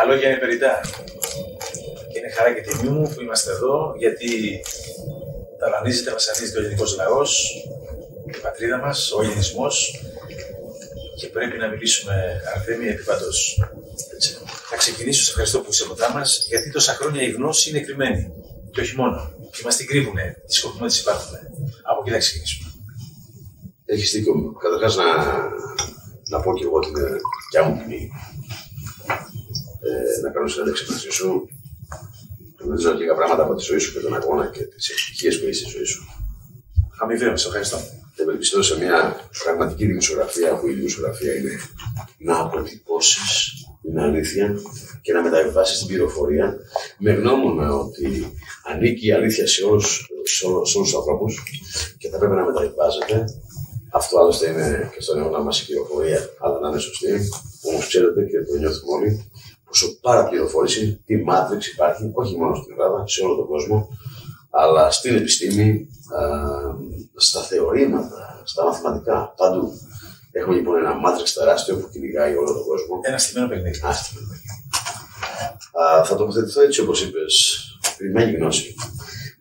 Τα λόγια είναι περιτά. Και είναι χαρά και τιμή μου που είμαστε εδώ, γιατί ταλανίζεται, βασανίζεται ο ελληνικός λαός, η πατρίδα μας, ο ελληνισμός και πρέπει να μιλήσουμε Αρθέμη επιπαντό. Θα ξεκινήσω, σε ευχαριστώ που είσαι κοντά μας, γιατί τόσα χρόνια η γνώση είναι κρυμμένη. Και όχι μόνο. Και μας την κρύβουνε, τις σκοπούμε να υπάρχουν. Από εκεί θα ξεκινήσουμε. Έχεις δίκιο. Καταρχάς να, να πω και εγώ την δικιά μου τιμή ε, να κάνω συνέντευξη μαζί σου. Γνωρίζω λίγα πράγματα από τη ζωή σου και τον αγώνα και τις επιτυχίε που έχεις στη ζωή σου. Αμοιβαίω, ευχαριστώ. Και ευελπιστώ σε μια πραγματική δημοσιογραφία, που η δημοσιογραφία είναι να αποτυπώσεις την αλήθεια και να μεταβιβάσεις την πληροφορία με γνώμονα ότι ανήκει η αλήθεια σε όλους τους ανθρώπους και θα πρέπει να μεταβιβάζεται. Αυτό άλλωστε είναι και στον αιώνα μας η πληροφορία, αλλά να είναι σωστή. Όμως ξέρετε και το νιώθουμε όλοι, πόσο παραπληροφόρηση, τι μάτριξ υπάρχει, όχι μόνο στην Ελλάδα, σε όλο τον κόσμο, αλλά στην επιστήμη, στα θεωρήματα, στα μαθηματικά, παντού. Έχουμε λοιπόν ένα μάτριξ τεράστιο που κυνηγάει όλο τον κόσμο. Ένα στημένο παιχνίδι. Ένα στημένο παιχνίδι. Θα τοποθετηθώ έτσι όπως είπες, κρυμμένη γνώση.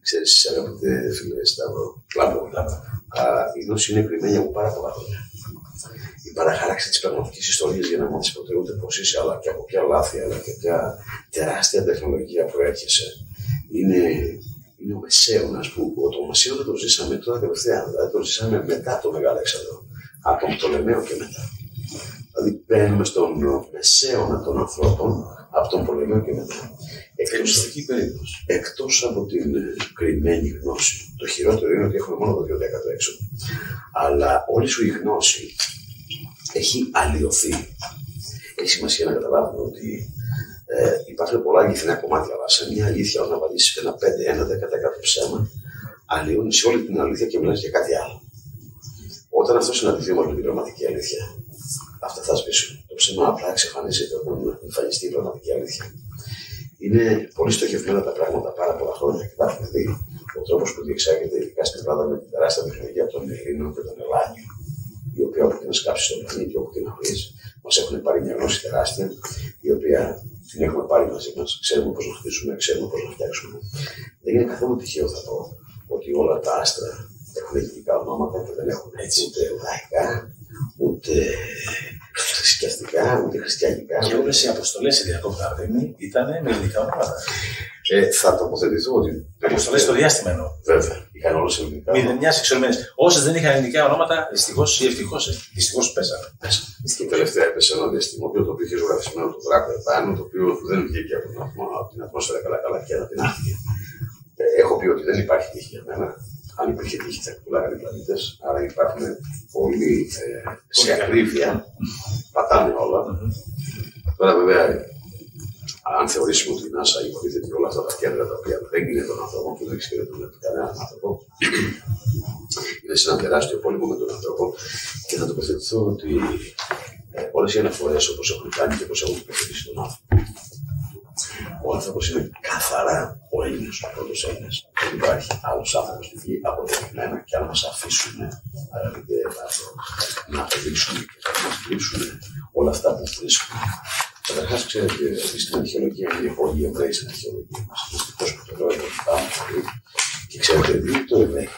Ξέρεις, αγαπητέ φίλε Σταύρο, κλάμπο, η γνώση είναι κρυμμένη από πάρα πολλά χρόνια η παραχάραξη της πραγματικής ιστορίας για να μάθει ποτέ ούτε πώ είσαι, αλλά και από ποια λάθη, αλλά και ποια τεράστια τεχνολογία προέρχεσαι. Είναι, είναι ο Μεσαίωνας που το Μεσαίωνα το ζήσαμε τώρα τελευταία, δηλαδή το ζήσαμε μετά το Μεγάλο Έξοδο. Από τον Πτολεμαίο και μετά. Δηλαδή μπαίνουμε στον Μεσαίωνα των ανθρώπων από τον Πολεμαίο και μετά. Εκτός, εκτός από την κρυμμένη γνώση. Το χειρότερο είναι ότι έχουμε μόνο το 2% έξω. Αλλά όλη σου η γνώση έχει αλλοιωθεί. Έχει σημασία να καταλάβουμε ότι ε, υπάρχουν πολλά αληθινά κομμάτια, αλλά σε μια αλήθεια, όταν βάλει ένα 5, ένα 10% ψέμα, αλλοιώνεις σε όλη την αλήθεια και μιλάει για κάτι άλλο. Όταν αυτός συναντηθεί με την πραγματική αλήθεια, αυτά θα σβήσουν. Το ψέμα απλά εξαφανίζεται όταν εμφανιστεί η πραγματική αλήθεια. Είναι πολύ στοχευμένα τα πράγματα πάρα πολλά χρόνια και τα έχουμε δει. Ο τρόπος που διεξάγεται, ειδικά στην Ελλάδα, με την τεράστια τεχνολογία των Ελλήνων και των Ελλάνιων, η οποία όπου και να σκάψει στον πλανήτη, όπου και να βρει, μας έχουν πάρει μια γνώση τεράστια, η οποία την έχουμε πάρει μαζί μας. Ξέρουμε πώς να χτίσουμε, ξέρουμε πώς να φτιάξουμε. Δεν είναι καθόλου τυχαίο, θα πω, ότι όλα τα άστρα έχουν ελληνικά ονόματα και δεν έχουν έτσι ούτε λαϊκά, ούτε θρησκευτικά, ούτε χριστιανικά. Και όλες οι αποστολές σε διακόπτα ήταν με ελληνικά ονόματα. Ε, θα τοποθετηθώ ότι. Αποστολές στο διάστημα εννοώ. Βέβαια, είχαν όλες ελληνικά. Μηδενιά εξορμένε. Όσες δεν είχαν ελληνικά ονόματα, δυστυχώς ή ευτυχώς, ε, δυστυχώς πέσανε. Και τελευταία έπεσε ένα διαστημόπιο το οποίο είχε ζωγραφισμένο το δράκο επάνω, το οποίο δεν βγήκε από την, από την ατμόσφαιρα καλά-καλά και ανατινάχθηκε. Ε, έχω πει ότι δεν υπάρχει τύχη για μένα. Αν υπήρχε τύχη, θα πουλάγανε οι πλανήτες. Άρα υπάρχουν πολλοί ε, σε ακρίβεια, πατάνε όλα. Τώρα βέβαια αν θεωρήσουμε ότι η NASA υποτίθεται όλα αυτά τα κέντρα τα οποία δεν είναι των ανθρώπων που δεν εξυπηρετούν κανέναν άνθρωπο, είναι σε ένα τεράστιο πόλεμο με τον άνθρωπο και θα τοποθετηθώ ότι ε, όλε οι αναφορές όπως έχουν κάνει και όπως έχουν υπηρετήσει τον άνθρωπο, ο άνθρωπος είναι καθαρά ο Έλληνας, ο πρώτος Έλληνας. Δεν υπάρχει άλλος άνθρωπος στη γη αποδεδειγμένα και αν μας αφήσουν, αγαπητέ να αποδείξουν και να μα δείξουν όλα αυτά που βρίσκουν Καταρχάς, ξέρετε, στην αρχαιολογία είναι πολύ Εβραίοι στην αρχαιολογία μας. Δυστυχώ που το λέω, πάμε πολύ. Και ξέρετε, είναι το Εβραίοι.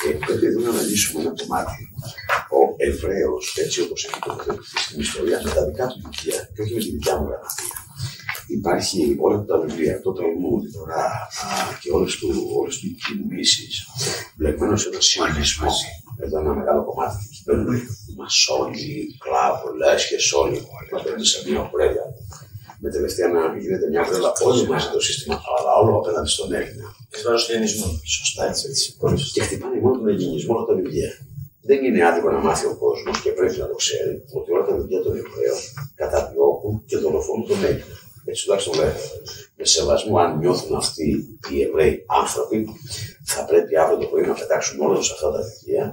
Και πρέπει εδώ να αναλύσουμε ένα κομμάτι. Ο Εβραίος, έτσι όπως έχει τοποθετηθεί στην ιστορία, με τα δικά του βιβλία και όχι με τη δικιά μου γραφεία. Υπάρχει όλα τα βιβλία, το Ταλμούδ, το Ρα και όλες του, όλες του κινήσεις, μπλεγμένο σε ένα σύνδεσμο εδώ ένα μεγάλο κομμάτι. Μπαίνουν μασόνοι, κλάβο, και σόλοι. Μα παίρνουν σε μια κουρέλια. Με τελευταία να γίνεται μια βρέλα όλοι μαζί το σύστημα, αλλά όλο απέναντι στον Έλληνα. Ει βάρο του ελληνισμού. Σωστά, έτσι. έτσι. Και χτυπάνε μόνο τον ελληνισμό όλα τα βιβλία. Δεν είναι άδικο να μάθει ο κόσμος και πρέπει να το ξέρει ότι όλα τα βιβλία των Εβραίων καταδιώκουν και δολοφονούν τον Έλληνα. Έτσι τουλάχιστον λέω. Με σεβασμό, αν νιώθουν αυτοί οι Εβραίοι άνθρωποι, θα πρέπει αύριο το πρωί να πετάξουν όλα του αυτά τα βιβλία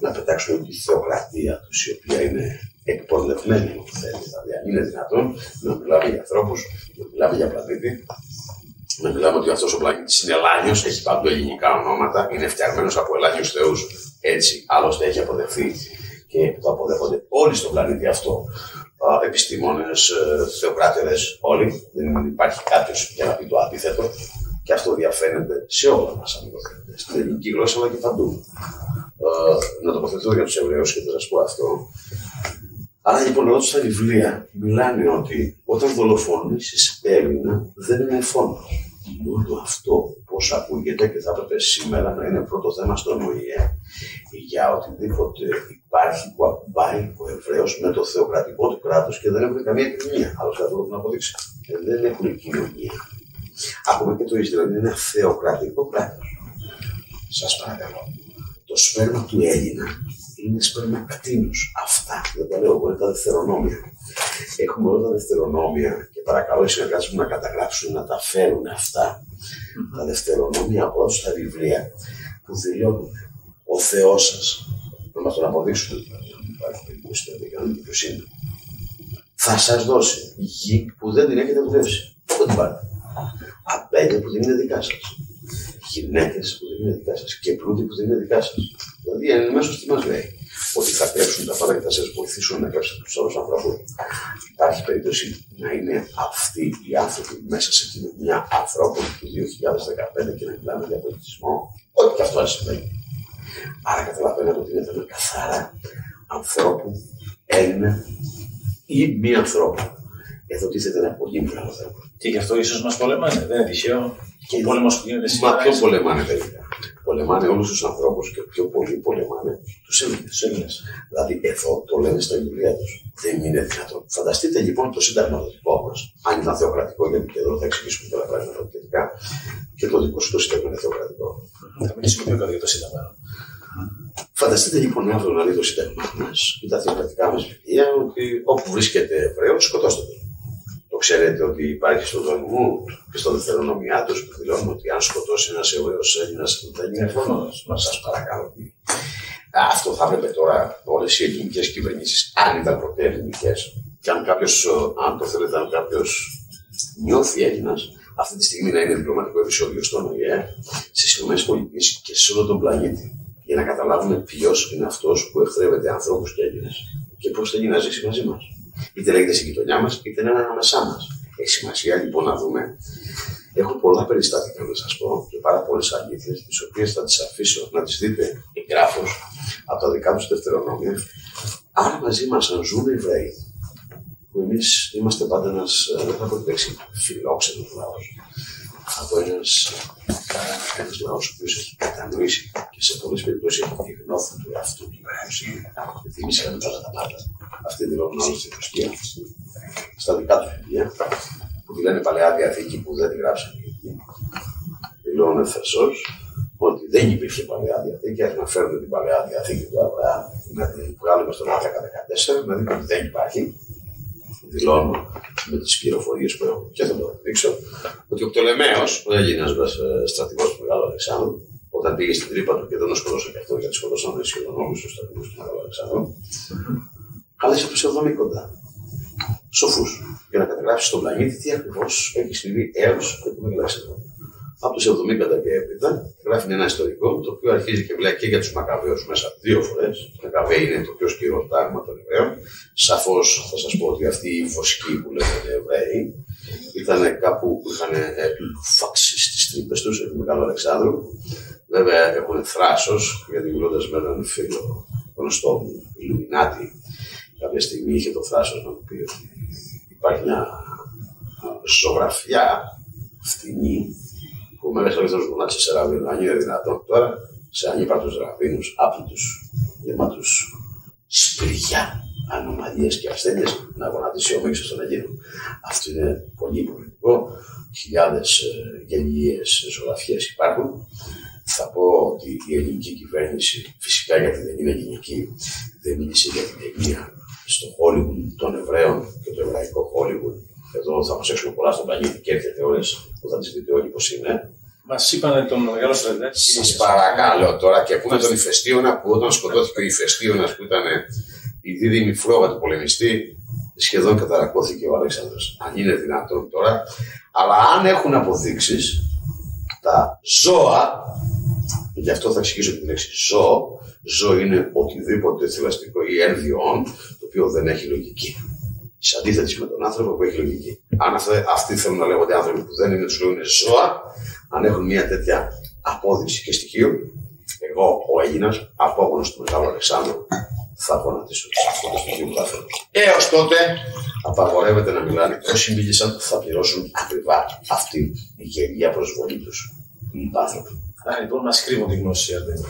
να πετάξουμε τη θεοκρατία τους, η οποία είναι εκπορδευμένη, αν θέλει. Δηλαδή, αν είναι δυνατόν να μιλάμε για ανθρώπους, να μιλάμε για πλανήτη, να μιλάμε ότι αυτός ο πλανήτης είναι ελάνιο, έχει παντού ελληνικά ονόματα, είναι φτιαγμένος από ελάνιου θεούς. Έτσι, άλλωστε έχει αποδεχθεί και το αποδέχονται όλοι στον πλανήτη αυτό επιστήμονε, θεοκράτερες όλοι. Δεν υπάρχει κάποιος για να πει το αντίθετο. Και αυτό διαφαίνεται σε όλα μας, αν το Στην ελληνική γλώσσα, αλλά και παντού. Ε, να τοποθετώ για τους Εβραίους και θα σας πω αυτό. Άρα λοιπόν εδώ στα βιβλία μιλάνε ότι όταν δολοφονήσει Έλληνα δεν είναι φόνο. Μόνο αυτό πώς ακούγεται και θα έπρεπε σήμερα να είναι πρώτο θέμα στον ΟΗΕ για οτιδήποτε υπάρχει που ακουμπάει ο Εβραίος με το θεοκρατικό του κράτος και δεν έχουν καμία κοινωνία. Άλλος καθόλου να αποδείξει. Και δεν έχουν κοινωνία. Ακόμα και το Ισραήλ είναι ένα θεοκρατικό κράτος. Σας παρακαλώ. Το σπέρμα του Έλληνα είναι σπέρμα κτίνου. Αυτά δεν τα λέω εγώ, είναι τα δευτερονόμια. Έχουμε όλα τα δευτερονόμια και παρακαλώ οι συνεργάτες μου να καταγράψουν να τα φέρουν αυτά. Τα δευτερονόμια από στα βιβλία που δηλώνουν ο Θεός σας να μας τον αποδείξουν. Υπάρχει περίπτωση να είναι. Θα σας δώσει γη που δεν την έχετε δουλέψει. Πού την πάρετε; Απέντε που δεν είναι δικά σας. Γυναίκες που δεν είναι δικά σας. Και πλούτη που δεν είναι δικά σας. Δηλαδή, εν μέσω τι μας λέει. Ότι θα κρέψουν τα πάντα και θα σας βοηθήσουν να κρέψετε τους άλλου ανθρώπου. Υπάρχει περίπτωση να είναι αυτοί οι άνθρωποι μέσα σε κοινωνία ανθρώπων του 2015 και να μιλάμε για πολιτισμό. Ό,τι και αυτό να συμβαίνει. Άρα καταλαβαίνετε ότι είναι θέμα καθαρά ανθρώπου, Έλληνα ή μη ανθρώπου. Εδώ τίθεται ένα πολύ μεγάλο θέμα. Και γι' αυτό ίσως μας πολεμάνε. Δεν είναι τυχαίο. Και ο πόλεμος που γίνεται σήμερα. Μα ποιο πολεμάνε τελικά; Πολεμάνε όλους τους ανθρώπους και πιο πολύ πολεμάνε τους Έλληνες. Δηλαδή εδώ το λένε στα βιβλία τους. Δεν είναι δυνατόν. Φανταστείτε λοιπόν το σύνταγμα το δικό μας, αν ήταν θεοκρατικό, γιατί και εδώ θα εξηγήσουμε πολλά πράγματα σχετικά, και το δικό σου το σύνταγμα είναι θεοκρατικό. Θα μιλήσουμε πιο κάτω για το σύνταγμα. Φανταστείτε λοιπόν αύριο να δει το σύνταγμα μας ή τα θεοκρατικά μας βιβλία ότι όπου βρίσκεται Εβραίο, σκοτώστε τον. Το ξέρετε ότι υπάρχει στον δρόμο και στο δευτερονομιά τους που δηλώνουν ότι αν σκοτώσει ένας Εβραίος Έλληνας δεν είναι χρόνο. Μα σας παρακαλώ. Αυτό θα έπρεπε τώρα όλες οι ελληνικές κυβερνήσεις, αν ήταν ποτέ ελληνικές, και αν κάποιος, αν το θέλετε, αν κάποιος νιώθει Έλληνας, αυτή τη στιγμή να είναι διπλωματικό επεισόδιο στον ΟΗΕ, στις ΗΠΑ και σε όλο τον πλανήτη για να καταλάβουμε ποιος είναι αυτός που εχθρεύεται ανθρώπους και Έλληνες και πώς θέλει να ζήσει μαζί μας. Είτε λέγεται στην γειτονιά μας, είτε είναι ανάμεσά μας. Έχει σημασία λοιπόν να δούμε. Έχω πολλά περιστατικά να σας πω και πάρα πολλές αλήθειες, τις οποίες θα τις αφήσω να τις δείτε εγγράφως από τα δικά τους δευτερονόμια. Αν μαζί μας αν ζουν οι Εβραίοι, που εμείς είμαστε πάντα ένας, δεν θα πω τη λέξη, φιλόξενος λαός, από ένας ένας λαός ο οποίος έχει κατανοήσει και σε πολλές περιπτώσεις έχει τη γνώθη του εαυτού του και θυμίσει να τα πάντα. Αυτή δηλώνουν όλη στη θρησκεία, στα δικά τους βιβλία, που τη λένε Παλαιά Διαθήκη που δεν τη γράψαν εκεί. Δηλώνουν ευθεσώ ότι δεν υπήρχε Παλαιά Διαθήκη, αναφέρουν την Παλαιά Διαθήκη του Αβραάμ να την βγάλουμε στον 14, να δείτε ότι δεν υπάρχει δηλώνω με τις πληροφορίες που έχω και θα το δείξω, ότι ο Πτολεμαίος, ο Έλληνας στρατηγός του Μεγάλου Αλεξάνδρου, όταν πήγε στην τρύπα του και δεν τον σκοτώσε και αυτό γιατί σκοτώσαν σχεδόν όλου του στρατηγού του Μεγάλου Αλεξάνδρου, κάλεσε του Εβδομήκοντα, σοφούς, για να καταγράψεις στον πλανήτη τι ακριβώς έχει συμβεί έως και το Μεγάλο Αλεξάνδρου από του 70 και έπειτα, γράφει ένα ιστορικό, το οποίο αρχίζει και βλέπει και για τους Μακαβαίους μέσα δύο φορές. Το Μακαβαίοι είναι το πιο σκληρό τάγμα των Εβραίων. Σαφώς θα σας πω ότι αυτοί οι βοσκοί που λέγονται Εβραίοι ήταν κάπου που είχαν φάξει στι τρύπες τους, επί Μεγάλο Αλεξάνδρου. Βέβαια έχουν θράσος, γιατί μιλώντας με έναν φίλο γνωστό μου, Ιλουμινάτη, κάποια στιγμή είχε το θράσος να μου πει ότι υπάρχει μια ζωγραφιά φτηνή που με μέσα στο γονάτι σε ραβίνου, αν είναι δυνατόν τώρα, σε ανύπαρτους ραβίνους, άπλητους, γεμάτους σπηριά, ανομαλίες και ασθένειες, να γονατίσει ο μίξος των Ελλήνων. Αυτό είναι πολύ υποχρεωτικό. Χιλιάδες γενιέ ζωγραφιές υπάρχουν. Θα πω ότι η ελληνική κυβέρνηση, φυσικά γιατί δεν είναι ελληνική, δεν μίλησε για την ταινία στο Hollywood των Εβραίων και το εβραϊκό Hollywood εδώ θα προσέξουμε πολλά στον πλανήτη και έρχεται ώρε που θα τις δείτε όλοι πώς είναι. Μας είπαν τον μεγάλο στρατιώτη. Σας παρακαλώ τώρα και πούμε τον Ηφαιστίωνα που όταν σκοτώθηκε ο Ηφαιστίωνα που ήταν η δίδυμη φλόγα του πολεμιστή, σχεδόν καταρακώθηκε ο Αλέξανδρος. Αν είναι δυνατόν τώρα. Αλλά αν έχουν αποδείξεις τα ζώα, γι' αυτό θα εξηγήσω την λέξη ζώο, ζώο είναι οτιδήποτε θηλαστικό ή ένδυον, το οποίο δεν έχει λογική σε αντίθεση με τον άνθρωπο που έχει λογική. Αν αυτοί, αυτοί θέλουν να λέγονται άνθρωποι που δεν είναι, τους λέγουν ζώα, αν έχουν μια τέτοια απόδειξη και στοιχείο, εγώ ο Έλληνας, απόγονο του Μεγάλου Αλεξάνδρου, θα γονατίσω αυτό το στοιχείο που θα θέλω. Έως τότε απαγορεύεται να μιλάνε. Όσοι μίλησαν θα πληρώσουν ακριβά αυτή η γελία προσβολή τους. Οι υπάνθρωποι. Άρα λοιπόν μα κρύβουν τη γνώση, Αρδένη.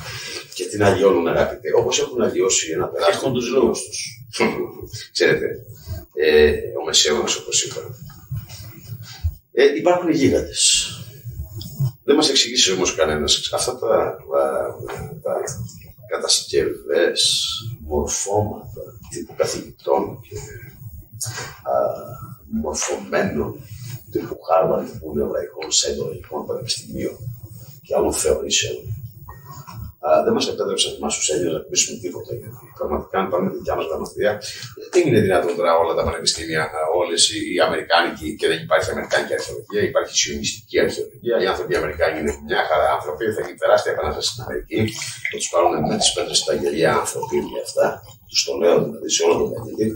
Και την αλλοιώνουν, αγαπητέ. Όπως έχουν αλλοιώσει ένα τεράστιο. Έχουν τους λόγους τους. Ξέρετε, ε, ο Μεσαίωνα, όπως είπα. Ε, υπάρχουν γίγαντες. Δεν μας εξηγήσει όμως κανένας αυτά τα, τα, τα κατασκευές, μορφώματα τύπου καθηγητών και α, μορφωμένων τύπου Χάρβαρντ, τύπου νευραϊκών, σέντορικών πανεπιστημίων και άλλων θεωρήσεων. Δεν μας επέτρεψε εμά τους Έλληνε να πείσουμε τίποτα. Γιατί πραγματικά, αν πάμε τη δικιά μας γραμματεία, δεν είναι δυνατόν τώρα όλα τα πανεπιστήμια, όλες οι Αμερικάνικοι και δεν υπάρχει Αμερικάνικη αρχαιολογία, υπάρχει σιωνιστική αρχαιολογία. Οι άνθρωποι οι Αμερικάνοι είναι μια χαρά άνθρωποι, θα γίνει τεράστια επανάσταση στην Αμερική, θα τους πάρουν με τις πέτρες στα γελιά άνθρωποι και αυτά. Τους το λέω δηλαδή σε όλο τον πλανήτη.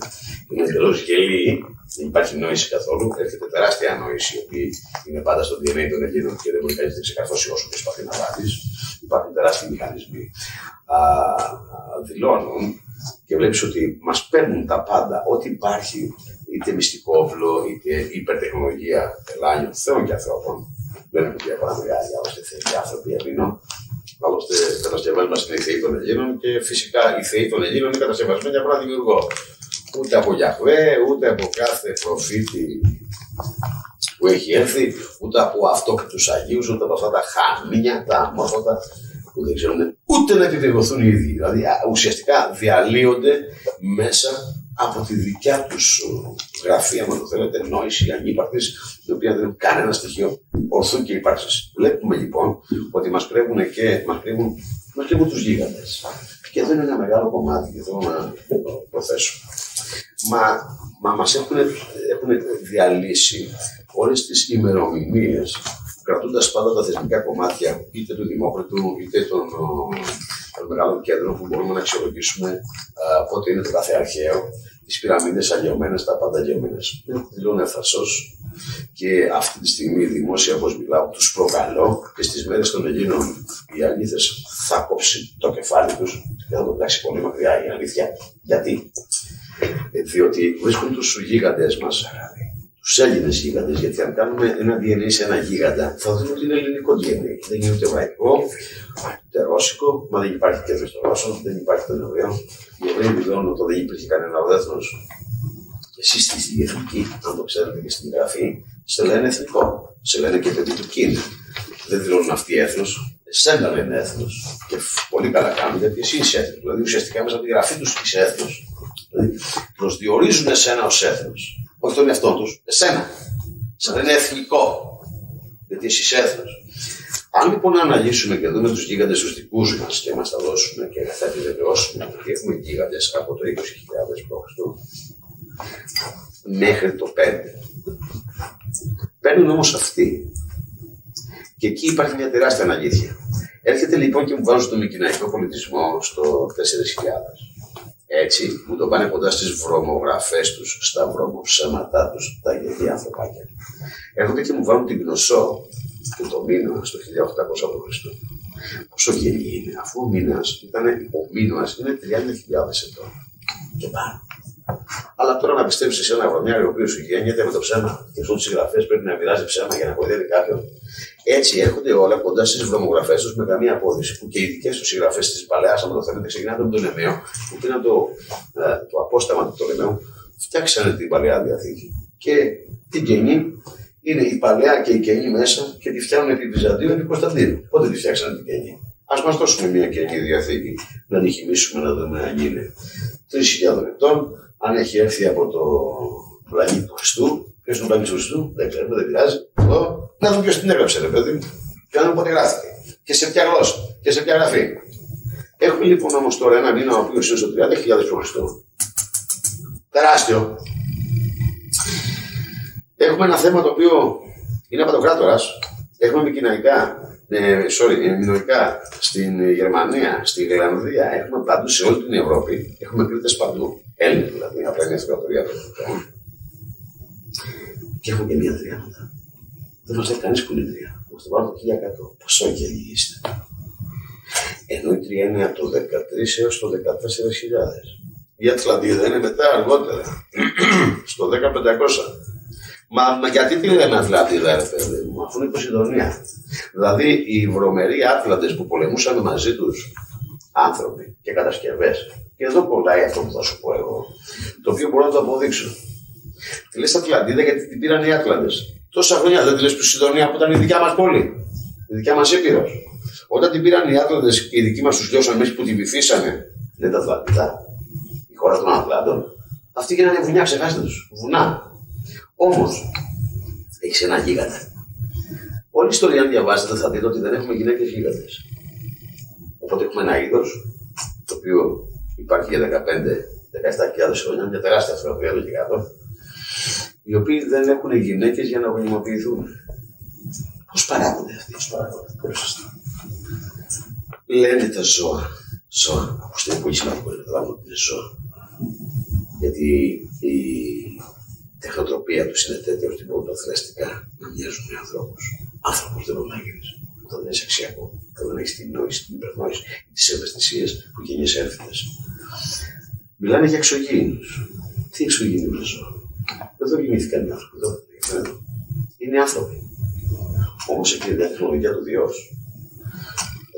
Είναι εντελώς γελοί δεν υπάρχει νόηση καθόλου. Έρχεται τεράστια νόηση, η οποία είναι πάντα στο DNA των Ελλήνων και δεν μπορεί κανείς να ξεκαθώσει όσο προσπαθεί να βάλει. Υπάρχουν τεράστιοι μηχανισμοί. Α, δηλώνουν και βλέπεις ότι μας παίρνουν τα πάντα, ό,τι υπάρχει, είτε μυστικό όπλο, είτε υπερτεχνολογία ελάνιων θεών και ανθρώπων. Δεν είναι πια παραμεριά για όσοι θέλει άνθρωποι Ελλήνων. Άλλωστε, οι κατασκευές μας είναι οι θεοί των Ελλήνων και φυσικά οι θεοί των Ελλήνων είναι κατασκευασμένοι από ένα δημιουργό ούτε από Γιαχβέ, ούτε από κάθε προφήτη που έχει έρθει, ούτε από αυτό και του Αγίους, ούτε από αυτά τα χαμίνια, τα αμόρφωτα που δεν ξέρουν ούτε να επιβεβαιωθούν οι ίδιοι. Δηλαδή ουσιαστικά διαλύονται μέσα από τη δικιά τους γραφή, αν το θέλετε, νόηση ανύπαρκτης, η οποία δεν έχει κανένα στοιχείο ορθού και ύπαρξης. Βλέπουμε λοιπόν ότι μας κρύβουν και μας κρύβουν, μας κρύβουν τους γίγαντες. Και εδώ είναι ένα μεγάλο κομμάτι και θέλω να το προθέσω μα, μα μας έχουν, έχουν διαλύσει όλες τις ημερομηνίες κρατώντας πάντα τα θεσμικά κομμάτια είτε του Δημόκρατου είτε των, των μεγάλων κέντρων που μπορούμε να αξιολογήσουμε πότε είναι το κάθε αρχαίο, τις πυραμίδες αλλιωμένες, τα πάντα αλλιωμένες. Δηλώνω ευθαρσώ και αυτή τη στιγμή δημόσια, όπως μιλάω, τους προκαλώ και στις μέρες των Ελλήνων οι αλήθειε θα κόψει το κεφάλι τους και θα το πετάξει πολύ μακριά η αλήθεια. Γιατί; Ε, διότι βρίσκουν τους γίγαντες μας, τους Έλληνες γίγαντες. Γιατί αν κάνουμε ένα DNA σε ένα γίγαντα, θα δούμε ότι είναι ελληνικό DNA. Δεν είναι ούτε βαϊκό, ούτε ρώσικο, μα δεν υπάρχει και στο Ρώσο, δεν υπάρχει τον Εβραίο. Οι Εβραίοι δηλώνουν ότι δεν υπήρχε κανένα έθνο. Εσείς στη εθνική, αν το ξέρετε και στην γραφή, σε λένε εθνικό. Σε λένε και παιδί του κίνη. Δεν δηλώνουν αυτοί έθνος, εσένα λένε έθνος. Και πολύ καλά κάνουν γιατί εσύ είσαι έθνος. Δηλαδή ουσιαστικά μέσα από τη γραφή τους είσαι έθνος. Δηλαδή προσδιορίζουν εσένα ως έθνος. Όχι τον εαυτό τους, εσένα. Σαν είναι εθνικό. Γιατί εσύ είσαι έθνος. Αν λοιπόν αναλύσουμε και δούμε τους γίγαντες του δικού μας και μας τα δώσουμε και θα επιβεβαιώσουμε ότι έχουμε γίγαντες από το 20.000 π.Χ. μέχρι το 5. Παίρνουν όμως αυτοί. Και εκεί υπάρχει μια τεράστια αναλήθεια. Έρχεται λοιπόν και μου βάζουν στον οικηναϊκό πολιτισμό στο 4.000. Έτσι, μου το πάνε κοντά στις βρωμογραφές τους, στα βρωμοψέματά τους, τα γελία ανθρωπάκια. Έρχονται και μου βάλουν την γνωσό του το μήνα στο 1800 π.Χ. Πόσο γελί είναι, αφού ο μήνας ήταν, ο μήνας είναι 30.000 ετών και πάνω. Αλλά τώρα να πιστέψεις σε ένα βρωμιάρι ο οποίος σου γέννιεται με το ψέμα και αυτό τι συγγραφέ πρέπει να μοιράζει ψέμα για να κορυδεύει κάποιον. Έτσι έρχονται όλα κοντά στις βρωμογραφές τους με καμία απόδειξη. Που και οι δικές τους συγγραφές της παλαιάς, αν το θέλετε, ξεκινάνε από τον Εμαίο, που πήραν το, ε, το απόσταμα του Πτολεμαίου, φτιάξανε την παλαιά διαθήκη. Και την καινή είναι η παλαιά και η καινή μέσα και τη φτιάχνουν επί Βυζαντίου επί Κωνσταντίνου. Πότε τη φτιάξανε την καινή; Α μας δώσουμε μια καινή διαθήκη να την χυμίσουμε να δούμε αν είναι 3.000 ετών, αν έχει έρθει από το πλανήτη του Χριστού. Ποιος είναι ο πλανήτης του Χριστού, δεν ξέρουμε, δεν πειράζει. Αυτό να δούμε ποιος την έγραψε, ρε παιδί Και να δούμε πότε γράφτηκε. Και σε ποια γλώσσα. Και σε ποια γραφή. Έχουμε λοιπόν όμως τώρα ένα μήνα ο οποίος είναι στο 30.000 π.Χ. Τεράστιο. Έχουμε ένα θέμα το οποίο είναι παντοκράτορας. Έχουμε επικοινωνικά, ε, sorry, ε, μηνοϊκά στην Γερμανία, στη Γερμανία, έχουμε παντού σε όλη την Ευρώπη. Έχουμε κρίτε παντού. Έλληνες δηλαδή, απλά είναι στην του Και έχω και μία τρία μετά. Δεν μας λέει κανείς που είναι τρία. Μας το βάλω το 1100. Πόσο γελοί είστε. Ενώ η τρία είναι από το 13 έως το 14.000. Η Ατλαντίδα είναι μετά αργότερα. στο 1500. Μα, μα γιατί τη λέμε Ατλαντίδα, ρε παιδί μου, αφού είναι Ποσειδονία. Δηλαδή οι βρωμεροί Άτλαντες που πολεμούσαν μαζί τους άνθρωποι και κατασκευές. Και εδώ κολλάει αυτό που θα σου πω εγώ. Το οποίο μπορώ να το αποδείξω. Τη λες Ατλαντίδα γιατί την πήραν οι Άτλαντες. Τόσα χρόνια δεν τη λες Ποσειδονία που ήταν η δικιά μας πόλη. Η δικιά μας ήπειρος. Όταν την πήραν οι Άτλαντες και οι δικοί μας τους λιώσαν μέχρι που την βυθίσανε, δεν τα Ατλαντίδα. Η χώρα των Ατλάντων. Αυτοί γίνανε βουνιά, ξεχάστε τους. Βουνά. Όμως, έχεις ένα γίγαντα. Όλη η ιστορία, αν διαβάζετε, θα δείτε ότι δεν έχουμε γυναίκες γίγαντες. Οπότε έχουμε ένα είδος το οποίο υπάρχει για 15-17.000 χρόνια, μια τεράστια ανθρωπία των γιγάντων, οι οποίοι δεν έχουν γυναίκες για να γονιμοποιηθούν. Πώς παράγονται αυτοί, πώς παράγονται; Πολύ σωστά. Λένε τα ζώα. Ζώα. Ακούστε, είναι πολύ σημαντικό να καταλάβουμε ότι είναι ζώα. Γιατί η τεχνοτροπία τους είναι τέτοια ότι μπορούν αθλαστικά να μοιάζουν με ανθρώπους. Άνθρωπος δεν μπορεί να γίνει. Όταν δεν είσαι αξιακό, όταν δεν έχεις την νόηση, την υπερνόηση, τις ευαισθησίες που γεννιέσαι έρθετε. Μιλάνε για εξωγήινους. Τι εξωγήινου είναι ζώα. Εδώ γεννήθηκαν οι άνθρωποι. Εδώ είναι άνθρωποι. Όμως εκεί είναι η τεχνολογία του Διός.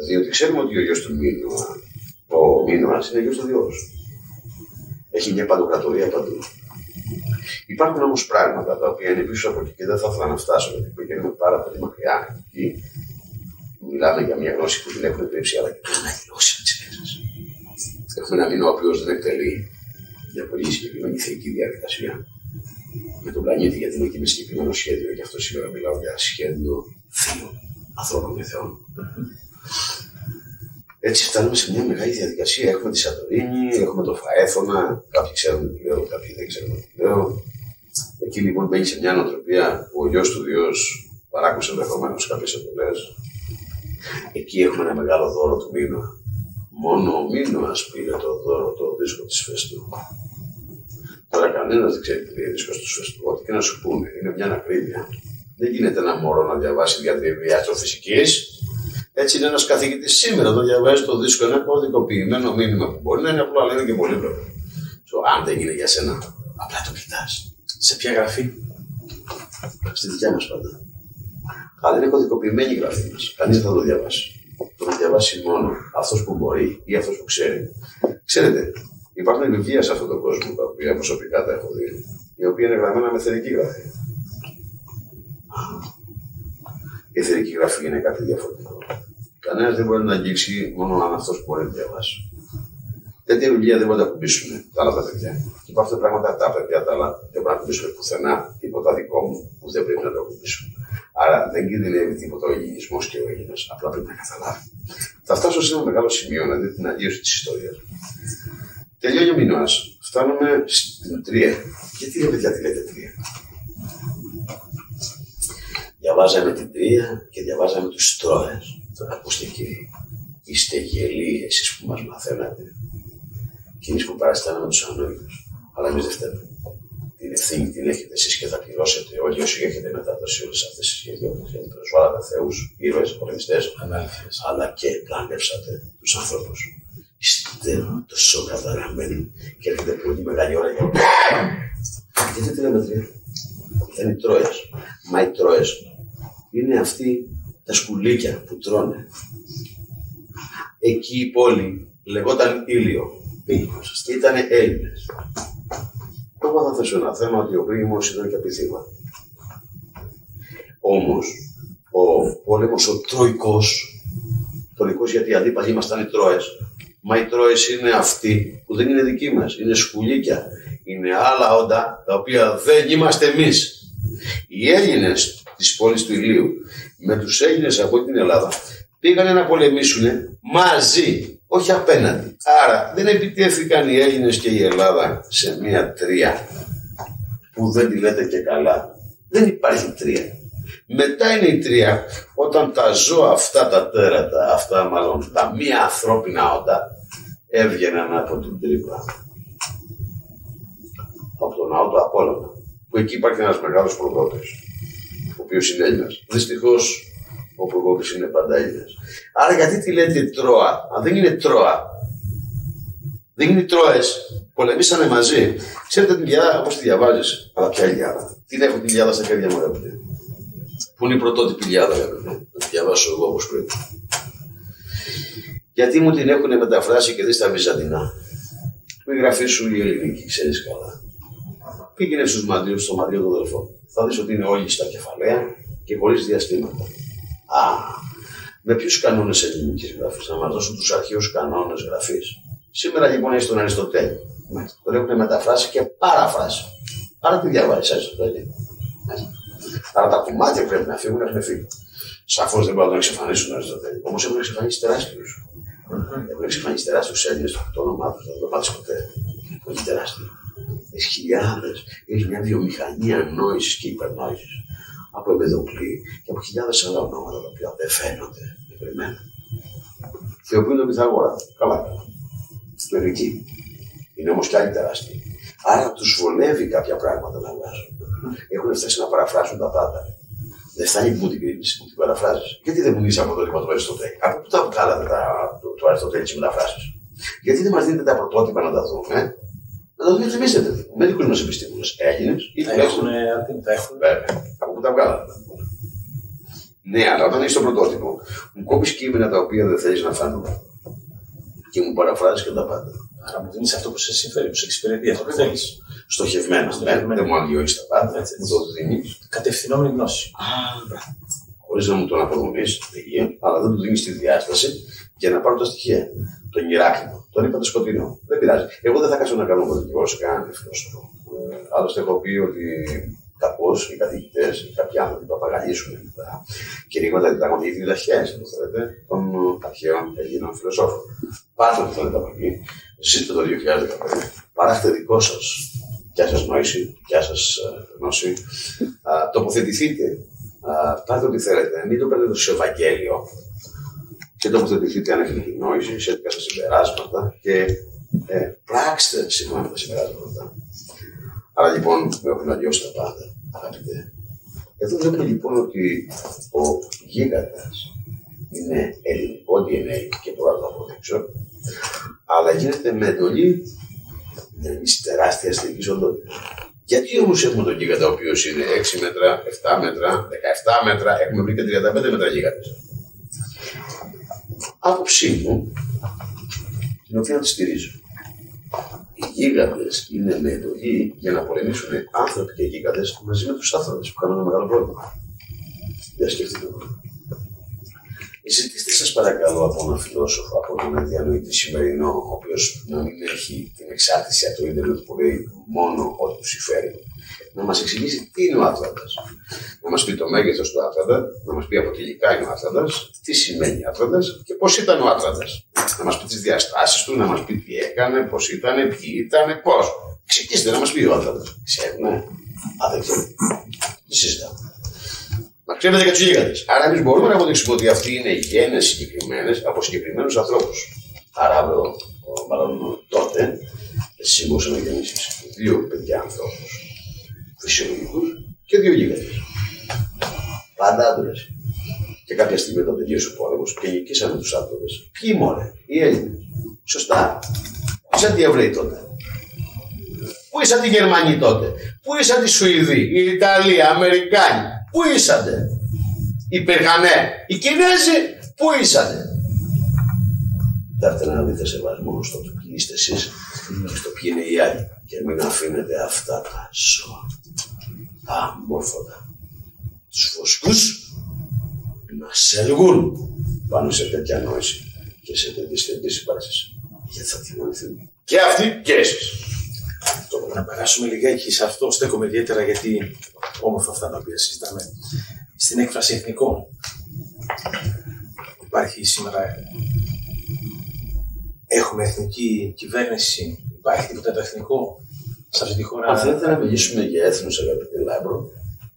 Διότι ξέρουμε ότι ο γιος του Μίνωα, ο Μίνωα είναι γιος του Διός. Έχει μια παντοκρατορία παντού. Υπάρχουν όμως πράγματα τα οποία είναι πίσω από εκεί και δεν θα ήθελα να φτάσω γιατί πηγαίνουμε πάρα πολύ μακριά. Εκεί μιλάμε για μια γνώση που την έχουν κρύψει, αλλά και μια γνώση τη Έχουμε ένα μήνυμα ο οποίος δεν εκτελεί μια πολύ συγκεκριμένη θεϊκή διαδικασία με τον πλανήτη, γιατί είναι και με συγκεκριμένο σχέδιο. Γι' αυτό σήμερα μιλάω για σχέδιο θείου, ανθρώπων και θεών. Έτσι φτάνουμε σε μια μεγάλη διαδικασία. Έχουμε τη Σαντορίνη, έχουμε το Φαέθωνα, κάποιοι ξέρουν τι λέω, κάποιοι δεν ξέρουν τι λέω. Εκεί λοιπόν μπαίνει σε μια νοοτροπία που ο γιος του Διός παράκουσε ενδεχομένως κάποιες εντολές. Εκεί έχουμε ένα μεγάλο δώρο του μήνα. Μόνο ο μήνας πήρε το δώρο, το δίσκο της Φεστού. Τώρα κανένας δεν ξέρει τι είναι δίσκος του Φεστού. Ό,τι και να σου πούνε, είναι μια ανακρίβεια. Δεν γίνεται ένα μωρό να διαβάσει διατριβή αστροφυσικής. Έτσι είναι ένας καθηγητής σήμερα το διαβάζει το δίσκο, ένα κωδικοποιημένο μήνυμα που μπορεί να είναι απλό, αλλά είναι και πολύ πλέον. Αν δεν γίνει για σένα, απλά το κοιτάς. Σε ποια γραφή; Στη δικιά μας πάντα. Αλλά είναι κωδικοποιημένη η γραφή μας. Κανείς δεν θα το διαβάσει. Το να διαβάσει μόνο αυτός που μπορεί ή αυτός που ξέρει. Ξέρετε, υπάρχουν βιβλία σε αυτόν τον κόσμο τα οποία προσωπικά τα έχω δει, η οποία είναι γραμμένα με θερική γραφή. Η θερική γραφή είναι κάτι διαφορετικό. Κανένας δεν μπορεί να αγγίξει μόνο αν αυτός μπορεί να διαβάσει. Τέτοια βιβλία δεν μπορεί να τα κουμπίσουν τα άλλα τα παιδιά. Και υπάρχουν πράγματα τα παιδιά τα άλλα δεν μπορεί να κουμπίσουν πουθενά, τίποτα δικό μου που δεν πρέπει να το κουμπίσουν. Άρα δεν κινδυνεύει τίποτα ο γηγισμό και ο Έλληνας. Απλά πρέπει να καταλάβει. Θα φτάσω σε ένα μεγάλο σημείο να δείτε την αλλίωση της ιστορίας. Τελειώνει ο μήνας. Φτάνουμε στην τρία. Γιατί ρε παιδιά τη λέτε τρία; Διαβάζαμε την τρία και διαβάζαμε τους Τρόε. Τώρα ακούστε κύριοι, είστε γελοί εσείς που μας μαθαίνατε και εμείς που παραστάναμε τους ανώγητους. Αλλά εμείς δεν φταίμε. Την ευθύνη την έχετε εσείς και θα πληρώσετε όλοι όσοι έχετε μεταδώσει όλες αυτές τις γελιότητες. Γιατί προσβάλλατε θεούς, ήρωες, πολεμιστέ, αλλά και πλάνευσατε τους ανθρώπους. Είστε τόσο καταραμένοι και έρχεται πολύ μεγάλη ώρα για να Γιατί τι λέμε τρία. Δεν είναι τρώες. Μα οι τρώες είναι αυτοί τα σκουλίκια που τρώνε. Εκεί η πόλη λεγόταν Ήλιο και ήταν Έλληνες. Εγώ θα θέσω ένα θέμα ότι ο Πρίγυμο ήταν και απειθήμα. Όμως, ο πόλεμος ο Τροϊκός, Τροϊκός γιατί οι αντίπαλοι ήμασταν οι Τρόες, μα οι Τρόες είναι αυτοί που δεν είναι δικοί μας, είναι σκουλίκια. Είναι άλλα όντα τα οποία δεν είμαστε εμείς. Οι Έλληνες της πόλης του Ηλίου με τους Έλληνες από την Ελλάδα πήγανε να πολεμήσουν μαζί όχι απέναντι. Άρα δεν επιτέθηκαν οι Έλληνες και η Ελλάδα σε μία τρία που δεν τη λέτε και καλά. Δεν υπάρχει τρία. Μετά είναι η τρία όταν τα ζώα αυτά τα τέρατα, αυτά μάλλον τα μία ανθρώπινα όντα έβγαιναν από την τρύπα. Από τον ναό του Απόλλωνα. που εκεί υπάρχει ένας μεγάλος προδότη, ο οποίος είναι Έλληνας. Δυστυχώς ο προδότη είναι πάντα Έλληνας. Άρα γιατί τη λέτε Τρόα, αν δεν είναι Τρόα, δεν είναι Τρόε, πολεμήσανε μαζί. Ξέρετε την Ιλιάδα, όπως τη διαβάζεις, αλλά ποια Ιλιάδα. Τι έχω την Ιλιάδα στα χέρια μου, αγαπητέ. Πού είναι η πρωτότυπη Ιλιάδα, αγαπητέ. Να τη διαβάσω εγώ όπως πρέπει. Γιατί μου την έχουν μεταφράσει και δεις στα Βυζαντινά. Μην γραφή σου η ελληνική, ξέρεις καλά. Πήγαινε στους μαντρίου, στο μαντρίο των αδελφών. Θα δεις ότι είναι όλοι στα κεφαλαία και χωρίς διαστήματα. Α, με ποιους κανόνες ελληνική γραφή, να μας δώσουν τους αρχαίους κανόνες γραφής. Σήμερα λοιπόν έχει τον Αριστοτέλη. Τον έχουν μεταφράσει και παραφράσει. Άρα τι διαβάζεις, Αριστοτέλη. Άρα τα κομμάτια πρέπει να φύγουν, έχουν φύγει. Σαφώς δεν μπορούν να εξαφανίσουν τον Αριστοτέλη. Όμως έχουν εξαφανίσει τεράστιους. Έχουν εξαφανίσει τεράστιους Έλληνες, το όνομά τους δεν το πάτε ποτέ. Όχι τεράστιο. Έχει χιλιάδες. Έχεις μια βιομηχανία νόησης και υπερνόησης. Από Εμπεδοκλή και από χιλιάδες άλλα ονόματα τα οποία δεν φαίνονται εγκριμένα. Θεοποιούν τον Πιθαγόρα. Καλά, καλά. Μερικοί. Είναι όμως κι άλλοι τεράστιοι. Άρα τους βολεύει κάποια πράγματα να βγάζουν. Έχουν φτάσει να παραφράσουν τα πάντα. Δεν φτάνει που μου την κρίνεις, μου την παραφράζεις. Γιατί δεν μου μιλήσει από το ρήμα του Αριστοτέλη; Από πού τα βγάλατε τα, του, του Αριστοτέλη τι μεταφράσει. Γιατί δεν μας δίνετε τα πρωτότυπα να τα δούμε. Να τα διαφημίσετε. Με δικούς μας επιστήμονες. Έλληνες ή Τα έχουν, τα έχουν. Βέβαια. Από πού τα βγάλατε. Ναι, αλλά όταν έχεις το πρωτότυπο, μου κόβει κείμενα τα οποία δεν θέλεις να φάνουν. Και μου παραφράζεις και τα πάντα. Άρα μου δίνεις αυτό που σε συμφέρει, που σε εξυπηρετεί, αυτό που θέλεις. Στοχευμένα. Στοχευμένα. Δεν μου αγγιώσει τα πάντα. Έτσι, έτσι. Μου το δίνεις. Κατευθυνόμενη γνώση. Χωρίς να μου τον αποδομείς, αλλά δεν του δίνεις τη διάσταση για να πάρω τα στοιχεία. Τον Ηράκλειο. Τον είπατε σκοτεινό. Δεν πειράζει. Εγώ δεν θα κάτσω να κάνω πολιτικό σε κανέναν φιλόσοφο. Ε, Άλλωστε, έχω πει ότι κακώ οι καθηγητές ή κάποιοι άνθρωποι που απαγαλίσουν τα κηρύγματα διδάγματα ή διδαχές, αν θέλετε, των αρχαίων Ελλήνων φιλοσόφων. Πάτε ό,τι θέλετε από εκεί. Ζείτε το 2015. Παράχτε δικό σας. Γεια σας νόηση, γεια σας γνώση. Α, τοποθετηθείτε. Α, Πάτε ό,τι θέλετε. Μην το παίρνετε στο Ευαγγέλιο. Και τοποθετηθείτε αν έχετε την νόηση σχετικά στα συμπεράσματα και ε, πράξτε σύμφωνα με τα συμπεράσματα. Άρα λοιπόν με έχουν αλλιώσει τα πάντα, αγαπητέ. Εδώ βλέπουμε λοιπόν ότι ο γίγαντας είναι ελληνικό DNA και μπορώ να το αποδείξω, αλλά γίνεται με εντολή μια τεράστια αστυνομική οντότητα. Γιατί όμως έχουμε τον γίγαντα ο οποίος είναι 6 μέτρα, 7 μέτρα, 17 μέτρα, έχουμε βρει και 35 μέτρα γίγαντες. Άποψή μου, την οποία τη στηρίζω. Οι γίγαντες είναι με εντολή για να πολεμήσουν άνθρωποι και γίγαντες μαζί με τους άνθρωπου που κάνουν ένα μεγάλο πρόβλημα. Δεν σκεφτείτε το. Ζητήστε σας παρακαλώ από έναν φιλόσοφο, από έναν διανοητή σημερινό, ο οποίος να μην έχει την εξάρτηση από το ίντερνετ που λέει μόνο ό,τι του συμφέρει, να μας εξηγήσει τι είναι ο Άτλαντα. Να μας πει το μέγεθος του Άτλαντα, να μας πει από τι υλικά είναι ο Άτλαντα, τι σημαίνει Άτλαντα και πώς ήταν ο Άτλαντα. Να μας πει τις διαστάσεις του, να μας πει τι έκανε, πώς ήταν, ποιοι ήταν, πώς. Εξηγήστε να μας πει ο Άτλαντα. Ξέρουμε. Α, δεν ξέρουμε. Τι συζητάμε. Μα ξέρετε και τους γίγαντες. Άρα εμείς μπορούμε να αποδείξουμε ότι αυτοί είναι γέννε συγκεκριμένες από συγκεκριμένους ανθρώπους. Άρα αύριο, μάλλον τότε, εσύ μπορούσε να γεννήσει δύο παιδιά ανθρώπους φυσιολογικούς και δύο γίγαντε. Πάντα άντρες. Και κάποια στιγμή όταν τελείωσε ο πόλεμος και νικήσαμε τους άντρες. Ποιοι μόνοι, οι Έλληνες. Σωστά. Πού ήσαν οι Εβραίοι τότε; Πού ήσαν οι Γερμανοί τότε; Πού ήσαν οι Σουηδοί, οι Ιταλοί, οι Αμερικάνοι; Πού ήσανε. Οι Περγανέ. Οι Κινέζοι. Πού ήσανε. Κοιτάξτε να δείτε σεβασμός στο το ποιοι είστε εσείς και στο ποιοι είναι οι άλλοι. Και μην αφήνετε αυτά τα ζώα, τα αμόρφωτα, τους φωσκούς να σελγούν πάνω σε τέτοια νόηση και σε τέτοιες θετικές συμπράξεις. Γιατί θα τιμωρηθούν. Και αυτοί και εσείς. Να περάσουμε λιγάκι σε αυτό, στέκομαι ιδιαίτερα γιατί όμορφα αυτά τα οποία συζητάμε. Στην έκφραση εθνικών υπάρχει σήμερα. Έχουμε εθνική κυβέρνηση, υπάρχει τίποτα το εθνικό σε αυτή τη χώρα. Αν θέλετε να μιλήσουμε για έθνος, αγαπητέ Λάμπρο,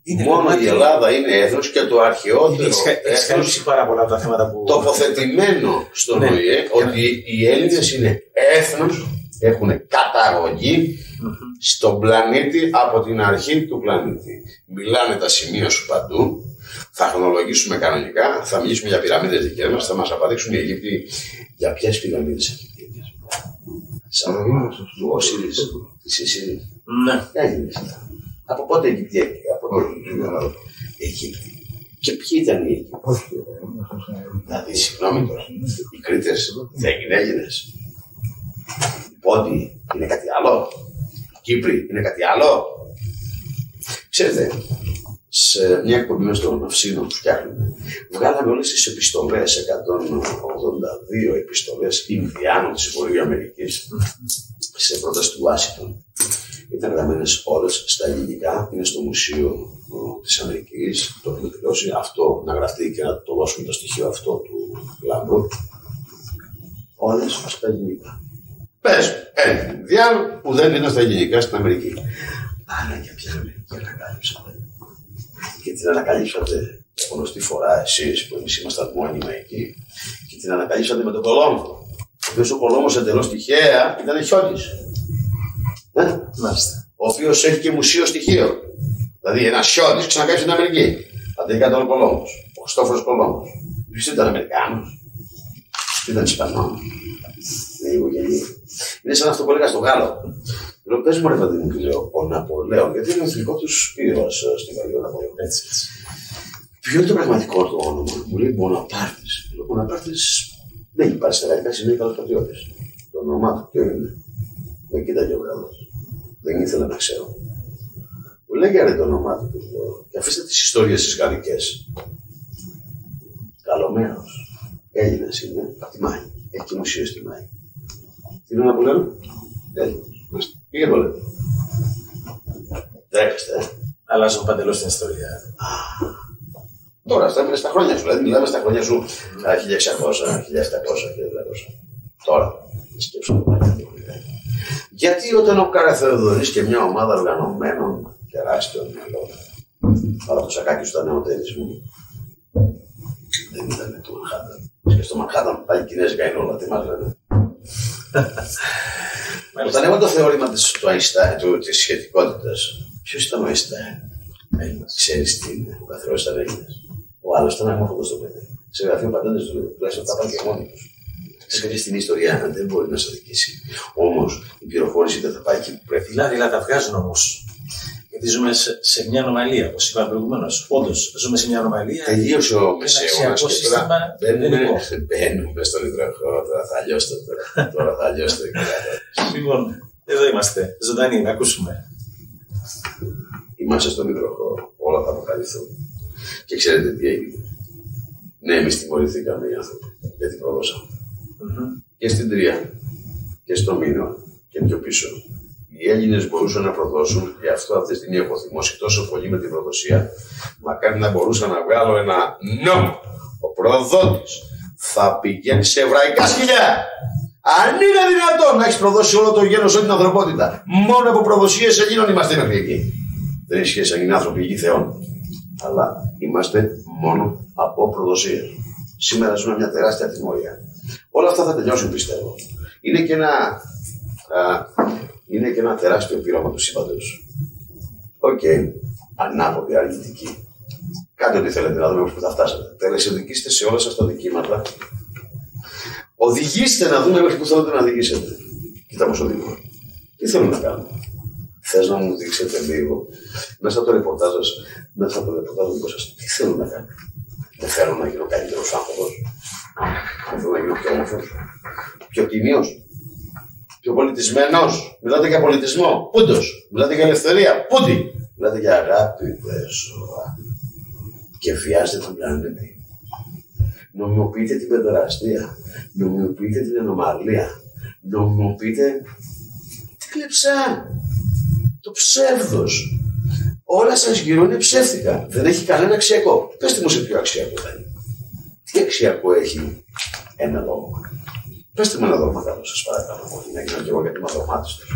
Είναι μόνο κομμάτι- η Ελλάδα είναι έθνος και το αρχαιότερο Έχεις κα- έχεις έθνος καλύψει πάρα πολλά από τα θέματα που. τοποθετημένο στον Ναι. ΟΗΕ ότι οι Έλληνες είναι έθνος έχουν καταγωγή στον πλανήτη από την αρχή του πλανήτη. Μιλάνε τα σημεία σου παντού, θα χρονολογήσουμε κανονικά, θα μιλήσουμε για πυραμίδες δικές μας, θα μας αποδείξουν οι Αιγύπτιοι για ποιες πυραμίδες Αιγύπτιες. Σαν του Οσύρης, της Ισύρης. Ναι. Έγινες. Από πότε Αιγυπτιακή, από πότε Αιγύπτιοι. Και ποιοι ήταν οι Αιγύπτιοι; Δηλαδή, συγγνώμη τώρα, οι Κρήτες δεν είναι Έλληνες. Οι Πόντιοι είναι κάτι άλλο. Οι Κύπροι είναι κάτι άλλο. Ξέρετε, σε μια εκπομπή μες στον Αυσίνο που φτιάχνουμε, βγάλαμε όλες τις επιστολές, 182 επιστολές Ινδιάνων της Βορείου Αμερικής, σε πρόταση του Ουάσιτον. Ήταν γραμμένες όλε στα ελληνικά, είναι στο Μουσείο της Αμερικής, το έχουμε τελειώσει. Αυτό να γραφτεί και να το δώσουμε το στοιχείο αυτό του Λάμπρου. Όλε στα ελληνικά. Πες, ένα Ινδιάν που δεν είναι στα ελληνικά στην Αμερική. Άρα για ποια Αμερική ανακάλυψατε. Και την ανακαλύψατε γνωστή φορά εσείς που εμείς ήμασταν μόνιμα εκεί. Και την ανακαλύψατε με τον Κολόμβο. Ο οποίος ο Κολόμβος εντελώς τυχαία ήταν χιώτη. Ε; Ο οποίος έχει και μουσείο στοιχείο. Δηλαδή ένας χιώτη ξανακάει στην Αμερική. Αντί τον Κολόμβος. Ο Χριστόφορος Κολόμβος. Ποιο ήταν Αμερικάνος. Ήταν Ισπανό. Είναι οικογένεια. Είναι σαν αυτό που έλεγα στο Γάλλο. Λέω, πες μου ρε παιδί μου, λέω, ο Ναπολέον, γιατί είναι ο εθνικός τους ήρωας ε, στην Γαλλία ο Ναπολέον. Έτσι, έτσι. Ποιο είναι το πραγματικό του όνομα, μου λέει Μοναπάρτης. Ο Μοναπάρτης δεν υπάρχει σε λαϊκά σημεία καλό πατριώτη. Το όνομά του ποιο είναι; Δεν κοίταγε ο Γάλλος. Δεν ήθελα να ξέρω. Μου λέγανε το όνομά του και αφήστε τις ιστορίες τις γαλλικές. Καλωμένο. Έλληνα είναι από τη Μάη. Έχει μουσείο στη Μάη. Τι είναι που λένε; Έλληνα. Πήγε το λέτε. Δέχεστε. ε. Αλλάζω παντελώς την ιστορία. Τώρα αυτά είναι στα χρόνια σου. Δηλαδή μιλάμε στα χρόνια σου 1600, 1700, 1700. Τώρα. Σκέψου το πράγμα. Γιατί όταν ο Κάρα Θεοδωρής και μια ομάδα οργανωμένων τεράστιων μυαλών, αλλά το σακάκι σου ήταν νεοτερισμού, δεν ήταν το Μανχάταν. Και στο Μανχάταν πάλι κινέζικα είναι όλα, τι μας λένε. Όταν έβαλε το θεώρημα της, του Einstein, του, της σχετικότητας, ποιος ήταν ο Einstein. Έλληνας. Ξέρεις τι είναι, ο καθαρός ήταν Έλληνας. Ο άλλος ήταν αγμόφωτος στο παιδί. Σε γραφείο πατέντες του, τουλάχιστον τα πάνε και μόνοι τους. Ξέρεις στην ιστορία δεν μπορεί να σε αδικήσει. Όμως η πληροφόρηση δεν θα πάει εκεί που πρέπει. Δηλαδή, τα βγάζουν όμως. Γιατί ζούμε σε, σε μια ανομαλία, όπως είπα προηγουμένως. Όντως, ζούμε σε μια ανομαλία. Τελείωσε ο μεσαίωνας αξιακό και σύστημα τώρα δεν είναι μπαίνουμε, δικό. μπαίνουμε στον υδροχό. Τώρα θα λιώσετε. Τώρα, τώρα θα λιώσετε. Λοιπόν, εδώ είμαστε, ζωντανοί, να ακούσουμε. Είμαστε στον υδροχό. Όλα θα αποκαλυφθούν. Και ξέρετε τι έγινε. Ναι, εμείς τιμωρηθήκαμε οι άνθρωποι. Γιατί πρόδωσαμε. Και στην Τρία και στο Μήνο και πιο πίσω. Οι Έλληνες μπορούσαν να προδώσουν, γι' αυτό αυτή τη στιγμή έχω θυμώσει τόσο πολύ με την προδοσία. Μακάρι να μπορούσα να βγάλω ένα νόμο. Ο προδότης θα πηγαίνει σε εβραϊκά σκυλιά. Αν είναι δυνατόν να έχεις προδώσει όλο το γένος, όλη την ανθρωπότητα. Μόνο από προδοσίες Ελλήνων είμαστε μέχρι εκεί. Δεν έχει σχέση αν είναι άνθρωποι ή θεών. Αλλά είμαστε μόνο από προδοσίες. Σήμερα ζούμε μια τεράστια τιμωρία. Όλα αυτά θα τελειώσουν πιστεύω. Είναι και ένα, α, είναι και ένα τεράστιο πείραμα του σύμπαντος. Οκ. Ανάποδη, αρνητική. Κάντε ό,τι θέλετε να δούμε που θα φτάσετε. Τελεσιοδικήστε σε όλα σας τα δικήματα. Οδηγήστε να δούμε μέχρι που θέλετε να οδηγήσετε. Κοίτα πώς οδηγώ. Τι θέλω να κάνω. Θες να μου δείξετε λίγο μέσα από το ρεπορτάζ σας, μέσα από το ρεπορτάζ δικό σας, τι θέλω να κάνω. Δεν θέλω να γίνω καλύτερος άνθρωπος. Δεν θέλω να γίνω πιο όμορφος, πιο τιμίος, πιο πολιτισμένος. Μιλάτε για πολιτισμό. Πούντος. Μιλάτε για ελευθερία. Πούντι. Μιλάτε για αγάπη. Πέσοα. Και βιάζετε τον πλανήτη. Νομιμοποιείτε την παιδεραστία. Νομιμοποιείτε την ανομαλία. Νομιμοποιείτε την κλεψά. Το ψεύδος. Όλα σας γύρω είναι ψεύτικα. Δεν έχει κανένα αξιακό. Πετε μου σε ποιο αξιακό θα είναι. Τι αξιακό έχει ένα δόγμα. Πετε μου ένα δόγμα κάτω σας παρακαλώ. πολύ, Να γίνω και εγώ γιατί είμαι αδρομάτιστος.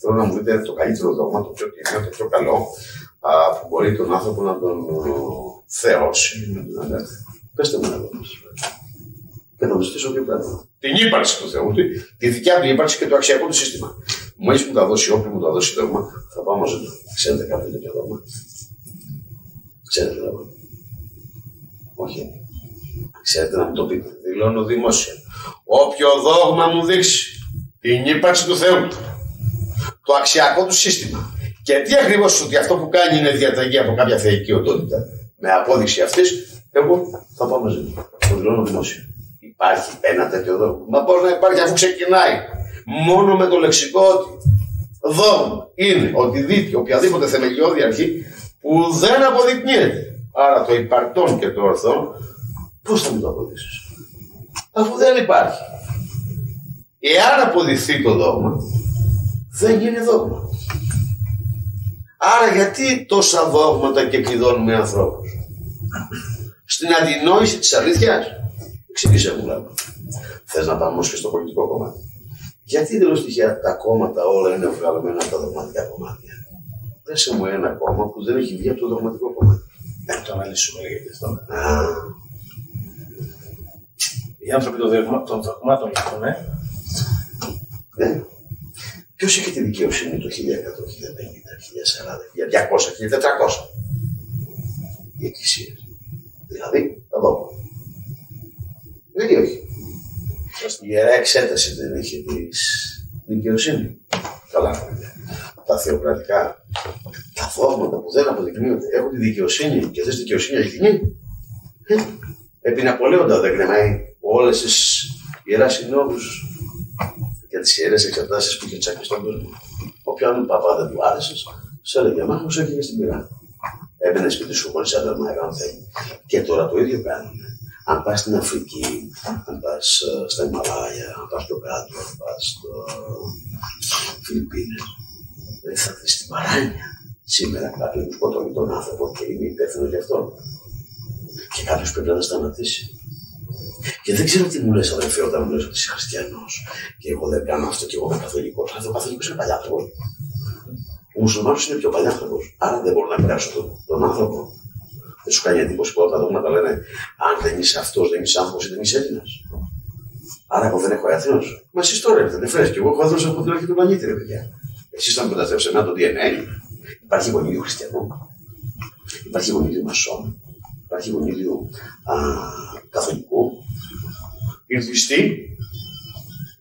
Θέλω να μου δείτε το καλύτερο δόγμα, το πιο τιμένο, το πιο καλό α, που μπορεί τον άνθρωπο να τον ο, θεώσει. Να τον ανέρθει. Πετε μου ένα δόγμα σας παρακαλώ. και θα μου ζητήσω δύο πράγματα. Την ύπαρξη του Θεού, τη δικιά του ύπαρξη και το αξιακό του σύστημα. Μόλις μου τα δώσει, όποιον μου τα δώσει δόγμα, θα πάω μαζί του. Ξέρετε κάποιο τέτοιο δόγμα; Ξέρετε δόγμα; Όχι. Ξέρετε να μου το πείτε. Δηλώνω δημόσια. Όποιο δόγμα μου δείξει την ύπαρξη του Θεού, το αξιακό του σύστημα και τι ακριβώς ότι αυτό που κάνει είναι διαταγή από κάποια θεϊκή οντότητα, με απόδειξη αυτής, εγώ θα πάω μαζί του. Το δηλώνω δημόσια. Υπάρχει ένα τέτοιο δόγμα. Μα πώς να υπάρχει αφού ξεκινάει; Μόνο με το λεξικό ότι δόγμα είναι οτιδήποτε, οποιαδήποτε θεμελιώδη αρχή που δεν αποδεικνύεται. Άρα το υπαρτόν και το ορθόν, πώς θα μου το αποδείξεις; Αφού δεν υπάρχει. Εάν αποδειχθεί το δόγμα, δεν γίνει δόγμα. Άρα γιατί τόσα δόγματα και κλειδώνουμε ανθρώπους; Στην αντινόηση της αλήθειας. Εξηγήσε μου λάβω. Θες να πάμε όμως και στο πολιτικό κομμάτι. Γιατί δεν τυχαία τα κόμματα όλα είναι βγαλμένα από τα δογματικά κομμάτια; Δέσε μου ένα κόμμα που δεν έχει βγει από το δογματικό κομμάτι. Δεν το αναλύσουμε λέγεται αυτό. Οι άνθρωποι των δογμάτων λοιπόν, ε. Ναι. Ποιος έχει τη δικαιοσύνη το 1100, 1050, 1040, 1200, 1400. Οι εκκλησίες. Δηλαδή τα δόγματα. Ναι ή όχι. Η ιερά εξέταση δεν είχε τη δικαιοσύνη. Καλά. Τα θεοκρατικά, τα δόγματα που δεν αποδεικνύονται έχουν τη δικαιοσύνη και θε δικαιοσύνη αληθινή. Ε, επί Ναπολέοντα δεν κρεμάει όλες τις ιεράς συνόδους για τις ιερές εξετάσεις που είχε τσακεί στον κόσμο. Όποιον παπά δεν του άρεσε, σε έλεγε Μάχο, έφυγε στην πυρά. Έμπαινε σπίτι σου χωρί άντρεμα, έκανε θέλει. Και τώρα το ίδιο κάνουν. Αν πας στην Αφρική, αν πας ε, στα Ιμαλάια, αν πας πιο κάτω, αν πας στο Φιλιππίνες, δεν θα δεις την παράνοια. Σήμερα κάποιοι που σκοτώνει τον άνθρωπο και είναι υπεύθυνος γι' αυτό. Και κάποιος πρέπει να τα σταματήσει. Και δεν ξέρω τι μου λες, αδερφέ, όταν μου λες ότι είσαι χριστιανός και εγώ δεν κάνω αυτό και εγώ είμαι καθολικός. Αλλά ο καθολικός είναι παλιάθρωπος. Ο μουσουλμάνος είναι πιο παλιάθρωπος. Άρα δεν μπορώ να περάσω τον, τον άνθρωπο. Δεν σου κάνει εντύπωση που τα δόγματα λένε Αν δεν είσαι αυτός, δεν είσαι άνθρωπος ή δεν είσαι Έλληνας. Άρα εγώ δεν έχω έθνος. Μα εσείς τώρα έρθετε, φρέσκει. Εγώ έχω έθνος από την αρχή του πλανήτη, ρε παιδιά. Εσείς θα μου σε μένα το DNA. Υπάρχει γονίδιο χριστιανό. Υπάρχει γονίδιο μασόν. Υπάρχει γονίδιο καθολικού. Ινδουιστή.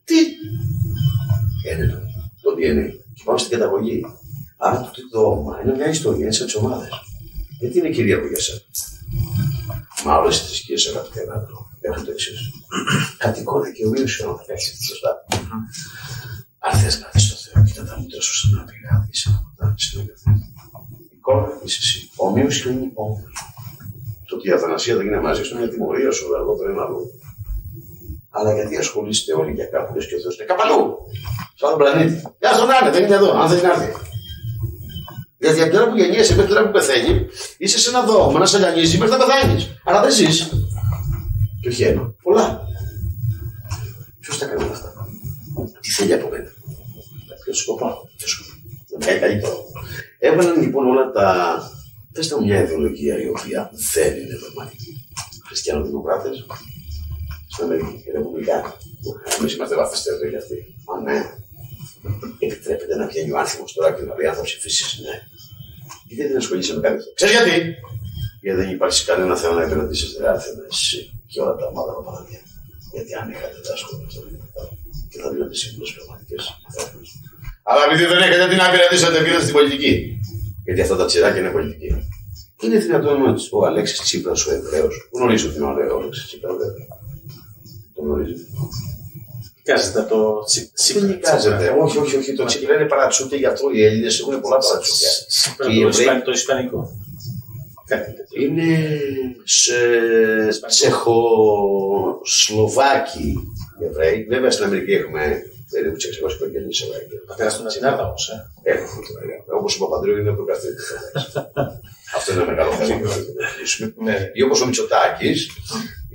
Τι; Είναι το, το DNA. Και πάμε στην καταγωγή. Άρα το δόγμα είναι μια ιστορία, είναι σε τις ομάδες. Γιατί είναι κυρίαρχο για σένα; Μα όλες τι θρησκείες αγαπητέ Νάτο έχουν το εξής. Κατοικώ δικαιομοίωση ο άνθρωπο. Σωστά. Αν θες να δεις το Θεό, κοίτα τα μούτρα σου σαν να πηγάδι, σε ένα Η Εικόνα είσαι εσύ. Ομοίωση είναι όμω. Το ότι η Αθανασία δεν είναι μαζί σου είναι μια τιμωρία σου, αλλά δεν είναι αλλού. Αλλά γιατί ασχολείστε όλοι για κάπου και ο Θεό είναι καπαλού; Σε άλλο πλανήτη. Για στον Άνε, δεν είναι εδώ, αν δεν είναι έρθει. Γιατί από την ώρα που γεννιέσαι μέχρι την ώρα που πεθαίνει, είσαι σε ένα δόγμα να σε λιανίζει μέχρι να πεθάνεις. Αλλά δεν ζεις. Και όχι ένα. Πολλά. Ποιος τα κάνει αυτά; Τι θέλει από μένα; Ποιο σκοπό. Ποιο σκοπό. Δεν κάνει καλύτερο. Έβαλαν λοιπόν όλα τα. Πες τα μια ιδεολογία η οποία δεν είναι δογματική. Χριστιανοδημοκράτες. Στην Αμερική. Ρεπουμπλικάνοι. Εμείς είμαστε βαθιστέροι για αυτοί. Μα ναι. Επιτρέπεται να βγαίνει ο άνθρωπος τώρα και να λέει αν θα ψηφίσει ναι. Γιατί δεν ασχολείσαι με κάτι Ξέρεις γιατί; Γιατί δεν υπάρχει κανένα θέμα να υπηρετήσει ρε εσύ και όλα τα μάτια παπαδάκια. Γιατί αν είχατε τα σχόλια στο και θα δίνατε σύμβουλε πνευματικέ Αλλά επειδή δεν έχετε τι να υπηρετήσετε, πήγατε στην πολιτική. Γιατί αυτά τα τσιράκια είναι πολιτική. Είναι δυνατόν ο Αλέξης Τσίπρας ο Εβραίος. Γνωρίζω την ωραία ο Αλέξη Τσίπρα, βέβαια. Το γνωρίζω. Εικάζεται το Τσίπρα. Δεν εικάζεται. Όχι, όχι, όχι. Το Τσίπρα είναι παρατσούκια, γι' αυτό οι Έλληνες έχουν πολλά παρατσούκια. Το Ισπανικό. Είναι σε Τσεχοσλοβάκοι Εβραίοι. Βέβαια στην Αμερική έχουμε περίπου 600 οικογένειες Εβραίοι. Πατέρας του Ναζινάρδα όμω. Έχουμε Όπως ο Παπαντρέου είναι το καθένα. Αυτό είναι ένα μεγάλο θέμα που να Ή όπως ο Μητσοτάκης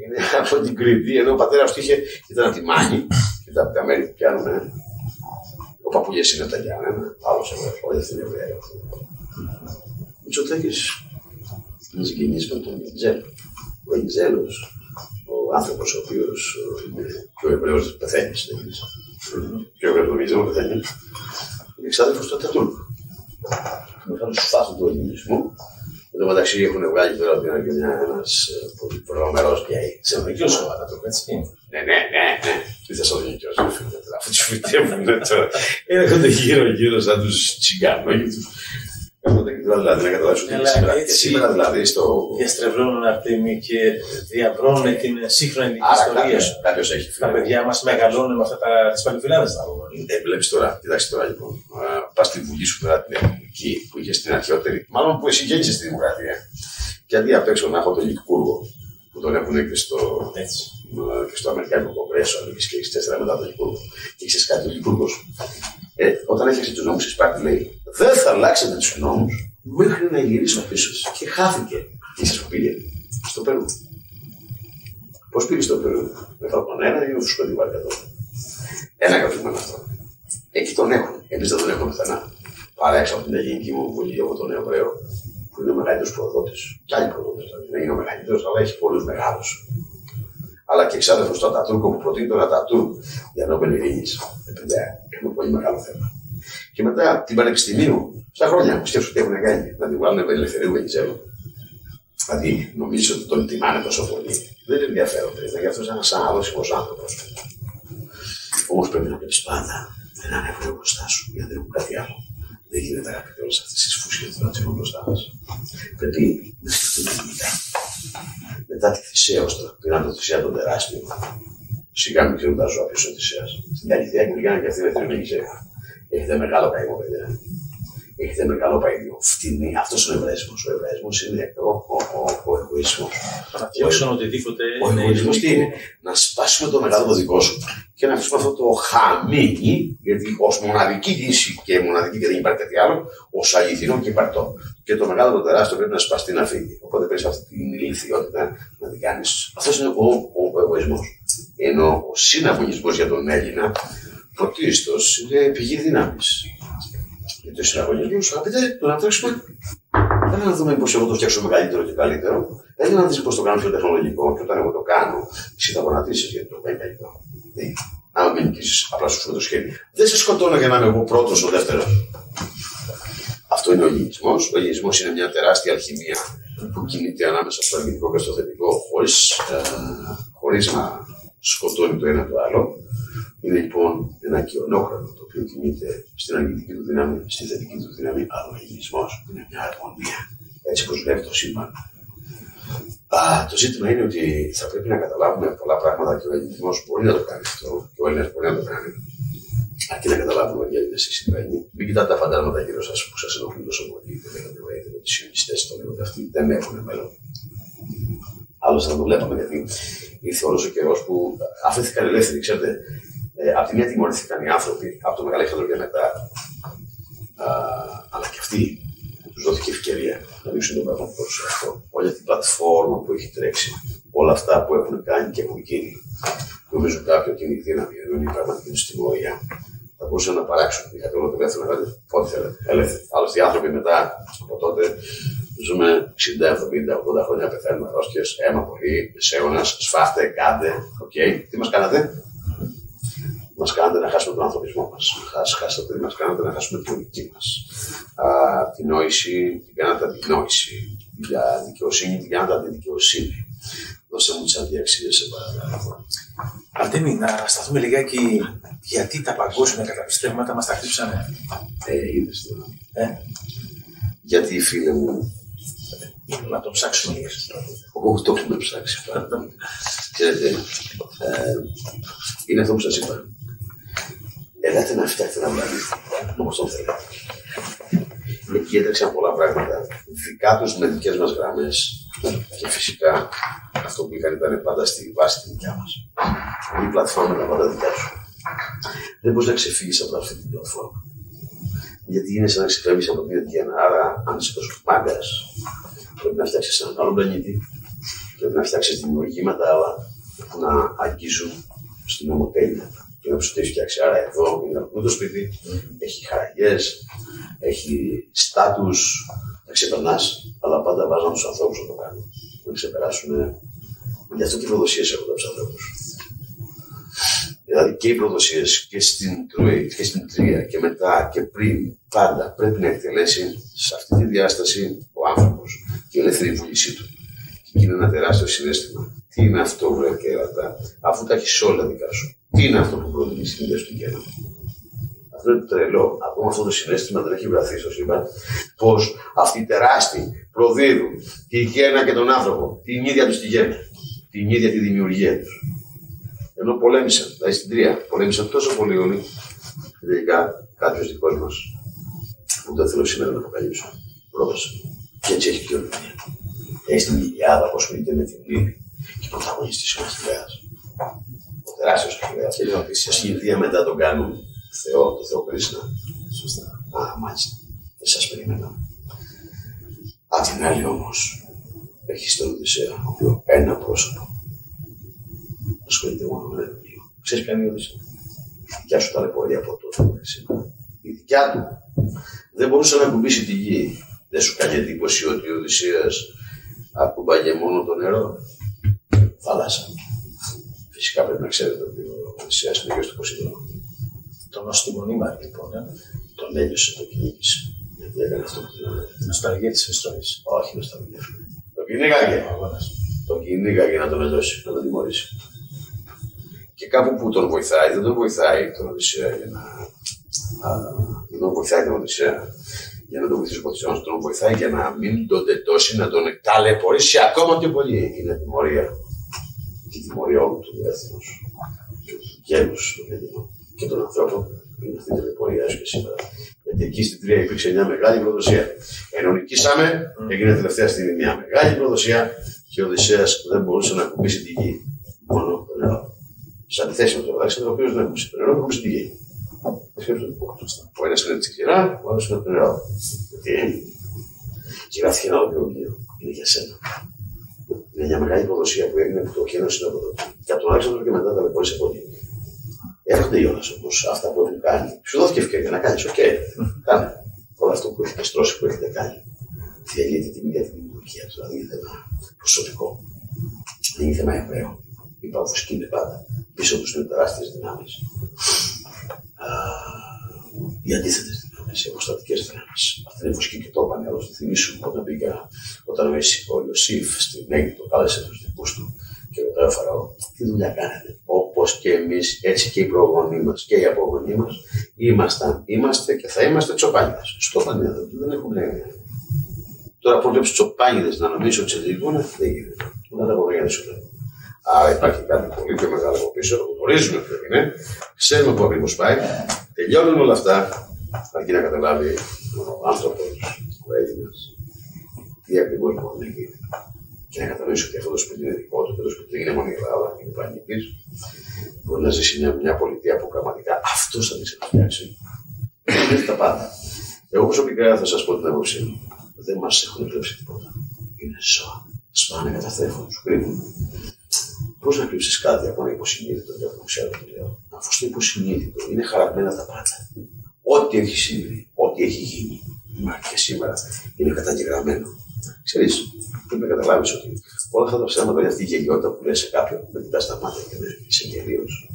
είναι από την Κρήτη, ενώ ο πατέρας του είχε, ήταν από τη Μάνη και τα, τα μέρη που πιάνουν. Ο παππούλια είναι τα Γιάννενα, άλλος Εβραίο, δεν είναι Εβραίο. Ο Μητσοτάκης είναι συγγενής με τον Βενιζέλο. Ο Βενιζέλο, ο άνθρωπος ο οποίος είναι και ο Εβραίος πεθαίνει. Και ο Εβραίος νομίζει πεθαίνει. Είναι εξάδελφος του Ατατούρκου. Με πάνω στου φάσου του ελληνισμού. Εν τω μεταξύ έχουν βγάλει τώρα ότι είναι ένας πολύ προγραμματικό γκέι. Σε ο Ατατούρκου, έτσι. Ναι, ναι, ναι, ναι. Τι θα σα δει και Αφού τους φυτεύουν τώρα. Έρχονται γύρω-γύρω σαν τους τσιγκάνου. Δηλαδή να καταλάβουν σήμερα, σήμερα δηλαδή στο. Διαστρεβλώνουν Αρτέμι και διαβρώνουν την σύγχρονη ιστορία. Κάποιο έχει Τα παιδιά μας μεγαλώνουν με αυτά τα τις παλιφυλάδε. Ε, βλέπεις τώρα, κοιτάξτε τώρα λοιπόν. Πας στη Βουλή σου τώρα την ελληνική που είχες στην αρχαιότερη. Μάλλον που εσύ γέννησε στη Δημοκρατία. Και αντί απ' έξω να έχω τον Λικούργο που τον έχουν και στο, και στο Αμερικάνικο Κογκρέσο, αν και έχεις τέσσερα μετά τον Λικούργο. Και ξέρει κάτι, ο Λικούργο, ε, όταν έφτιαξε τους νόμους τη Σπάρτη, λέει δεν θα αλλάξετε τους νόμους μέχρι να γυρίσω πίσω. Και χάθηκε. Και σας πήγε στο Περού. Πώς πήγε στο Περού, με τον ένα ή με φουσκωτή βάρκα εδώ. Ένα καθήκον αυτό. Εκεί τον έχουν. Εμείς δεν τον έχουμε πουθενά. Παρά έξω από την Ελληνική μου βουλή από τον Εβραίο, που είναι ο μεγαλύτερος προδότης. Κι άλλοι προδότες. Δηλαδή δεν είναι ο μεγαλύτερος, αλλά έχει πολλούς μεγάλους. Αλλά και εξάδελφος του Ατατούρκο που προτείνει τον Ατατούρκ για να ειρήνης. Επειδή έχουμε πολύ μεγάλο θέμα. Και μετά την Πανεπιστημίου, στα χρόνια που σκέφτομαι τι έχουν κάνει, να την βάλουν ελευθερίου Βενιζέλου. Δηλαδή, νομίζω ότι τον τιμάνε τόσο πολύ. Δεν είναι ενδιαφέρον. Είναι για αυτός ένας ανάδοσιμο άνθρωπος. Όμως πρέπει να πει πάντα ένα ανέβρε μπροστά σου, γιατί δεν έχουν κάτι άλλο. Δεν γίνεται αγαπητοί όλες αυτές τις φούσιε που θα μπροστά μας. Πρέπει να σκεφτούμε μετά. Μετά τη Θησέω τώρα, πήραν το Θησέα τον τεράστιο. Σιγά μην ξέρουν τα ζώα ποιο είναι ο Θησέα. Στην Καλυθέα και πήγαν και αυτή δεν θέλουν Έχετε μεγάλο καημό, παιδιά. Έχετε μεγάλο καημό. Φτηνή. Αυτός είναι ο Εβραϊσμό. Ο Εβραϊσμό είναι ο, ο, ο, ο εγωισμός. Παρατηρήσουν οτιδήποτε. Ο εγωισμός τι είναι. Να σπάσουμε το μεγάλο το δικό σου και να αφήσουμε αυτό το χαμίνι, γιατί ως μοναδική λύση και μοναδική και δεν υπάρχει κάτι άλλο, ως αληθινό και υπαρτό. Και το μεγάλο το τεράστιο πρέπει να σπαστεί να φύγει. Οπότε πρέπει αυτή την ηλικιότητα να την κάνεις. Αυτός είναι ο, ο, ο εγωισμός. Ενώ ο συναγωνισμός για τον Έλληνα πρωτίστω είναι πηγή δύναμης. Γιατί ο συναγωνισμό, αγαπητέ, το να τρέξουμε. Δεν να δούμε πώς εγώ το φτιάξω μεγαλύτερο και καλύτερο. Δεν να δεις πώς το κάνω πιο τεχνολογικό. Και όταν εγώ το κάνω, εσύ θα γονατίσει γιατί το κάνει καλύτερο. Αν μην νικήσει, απλά σου φέρω το σχέδιο. Δεν σε σκοτώνω για να είμαι εγώ πρώτος ο δεύτερος. Αυτό είναι ο γυνισμό. Ο γυνισμό είναι μια τεράστια αλχημία που κινείται ανάμεσα στο αρνητικό και στο θετικό, χωρίς ε, να σκοτώνει το ένα το άλλο. Είναι λοιπόν ένα κοινόχρονο το οποίο κινείται στην αρνητική του δύναμη, στη θετική του δύναμη, αλλά ο ελληνισμός είναι μια αρμονία. Έτσι όπω βλέπει το σύμπαν. Α, το ζήτημα είναι ότι θα πρέπει να καταλάβουμε πολλά πράγματα και ο ελληνισμός μπορεί να το κάνει αυτό και ο Έλληνας μπορεί να το κάνει. Αρκεί να καταλάβουμε ότι οι Έλληνε συμβαίνει. Μην κοιτάτε τα φαντάσματα γύρω σας που σας ενοχλούν τόσο πολύ και λέγατε ότι οι σιωνιστές το λέγονται αυτοί δεν έχουν μέλλον. Άλλωστε θα το βλέπαμε γιατί ήρθε όλος ο καιρός που αφήθηκαν ελεύθεροι. Ξέρετε, ε, απ' τη μία τιμωρήθηκαν οι άνθρωποι από το Μεγάλο και μετά, α, αλλά και αυτοί τους δόθηκε ευκαιρία να λύσουν το πράγμα τους αυτό. Όλη αυτή την πλατφόρμα που έχει τρέξει, όλα αυτά που έχουν κάνει και έχουν γίνει. Νομίζουν κάποιοι ότι είναι η δύναμη, ενώ είναι η πραγματική του τιμωρία. Θα μπορούσαν να παράξουν. Είχατε όλο το δεύτερο να πότε θέλετε. Ελεύθεροι. Άλλωστε οι άνθρωποι μετά από τότε ζούμε 60, 70, 80 χρόνια πεθαίνουμε αρρώστιες, αίμα πολύ, μεσαίωνας, σφάχτε, κάντε. Οκ. Τι μας κάνατε, Μας κάνετε να χάσουμε τον ανθρωπισμό μας. Χάσατε, μας κάνατε να χάσουμε την δική μας. Την νόηση, την κάνατε αντινόηση. Την δικαιοσύνη, την κάνατε αντιδικαιοσύνη. Δώστε μου τις αντιαξίες, σε παρακαλώ. Αρτέμι, να σταθούμε λιγάκι γιατί τα παγκόσμια καταπιστεύματα μας τα χτύψανε. Ε, είδες τώρα. Ε; Γιατί, φίλε μου, να το ψάξουμε. Όχι, το έχουμε ψάξει. Ξέρετε, ε, είναι αυτό που σας είπα. Ελάτε να φτιάξετε ένα βράδυ όπω το θέλετε. Εκεί έτρεξαν πολλά πράγματα. Δικά τους με δικές μας γραμμές και φυσικά αυτό που είχαν ήταν πάντα στη βάση τη δικιά μας. Η πλατφόρμα ήταν πάντα δικιά σου. Δεν μπορείς να ξεφύγεις από αυτή την πλατφόρμα. Γιατί είναι σαν να ξεφεύγεις από την ίδια Άρα, αν είσαι τόσο μάγκας, πρέπει να φτιάξεις έναν άλλο πλανήτη. Πρέπει να φτιάξεις δημιουργήματα άλλα που να αγγίζουν στην ομοτέλεια είναι που σου έχει φτιάξει. Άρα εδώ είναι το σπίτι, έχει χαραγιέ, έχει στάτους, τα ξεπερνάς, αλλά πάντα βάζαν τους ανθρώπους να το κάνουν. Να ξεπεράσουν Γι' αυτό και οι προδοσίες έχουν του ανθρώπους. Δηλαδή και οι προδοσίες και στην τροή και στην τρία και μετά και πριν πάντα πρέπει να εκτελέσει σε αυτή τη διάσταση ο άνθρωπος και η ελεύθερη βούλησή του. Και είναι ένα τεράστιο συνέστημα. Τι είναι αυτό, βρε κέρατα, αφού τα έχεις όλα δικά σου. Τι είναι αυτό που προτείνει στην ιδέα του κέρατο. Αυτό είναι τρελό. Ακόμα αυτό το συνέστημα δεν έχει βρεθεί στο σύμπαν. Πώ αυτοί οι τεράστιοι προδίδουν τη γέννα και τον άνθρωπο, την ίδια τους τη γέννα, την ίδια τη δημιουργία τους. Ενώ πολέμησαν, δηλαδή στην Τρία, πολέμησαν τόσο πολύ όλοι, τελικά κάποιος δικός μας, που δεν θέλω σήμερα να αποκαλύψω, πρόδωσε. Και έτσι έχει κοινωνία. Έχει την Ιλιάδα που ασχολείται με την λύπη και πρωταγωνιστή ο Αχηλέα. Ο τεράστιος Αχηλέα. Και λέω ότι σε σχεδία μετά τον κάνουν Θεό, το Θεό Κρίσνα. Σωστά. Α, μάλιστα. Δεν σας περίμενα. Απ' την άλλη όμως, έχει τον Οδυσσέα, ο οποίος ένα πρόσωπο ασχολείται μόνο με ένα βιβλίο. Ξέρεις ποια είναι η Οδυσσέα; Η δικιά σου ταλαιπωρία από τότε μέχρι σήμερα. Η δικιά του δεν μπορούσε να κουμπίσει τη γη. Δεν σου κάνει εντύπωση ότι ο Οδυσσέας ακούμπαγε μόνο το νερό; Θάλασσα. Φυσικά πρέπει να ξέρετε ότι ο Οδυσσέας είναι γιος του Ποσειδώνα. Τον Οστιμονίμα λοιπόν, ε. τον έλειωσε, τον κυνήγησε. Γιατί έκανε αυτό που την Νοσταλγία της ιστορία. Όχι νοσταλγία. Τον κυνήγαγε. Τον κυνήγαγε να τον ελώσει, να τον τιμωρήσει. Και κάπου που τον βοηθάει, δεν τον βοηθάει τον Οδυσσέα για να. δεν τον βοηθάει τον Οδυσσέα για να τον βοηθήσει ο Ποσειδώνα, τον βοηθάει για να μην τον τετώσει, να τον ταλαιπωρήσει ακόμα πιο πολύ. Είναι τιμωρία. Και η τιμωρία όλου του έθνου και τους γέλου του Ελληνικού και των ανθρώπων είναι αυτή η ταλαιπωρία έως και σήμερα. Γιατί εκεί στην Τρία υπήρξε μια μεγάλη προδοσία. Ενώ νικήσαμε, έγινε τελευταία στιγμή μια μεγάλη προδοσία και ο Οδυσσέας δεν μπορούσε να κουμπίσει τη γη. Μόνο το νερό. Σε αντιθέσει με τον Αλέξανδρο, ο οποίος δεν κουμπίσει το νερό, κουμπίσει τη γη. Ο ένας είναι τη ξηρά, ο άλλος είναι το νερό. Γιατί γυράθηκε ένα ολόκληρο βιβλίο. Είναι για σένα. Είναι μια μεγάλη προδοσία που έγινε από το ωκεανό είναι από τότε. Και από τον Αλέξανδρο και μετά τα λεπόρησε πολύ. Έρχονται οι ώρες όμω αυτά που έχουν κάνει. Σου δόθηκε ευκαιρία να κάνεις, οκ. Κάνε. Όλο αυτό που έχετε στρώσει, που έχετε κάνει. Διαλύεται την ίδια την δημιουργία τους. Δηλαδή είναι θέμα προσωπικό. Δεν είναι θέμα Εβραίο. Είπα όπως και είναι πάντα. Πίσω τους είναι τεράστιες δυνάμεις. Οι αντίθετες δυνάμει, οι αποστατικές δυνάμει. Αυτή είναι φωσκή και το είπανε. Αλλά το θυμίσουμε όταν πήγα, όταν ο Ιωσήφ στην Αίγυπτο κάλεσε τους δικούς του και ρωτάει ο Φαραώ, τι δουλειά κάνετε; Όπως και εμείς, έτσι και οι προγονείς μας και οι απογονείς μας, ήμασταν, είμαστε και θα είμαστε τσοπάνιδες. Στο πανίδα δεν έχουν Τώρα που βλέπεις τσοπάνιδες να νομίζεις ότι σε διηγούν, δεν γίνεται. Δεν τα αποδέχεται σου λέει. Άρα υπάρχει κάτι πολύ πιο μεγάλο από πίσω, γνωρίζουμε ποιο είναι, ξέρουμε πού ακριβώς πάει, τελειώνουν όλα αυτά, αρκεί να καταλάβει ο άνθρωπος, ο Έλληνας, τι ακριβώς μπορεί να γίνει και να κατανοήσει ότι αυτό το σπίτι είναι δικό του, το σπίτι δεν είναι μόνο η Ελλάδα, είναι πλανήτη, μπορεί να ζήσει μια, μια πολιτεία που πραγματικά αυτός θα τη φτιάξει. Δεν τα πάντα. Εγώ προσωπικά θα σας πω την άποψή μου. Δεν μας έχουν κλέψει τίποτα. Είναι ζώα. Σπάνε, καταστρέφουν, σου κρύβουν. Πώς να κρύψει κάτι από ένα υποσυνείδητο και από ξέρω τι λέω. Αφού στο υποσυνείδητο είναι χαραγμένα τα πάντα. Ό,τι έχει συμβεί, ό,τι έχει γίνει, μα και σήμερα είναι καταγεγραμμένο. Ξέρεις, πρέπει να καταλάβεις ότι όλα αυτά τα ψέματα για αυτή η γελιότητα που λες σε κάποιον με κοιτάς στα μάτια και είσαι γελίος.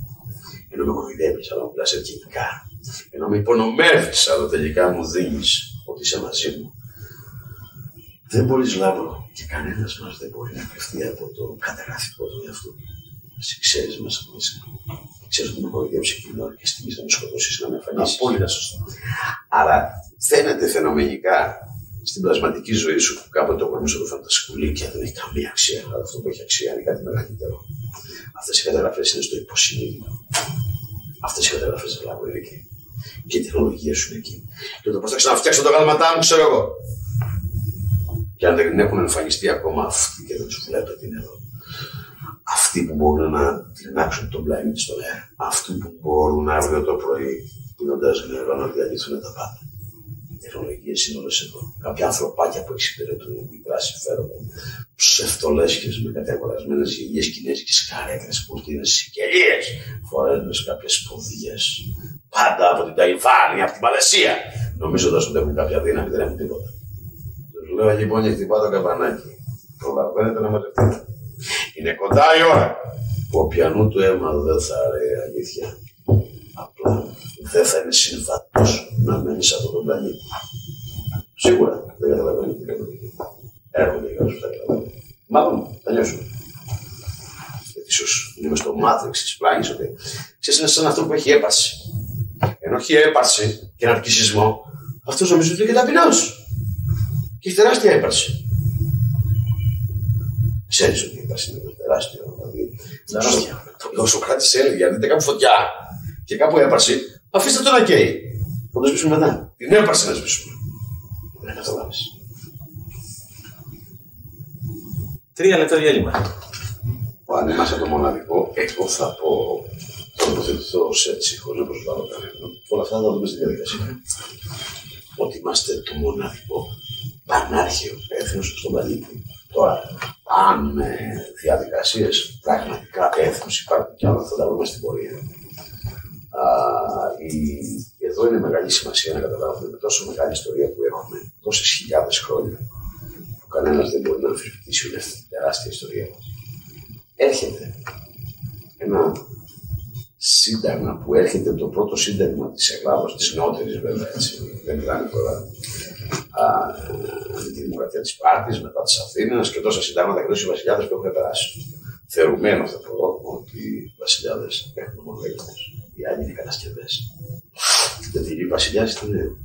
Ενώ με κοροϊδεύεις, αλλά μου μιλά ευγενικά. Ενώ με υπονομεύεις, αλλά τελικά μου δίνεις ότι είσαι μαζί μου. Δεν μπορείς λάβρο και κανένας μας δεν μπορεί να κρυφτεί από το καταγραφικό του εαυτού του. Εσύ ξέρεις μέσα από μέσα. Ξέρεις ότι με κοροϊδεύει εκείνη ώρα και στιγμή να με σκοτώσεις να με εμφανίσεις. Απόλυτα σωστό. Άρα φαίνεται φαινομενικά στην πλασματική ζωή σου που κάποτε το κορμί σου το φαντασκουλί και δεν έχει καμία αξία. Αλλά αυτό που έχει αξία είναι κάτι μεγαλύτερο. Αυτές οι καταγραφές είναι στο υποσυνείδητο. Αυτές οι καταγραφές δεν λάβω είναι εκεί. Και η τεχνολογία σου είναι εκεί. Και το πώς θα ξαναφτιάξω το γάλματά μου, ξέρω εγώ. Και αν δεν έχουν εμφανιστεί ακόμα αυτοί και δεν τους βλέπετε την εδώ. Αυτοί που μπορούν να τεινάξουν τον πλανήτη στον αέρα. Αυτοί που μπορούν αύριο το πρωί πίνοντας νερό να διαλύσουν τα πάντα τεχνολογίες είναι όλες εδώ. Κάποια ανθρωπάκια που εξυπηρετούν μικρά συμφέροντα, ψευτολέσχες με καταγορασμένε γελίε κινέζικες καρέκλες που είναι συγγελίε, φορώντα κάποιες σπουδίε. Πάντα από την Ταϊβάνη, από την Παλαισία, νομίζοντα ότι έχουν κάποια δύναμη, δεν έχουν τίποτα. Του λέω λοιπόν για χτυπά το καμπανάκι. Προλαβαίνετε να μαζευτείτε. Είναι κοντά η ώρα που ο πιανού του αίμα δεν θα ρέει αλήθεια. Απλά δεν θα είναι συμβατός να μένει σε αυτό το πλανήτη. Σίγουρα δεν καταλαβαίνει τι κάνω. Έρχονται οι γράψει που θα καταλαβαίνουν. Μάλλον θα νιώσουν. Γιατί ίσως είναι στο μάτριξ της πλάγης ότι ξέρεις είναι σαν αυτό που έχει έπαρση. Ενώ έχει έπαρση και αρκισισμό, αυτός νομίζω ότι είναι και ταπεινός. Και έχει τεράστια έπαρση. Ξέρεις ότι η έπαρση είναι τεράστια. Δηλαδή, ο Σοκράτης έλεγε: Αν δείτε κάπου φωτιά και κάπου έπαρση, αφήστε το να καίει. Θα το σβήσουμε μετά. Την έπαρση να σβήσουμε. Δεν καταλάβεις. Τρία λεπτά διάλειμμα. Αν είμαστε το μοναδικό, εγώ θα πω. Θα τοποθετηθώ ω έτσι, χωρίς να προσβάλλω κανέναν. Όλα αυτά θα τα δούμε στη διαδικασία. Ότι είμαστε το μοναδικό πανάρχαιο έθνο στον πλανήτη. Τώρα, αν με διαδικασίες πραγματικά έθνο υπάρχουν κι άλλα, θα τα βρούμε στην πορεία. Α, η, εδώ είναι μεγάλη σημασία να καταλάβουμε με τόσο μεγάλη ιστορία που έχουμε, τόσες χιλιάδες χρόνια, που κανένας δεν μπορεί να αμφισβητήσει όλη αυτή την τεράστια ιστορία μας. Έρχεται ένα σύνταγμα που έρχεται το πρώτο σύνταγμα της Ελλάδα, της νεότερη βέβαια, έτσι, δεν μιλάμε τώρα με τη δημοκρατία της Πάρτης, μετά της Αθήνας και τόσα συντάγματα και τόσοι βασιλιάδες που έχουν περάσει. Θεωρουμένο θα πω ότι οι βασιλιάδες έχουν ομολογίε. Οι άλλοι είναι κατασκευές. Γιατί οι βασιλιάδες ήταν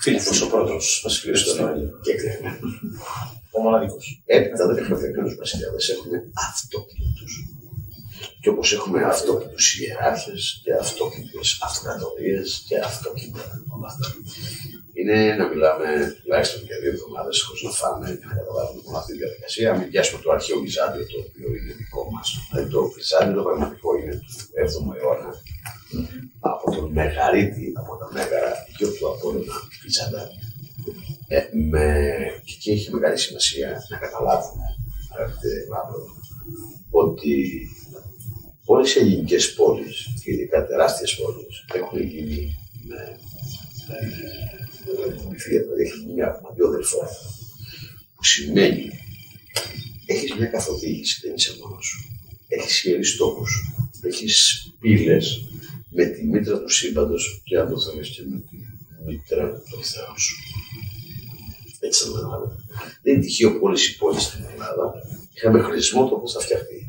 Φίλιππο ο πρώτος βασιλείο του και εκδεχμένου. Ο μοναδικός. Έπειτα δεν έχουμε εκδεχμένου βασιλιάδες, έχουμε αυτοκίνητου. Και όπως έχουμε αυτόκινητου ιεράρχες και αυτόκινητε αυτοκρατορίες και αυτόκινητα όλα αυτά. Είναι να μιλάμε τουλάχιστον για δύο εβδομάδες χωρίς να φάμε και να καταλάβουμε όλη αυτή τη διαδικασία. Μην πιάσουμε το αρχαίο Βυζάντιο το οποίο είναι δικό μας. Δηλαδή το Βυζάντιο το πραγματικό είναι του 7ου αιώνα. Από τον Μεγαρίτη, από τα Μέγαρα, γιο του Απόλυνα Βυζάντα. Ε, με... Και εκεί έχει μεγάλη σημασία να καταλάβουμε, αγαπητέ Μαύρο, ότι όλες οι ελληνικές πόλεις, και ειδικά τεράστιες πόλεις, έχουν γίνει με φιλία, δηλαδή έχει μια αδελφό. Που σημαίνει έχεις μια καθοδήγηση, δεν είσαι μόνος σου. Έχεις ιερεί στόχου. Έχεις πύλες με τη μήτρα του σύμπαντος και αν το θέλεις και με τη μήτρα του Θεού σου. Έτσι θα το Δεν είναι τυχαίο που όλες οι πόλεις στην Ελλάδα είχαμε χρησμό το πώ θα φτιαχτεί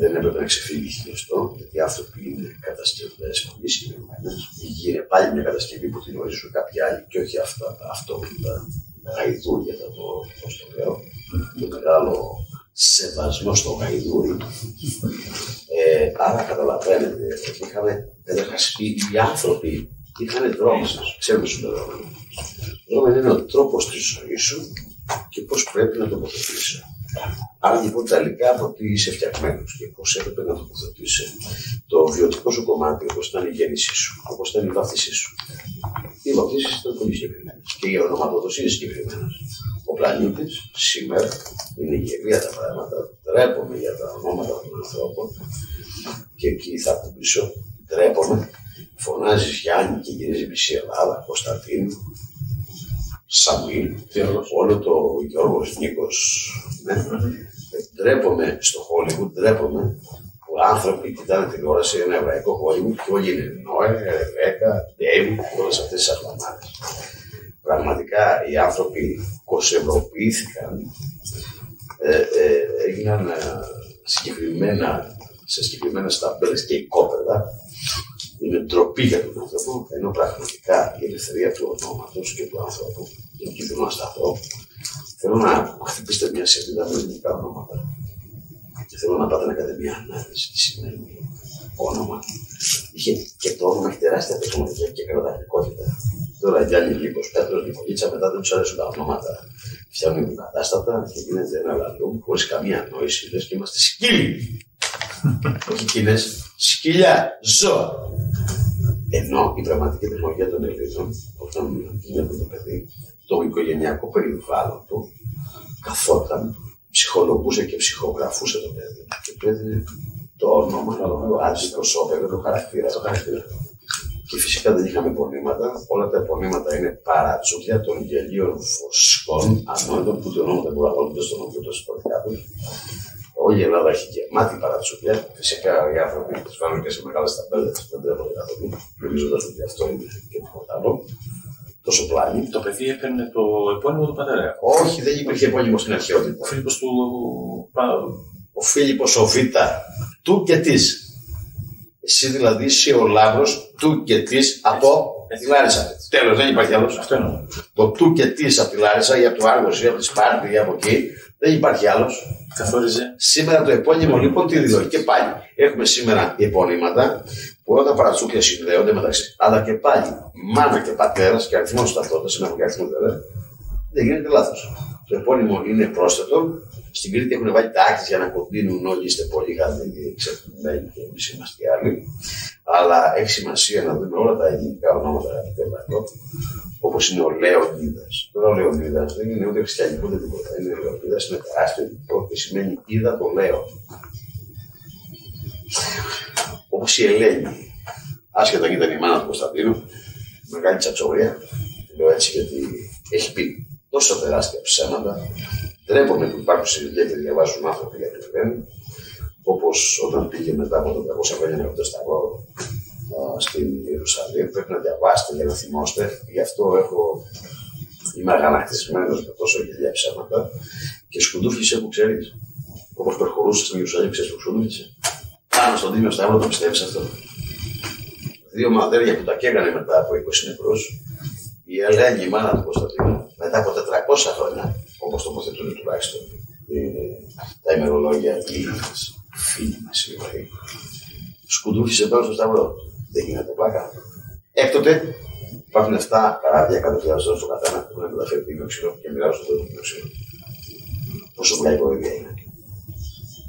δεν έπρεπε να ξεφύγει χιλιοστό, γιατί οι άνθρωποι είναι κατασκευές πολύ συγκεκριμένες. Η γη είναι πάλι μια κατασκευή που την ορίζουν κάποιοι άλλοι και όχι αυτά τα αυτόκλητα γαϊδούρια, θα το, το λέω. Το μεγάλο σεβασμό στο γαϊδούρι. Ε, άρα καταλαβαίνετε ότι είχαμε, οι, οι άνθρωποι είχαν δρόμο. Ξέρουμε σου λέω. Δρόμο είναι ο τρόπος της ζωής σου και πώς πρέπει να τοποθετήσει. Άρα λοιπόν τα υλικά από τις είσαι φτιαγμένο και πώς έπρεπε να τοποθετήσει το βιωτικό σου κομμάτι, όπως ήταν η γέννησή σου, όπως ήταν η βάθησή σου. Οι βαφτίσει ήταν πολύ συγκεκριμένες και η ονοματοδοσία είναι συγκεκριμένες. Ο πλανήτης σήμερα είναι γελία τα πράγματα. Τρέπομαι για τα ονόματα των ανθρώπων και εκεί θα κουμπίσω. Τρέπομαι. Φωνάζεις Γιάννη και γυρίζει μισή Ελλάδα, Κωνσταντίνου, Σαμίλ, όλο το Γιώργος Νίκος. Ναι. Ντρέπομαι στο Hollywood, ντρέπομαι που άνθρωποι κοιτάνε τηλεόραση ένα εβραϊκό Hollywood και όλοι είναι Νόε, Ρεβέκα, Ντέβι, όλες αυτές τις ατομάδες. Πραγματικά οι άνθρωποι κοσευροποιήθηκαν, ε, ε, έγιναν ε, συγκεκριμένα, σε συγκεκριμένα σταμπέλες και οικόπεδα είναι ντροπή για τον άνθρωπο, ενώ πραγματικά η ελευθερία του ονόματος και του ανθρώπου, και εκεί θέλω να σταθώ, θέλω να χτυπήσετε μια σελίδα με ελληνικά ονόματα. Και θέλω να πάτε να κάνετε μια ανάλυση τι σημαίνει όνομα. Είχε και το όνομα έχει τεράστια τεχνολογία και κρατακτικότητα. Τώρα Γιάννη Λίπο, Πέτρο Νικολίτσα, μετά δεν τους αρέσουν τα ονόματα. Φτιάχνουν κατάστατα και γίνεται ένα λαλούμ χωρίς καμία νόηση. Λες και είμαστε σκύλοι. Όχι κοινέ, σκυλιά, ζώα. Ενώ η πραγματική τεχνολογία των Ελλήνων, όταν γίνεται το παιδί, το οικογενειακό περιβάλλον του καθόταν, ψυχολογούσε και ψυχογραφούσε το παιδί. Και του έδινε το όνομα, το αντιπροσώπευε, το χαρακτήρα. Το χαρακτήρα. Και φυσικά δεν είχαμε επωνύματα. Όλα τα επωνύματα είναι παρατσούκια των γελίων φωσκών, ανόητων που το όνομα δεν μπορούν να βάλουν στον όνομα του Όλη η Ελλάδα έχει γεμάτη παρατσούκια. Φυσικά οι άνθρωποι τι βάλουν και σε μεγάλε ταμπέλε, δεν τρέπονται καθόλου, νομίζοντας ότι αυτό είναι και τίποτα άλλο. Τόσο πλάνη. Το παιδί έπαιρνε το επώνυμο του πατέρα. Όχι, δεν υπήρχε επώνυμο στην αρχαιότητα. Ο Φίλιππος του. Ο Φίλιππος ο Β, του και της. Εσύ δηλαδή είσαι ο λάβρος του και της από τη Λάρισα. Τέλος, δεν υπάρχει άλλος. Αυτό εννοώ. Το του και της από τη Λάρισα ή από το Άργος ή από τη Σπάρτη ή από εκεί δεν υπάρχει άλλος. Καθόριζε. Σήμερα το επώνυμο λοιπόν τι δηλώνει. Και πάλι έχουμε σήμερα επώνυματα που όταν παρατσούκια συνδέονται μεταξύ. Αλλά και πάλι μάνα και πατέρας και αριθμός ταυτότητα, ένα και αριθμό βέβαια, δεν γίνεται λάθος. Το επώνυμο είναι πρόσθετο. Στην Κρήτη έχουν βάλει τάξει για να κοντίνουν όλοι. Είστε πολύ καλοί και ξεπλημένοι και εμείς είμαστε άλλοι. Αλλά έχει σημασία να δούμε όλα τα ελληνικά ονόματα αγαπητέ λαό, όπως είναι ο Λέονίδα. Τώρα ο Λέονίδα δεν είναι ούτε χριστιανικό ούτε τίποτα. Είναι ο Λέονίδα, είναι τεράστιο ελληνικό και σημαίνει είδα το Λέο. Όπως η Ελένη. Άσχετα αν ήταν η μάνα του Κωνσταντίνου, μεγάλη τσατσορία. Λέω έτσι γιατί έχει πει τόσο τεράστια ψέματα. Ντρέπομαι που υπάρχουν σε ηλικία και διαβάζουν άνθρωποι για το Όπως όταν πήγε μετά από το 200 χρόνια με το Σταυρό στην Ιερουσαλήμ, πρέπει να διαβάσετε για να θυμόστε. Γι' αυτό έχω, είμαι αγανακτισμένος με τόσο γελιά ψέματα και σκουντούφλησε που ξέρεις. Όπως προχωρούσες στην Ιερουσαλήμ, ξέρεις που σκουντούφλησε. Πάνω στον Τίμιο Σταύρο το πιστεύεις αυτό. Δύο μαδέρια που τα καίγανε μετά από 20 νεκρούς, η Ελένη, η μάνα του Κωνσταντίνου, μετά από 400 χρόνια, όπως τοποθετούν τουλάχιστον τα ημερολόγια οι φίλοι μας οι Εβραίοι, σκουντούφισε πάνω στο Σταυρό. Δεν γίνεται πλάκα. Έκτοτε υπάρχουν 7 καράβια 100.000 δόσει στο καθένα που έχουν μεταφέρει την ξύλο και μοιράζουν το τίμιο ξύλο. Πόσο μεγάλη κοροϊδία είναι.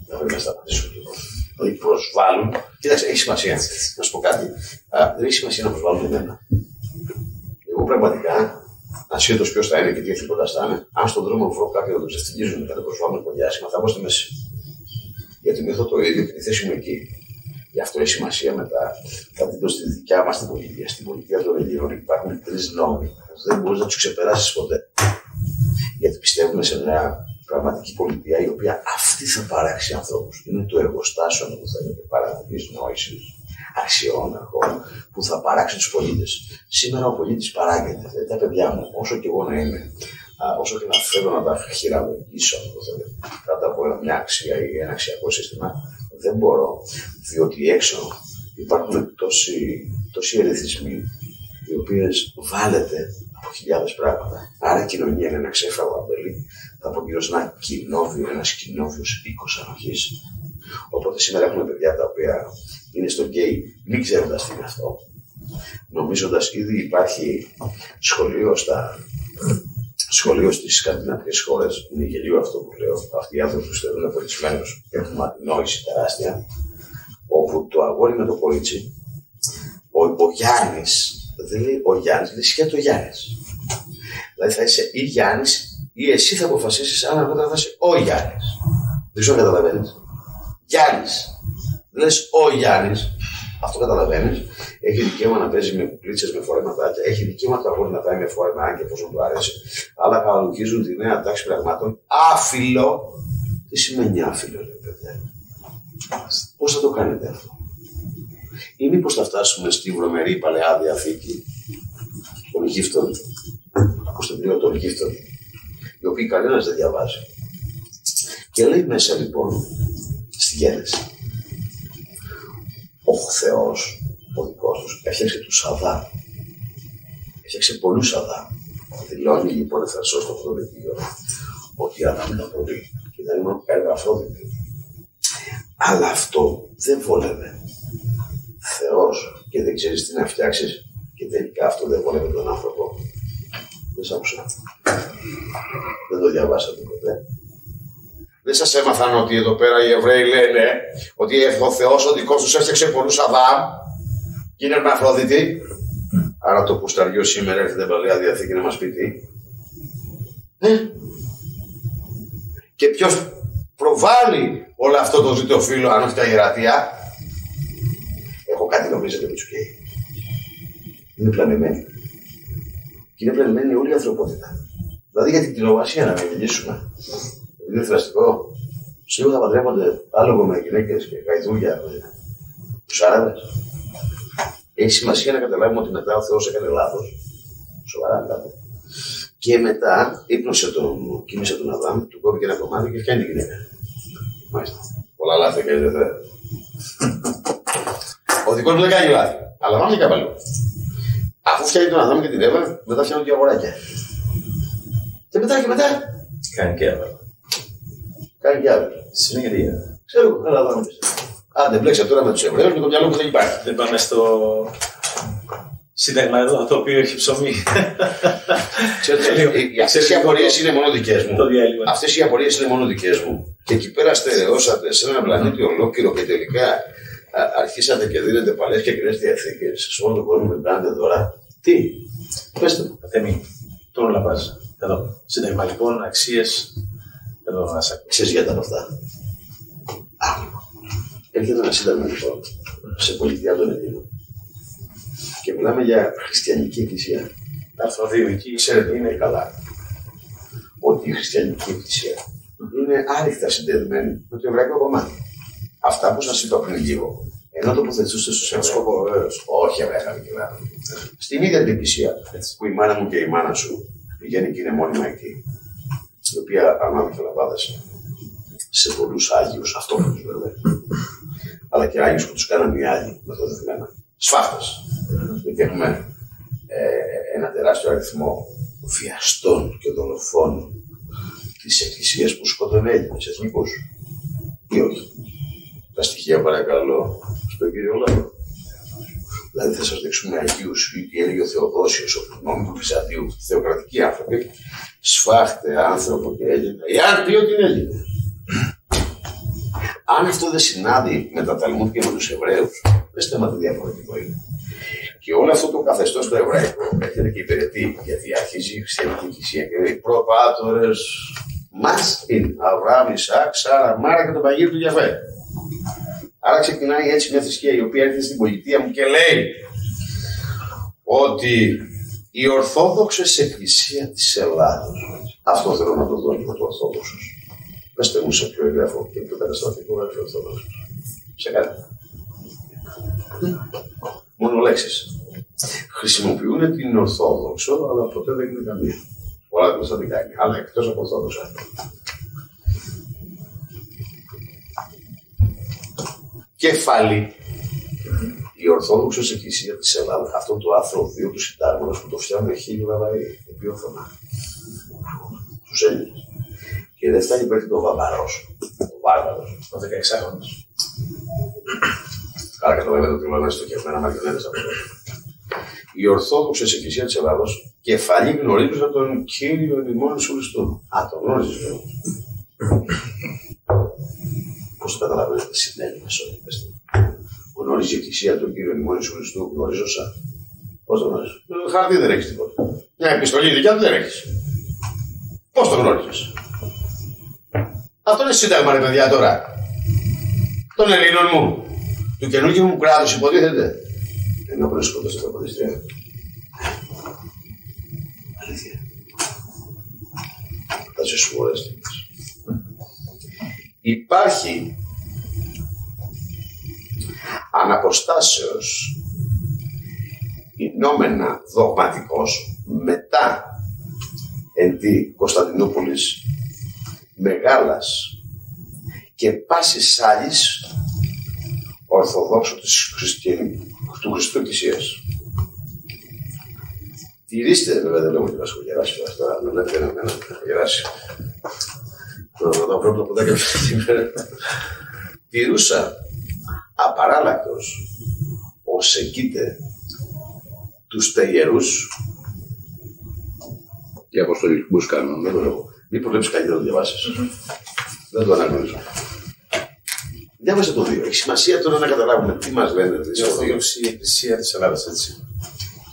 Δεν πρέπει να σταματήσουμε λοιπόν. Δηλαδή προσβάλλουν. Κοίταξε, έχει σημασία. Να σου πω κάτι. Α, δεν έχει σημασία να προσβάλλουν εμένα. Εγώ πραγματικά, ασχέτως ποιος θα είναι και τι εθνικότητας θα είναι, αν στον δρόμο βρω κάποιον να το ξεφτυγίζουν και να το προσβάλλουν πολύ άσχημα, θα μπω στη μέση. Γιατί νιώθω το ίδιο και τη θέση μου εκεί. Γι' αυτό έχει σημασία μετά. Θα δείτε στη δικιά μας την πολιτεία, στην πολιτεία των Ελλήνων υπάρχουν τρεις νόμοι. Δεν μπορείς να τους ξεπεράσεις ποτέ. Γιατί πιστεύουμε σε μια πραγματική πολιτεία η οποία αυτή θα παράξει ανθρώπους. Είναι το εργοστάσιο, αν το θέλετε, παραγωγής νόησης, αξιών, αρχών, που θα παράξει τους πολίτες. Σήμερα ο πολίτης παράγεται. Δηλαδή τα παιδιά μου, όσο και εγώ να είμαι, α, όσο και να θέλω να τα χειραγωγήσω, αν το θέλετε, κάτω από μια αξία ή ένα αξιακό σύστημα, δεν μπορώ. Διότι έξω υπάρχουν τόσοι, τόσοι ερεθισμοί, οι οποίες βάλετε από χιλιάδες πράγματα. Άρα η κοινωνία είναι ένα ξέφραγο αμπελί, θα αποκυρώσει ένα κοινόβιο, ένας κοινόβιος οίκος ανοχής. Οπότε σήμερα έχουμε παιδιά τα οποία είναι στο γκέι, μην ξέροντας τι είναι αυτό. Νομίζοντας ήδη υπάρχει σχολείο στα σχολείο στις σκανδιναβικές χώρες. Είναι γελίο αυτό που λέω. Αυτοί οι άνθρωποι που θεωρούν πολιτισμένου έχουν αντινόηση τεράστια. Όπου το αγόρι με το κορίτσι, ο, ο Γιάννης, δεν λέει ο Γιάννης, λέει σχέτο Γιάννης. Δηλαδή θα είσαι ή Γιάννης ή εσύ θα αποφασίσεις αν αργότερα θα είσαι ο Γιάννης. Δεν ξέρω αν καταλαβαίνεις. Γιάννης. Λες ο Γιάννης, αυτό καταλαβαίνεις. Έχει δικαίωμα να παίζει με κουκλίτσες, με φορεματάκια. Έχει δικαίωμα το αγόρι να πάει με φορεμάκια εφόσον του αρέσει. Αλλά καλολογίζουν τη νέα τάξη πραγμάτων. Άφιλο. Τι σημαίνει άφιλο, λέει παιδιά; Πώς θα το κάνετε αυτό; Ή μήπως θα φτάσουμε στη βρωμερή παλαιά διαθήκη των γύφτων, Κωνσταντινίου των γύφτων, οι οποίοι κανένας δεν διαβάζει. Και λέει μέσα λοιπόν στη γέννηση. Ο Θεός, ο δικός τους, έφτιαξε τους Σαδά. Έφτιαξε πολλούς Σαδά. Δηλώνει λοιπόν ευθαρσός στο αυτό το βιβλίο ότι η Αδάμ ήταν πολύ και ήταν μόνο εργαφρόδιτη. Αλλά αυτό δεν βόλευε. Θεός και δεν ξέρεις τι να φτιάξεις και τελικά αυτό δεν βόλευε τον άνθρωπο. Δεν σ' άκουσα. Δεν το διαβάσατε ποτέ. Δεν σας έμαθαν ότι εδώ πέρα οι Εβραίοι λένε ότι ο Θεός ο δικός τους έφτιαξε πολλούς Αδάμ και είναι Αφροδίτη. Άρα το πουσταριό σήμερα έρχεται παλιά διαθήκη να μας πει τι. Ε; Και ποιος προβάλλει όλο αυτό το ζήτο φίλο, αν όχι τα ιερατεία. Έχω κάτι νομίζετε με τους καίει. Είναι πλανημένη. Και είναι πλανημένη όλη η ανθρωπότητα. Δηλαδή για την κοινοβασία να μην μιλήσουμε. Είναι θραστικό. Σίγουρα θα παντρεύονται άλογο με γυναίκες και γαϊδούρια με του Άραβε. Έχει σημασία να καταλάβουμε ότι μετά ο Θεός έκανε λάθος. Σοβαρά κάτω. Και μετά ύπνωσε τον, κοίμησε τον Αδάμ, του κόβει και ένα κομμάτι και φτιάχνει την γυναίκα. Μάλιστα. Πολλά λάθη κάνει δεν Ο δικός μου δεν κάνει λάθη. Αλλά πάμε και κάπου Αφού φτιάχνει τον Αδάμ και την Εύα, μετά φτιάχνουν και αγοράκια. Και μετά και μετά. Κάνει και έβαλα. Κάνει και άλλο. Συνέχεια. Ξέρω, καλά δεν Αν δεν μπλέξα τώρα με τους Εβραίους και το μυαλό μου δεν υπάρχει. Δεν πάμε στο Σύνταγμα εδώ, το οποίο έχει ψωμί. Αυτές οι απορίες είναι μόνο δικές μου. Αυτές οι απορίες είναι μόνο δικές μου. Και εκεί πέρα στερεώσατε σε ένα πλανήτη ολόκληρο και τελικά αρχίσατε και δίνετε παλές και κοινέ διαθήκες σε όλο τον κόσμο με κάνετε δώρα. Τι, πετε μου. Θέμη, τώρα λαμπάζει. Εδώ. Σύνταγμα λοιπόν, αξίες. Εδώ να σα Ξέρεις γιατί αυτά. Έρχεται ένα σύνταγμα λοιπόν σε πολιτεία των Ελλήνων και μιλάμε για χριστιανική εκκλησία. Άρθρο 2 εκεί. Ξέρετε, είναι καλά ότι η χριστιανική εκκλησία είναι άρρηκτα συνδεδεμένη με το εβραϊκό κομμάτι. Αυτά που σας είπα πριν λίγο. Ενώ τοποθετούσατε στο σεβασμό σκοπό, βεβαίως. Όχι, εβραϊκά δικαιωμένα. Στην ίδια την εκκλησία που η μάνα μου και η μάνα σου πηγαίνει και είναι μόνιμα εκεί, η οποία ανάβει και λαμπάδε σε πολλούς Άγιους, αυτόχρονου βέβαια, αλλά και Άγιους που τους κάνανε οι Άγιοι μεθοδευμένα σφάχτε. Γιατί έχουμε ε, ένα τεράστιο αριθμό βιαστών και δολοφόνων της Εκκλησίας που σκότωνε Έλληνες εθνικούς. Ή όχι. Τα στοιχεία παρακαλώ στον κύριο Λάβο. Δηλαδή θα σας δείξουμε Αγίου ή τι έλεγε ο Θεοδόσιος, ο νόμο του Βυζαντίου, θεοκρατικοί άνθρωποι, σφάχτε άνθρωπο και Έλληνα, εάν πει ότι είναι Έλληνα. Αν αυτό δεν συνάδει με τα Ταλμούδια και με τους Εβραίους, δεν θέμα τι διαφορετικό είναι. Και όλο αυτό το καθεστώς το εβραϊκό έρχεται και υπηρετεί, γιατί αρχίζει η χριστιανική εκκλησία και λέει προπάτορες μας είναι Αβραάμ, Ισάκ, Σάρα, Μάρα και το παγίδι του Γιαφέ. Άρα ξεκινάει έτσι μια θρησκεία η οποία έρχεται στην πολιτεία μου και λέει ότι η Ορθόδοξη Εκκλησία της Ελλάδος. Αυτό θέλω να το δω με το Ορθόδοξος. Πετε μου σε ποιο εγγραφό και ποιο καταστατικό γράφει ο Ορθόδοξο. Σε κάτι. Μόνο λέξεις. Χρησιμοποιούν την Ορθόδοξο, αλλά ποτέ δεν είναι καμία. Όλα τα δεν κάνει. Αλλά εκτός από Ορθόδοξα. Κεφάλι. Η Ορθόδοξη Εκκλησία της Ελλάδας, αυτό το άρθρο 2 τους Συντάγματο που το φτιάχνουν χίλιοι βαβαροί, επί ορθονά. Του Έλληνες. Και δεν φτάνει πέρα το βαβαρός, ο βάρβαρος, ο 16χρονο. Άρα καταλαβαίνετε ότι όλα είναι στοχευμένα μαριονέτες από εδώ. Η Ορθόδοξη Εκκλησία της Ελλάδο κεφαλή γνωρίζοντας τον κύριο ημών σου Χριστού. Α, τον γνώριζες βέβαια. Πώς το καταλαβαίνετε, τι σημαίνει μέσω Γνωρίζει η Εκκλησία τον κύριο ημών σου Χριστού, γνωρίζω σαν. Πώ το γνωρίζει. Χαρτί δεν έχεις τίποτα. Μια επιστολή δικιά του δεν έχεις. Πώς το γνώριζες; Αυτό είναι σύνταγμα, ρε παιδιά τώρα. Των Ελλήνων μου. Του καινούργιου μου κράτους υποτίθεται. Ενώ πριν σκότωσε τα Παλαιστίνια. Αλήθεια. Θα σε φορέ Υπάρχει αναποστάσεως γινόμενα δογματικός μετά εν τη Κωνσταντινούπολης μεγάλας και πάσης άλλης Ορθοδόξου της του Χριστού Εκκλησίας. Τηρήστε, βέβαια δεν λέω ότι θα γεράσει αυτά, αλλά λέτε ένα μένα θα γεράσει. Το βρω το ποδάκι σήμερα. Τηρούσα απαράλλακτος ως εκείτε τους τεγερούς η αποστολή που κάνουν. Δεν το λέω. Μήπως βλέπεις καλύτερα να το διαβάσεις. Δεν το αναγνωρίζω. Διάβασε το δύο. Έχει σημασία τώρα να καταλάβουμε τι μας λένε. Η Ορθόδοξη Εκκλησία της Ελλάδας, έτσι.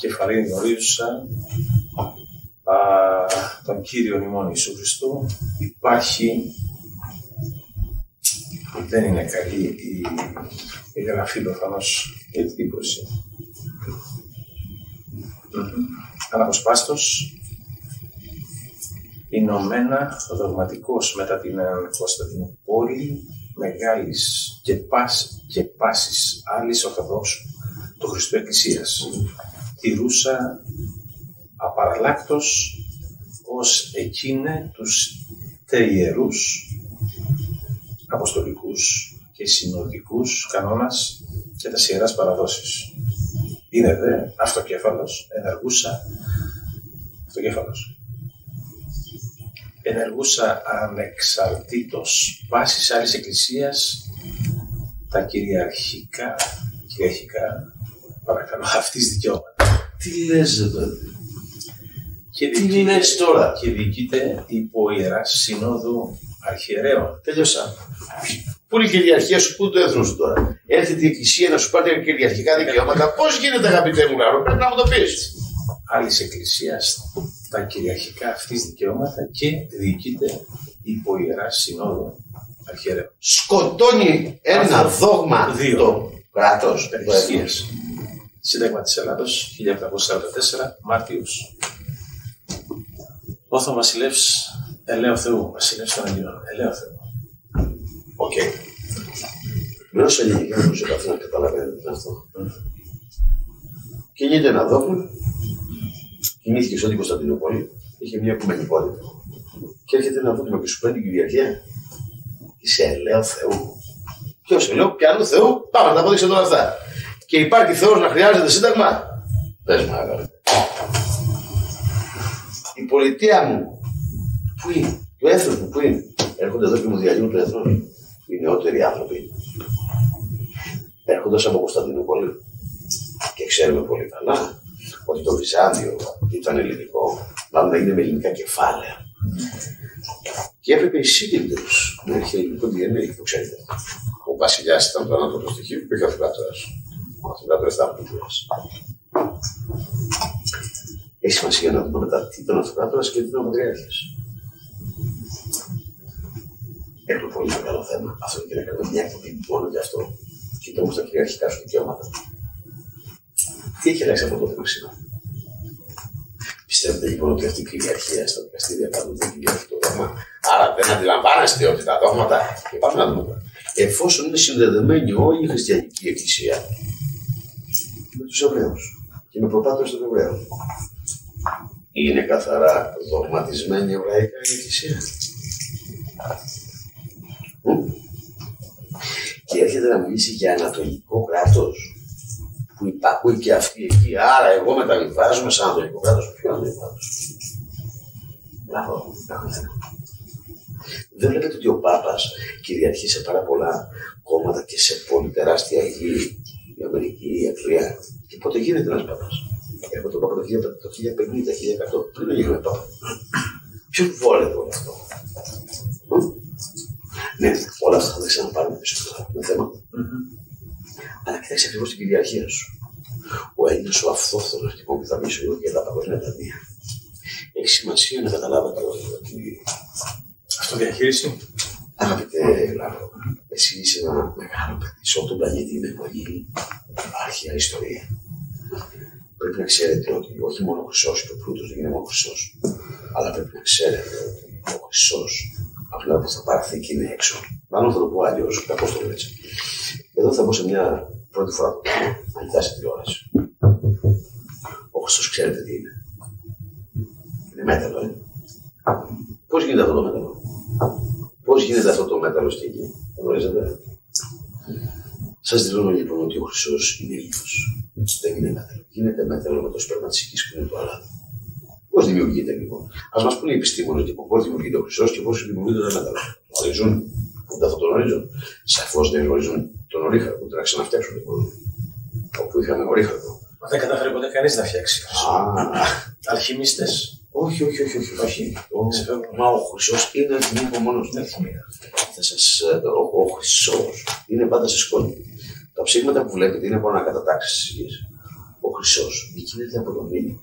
Κεφαλήν γνωρίζουσα τον κύριο ημών Ιησού Χριστού. Υπάρχει. Δεν είναι καλή η, η γραφή προφανώς η εκτύπωση. Αναποσπάστος Ηνωμένα δογματικός μετά την Κωνσταντινούπολη μεγάλης και, πάς, και πάσης άλλης Ορθοδόξου του Χριστού Εκκλησίας. Τηρούσα απαραλλάκτος ως εκείνε τους τεριερούς αποστολικούς και συνοδικούς κανόνας και τα ιεράς παραδόσεις. Είναι δε αυτοκέφαλος, ενεργούσα αυτοκέφαλος. Ενεργούσα ανεξαρτήτως πάσης άλλης εκκλησίας τα κυριαρχικά, κυριαρχικά, παρακαλώ, αυτής δικαιώματα. Τι λες εδώ. Και Τι είναι τώρα; Και διοικείται υπό ιεράς συνόδου αρχιερέων. Τέλειωσα. Πού είναι η κυριαρχία σου, πού είναι το έθνο σου τώρα; Έρχεται η Εκκλησία να σου πάρει κυριαρχικά δικαιώματα. Πώς γίνεται, αγαπητέ μου Λάρο, πρέπει να μου το πεις. Άλλης εκκλησίας τα κυριαρχικά αυτής δικαιώματα και διοικείται υπό ιεράς συνόδου αρχιερέων. Σκοτώνει ένα Αυτό. δόγμα Δύο. το κράτος. Εκκλησίας. Σύνταγμα της Ελλάδος, 1844, Μάρτιος. Όθων βασιλεύς ελέω Θεού, βασιλεύς των Αγγελών, ελέω Θεού. Οκ. Με όσο ελληνικά νομίζω καθένας καταλαβαίνει τι είναι αυτό. Κινείται ένα δόγμα, κινήθηκε σε όλη την Κωνσταντινούπολη, είχε μια οικουμενικότητα. Και έρχεται ένα δόγμα και σου παίρνει την κυριαρχία. Είσαι ελέω Θεού. Ποιος ελαίο, πιάνω Θεού, πάμε να τα αποδείξω τώρα αυτά. Και υπάρχει Θεός να χρειάζεται σύνταγμα. Πες μου, αγάπη. Η πολιτεία μου, πού είναι, το έθνο μου, πού είναι; Έρχονται εδώ και μου διαλύουν το έθνο. Οι νεότεροι άνθρωποι έρχονται από Κωνσταντινούπολη και ξέρουμε πολύ καλά ότι το Βυζάντιο ήταν ελληνικό, μάλλον έγινε με ελληνικά κεφάλαια. Και έπρεπε οι σύγκριτε να έχει ελληνικό DNA, το ξέρετε. Ο βασιλιάς ήταν το ανώτατο στοιχείο και όχι ο αυτοκράτορα. Ο αυτοκράτορα ήταν πλούτο. Έχει σημασία να δούμε μετά τι ήταν ο αυτοκράτορα και τι ήταν ο πατριάρχη. Έχουμε πολύ μεγάλο θέμα. Αυτό και να κάνουμε μια εκπομπή μόνο γι' αυτό. Κοίτα όμω τα κυριαρχικά σου δικαιώματα. Τι έχει αλλάξει αυτό το θέμα σήμερα; Πιστεύετε λοιπόν ότι αυτή η κυριαρχία στα δικαστήρια πάντων δεν κυριαρχεί το δόγμα; Άρα δεν αντιλαμβάνεστε ότι τα δόγματα. Και πάμε να δούμε τώρα. Εφόσον είναι συνδεδεμένη όλη η χριστιανική εκκλησία με τους Εβραίους και με προπάτρε των Εβραίων. Είναι καθαρά δογματισμένη εβραϊκά η εκκλησία. Μμ. Και έρχεται να μιλήσει για ανατολικό κράτος που υπακούει και αυτή εκεί. Άρα, εγώ μεταβιβάζομαι σαν ανατολικό κράτος. Ποιο ανατολικό κράτος; Μπράβο, μπράβο. Δεν βλέπετε ότι ο Πάπας κυριαρχεί σε πάρα πολλά κόμματα και σε πολύ τεράστια γη, η Αμερική, η Αγγλία. Και πότε γίνεται ένας Πάπας; Έχω τον Πάπα το 1050-1100, πριν έγινε Πάπα. Ποιον βόλευε όλο αυτό. Μμ. Ναι, όλα αυτά θα τα ξαναπάρουμε πίσω τώρα. Είναι θέμα. Αλλά κοιτάξτε ακριβώς την κυριαρχία σου. Ο Έλληνας ο αυτόφθονο λοιπόν που θα μιλήσω λίγο για τα παγκόσμια ταμεία. Έχει σημασία να καταλάβετε ότι Αυτοδιαχείριση. Αγαπητέ Λάρο, εσύ είσαι ένα μεγάλο παιδί. Σε όλο τον πλανήτη με πολύ αρχαία ιστορία. Πρέπει να ξέρετε ότι όχι μόνο ο χρυσός και ο πλούτος δεν είναι μόνο χρυσός, αλλά πρέπει να ξέρετε ότι ο χρυσός από την ώρα που θα πάρθει και είναι έξω. Μάλλον θα το πω αλλιώς, κακώ το λέω έτσι. Εδώ θα μπω σε μια πρώτη φορά που κάνω, να κοιτάσει τηλεόραση. Ο χρυσός ξέρετε τι είναι. Είναι μέταλλο, ε. Πώς γίνεται αυτό το μέταλλο; Πώς γίνεται αυτό το μέταλλο στη γη, γνωρίζετε; Σας δηλώνω λοιπόν ότι ο χρυσός είναι ήλιος. Δεν είναι μέταλλο. Γίνεται μέταλλο με το σπέρμα της γη που είναι το αλάτι. Πώς δημιουργείται λοιπόν; Α μας πούνε οι επιστήμονες λοιπόν πώς δημιουργείται ο χρυσό και πώς δημιουργείται το μέταλλο. Γνωρίζουν. Δεν θα το γνωρίζουν. Σαφώς δεν γνωρίζουν τον ορίχαρδο. Πρέπει να ξαναφτιάξουν λοιπόν. Όπου είχαμε ορίχαρδο. Μα δεν κατάφερε ποτέ κανείς να φτιάξει. Α, Αλχημίστες. όχι, όχι, όχι, όχι. όχι. Ο, Ξέρω. μα ο χρυσό είναι αλχημία μόνο του. Θα σας, ε, ο, ο χρυσό είναι πάντα σε σκόνη. Τα ψήγματα που βλέπετε είναι από ανακατατάξεις της γης. Ο χρυσός γίνεται από τον ήλιο.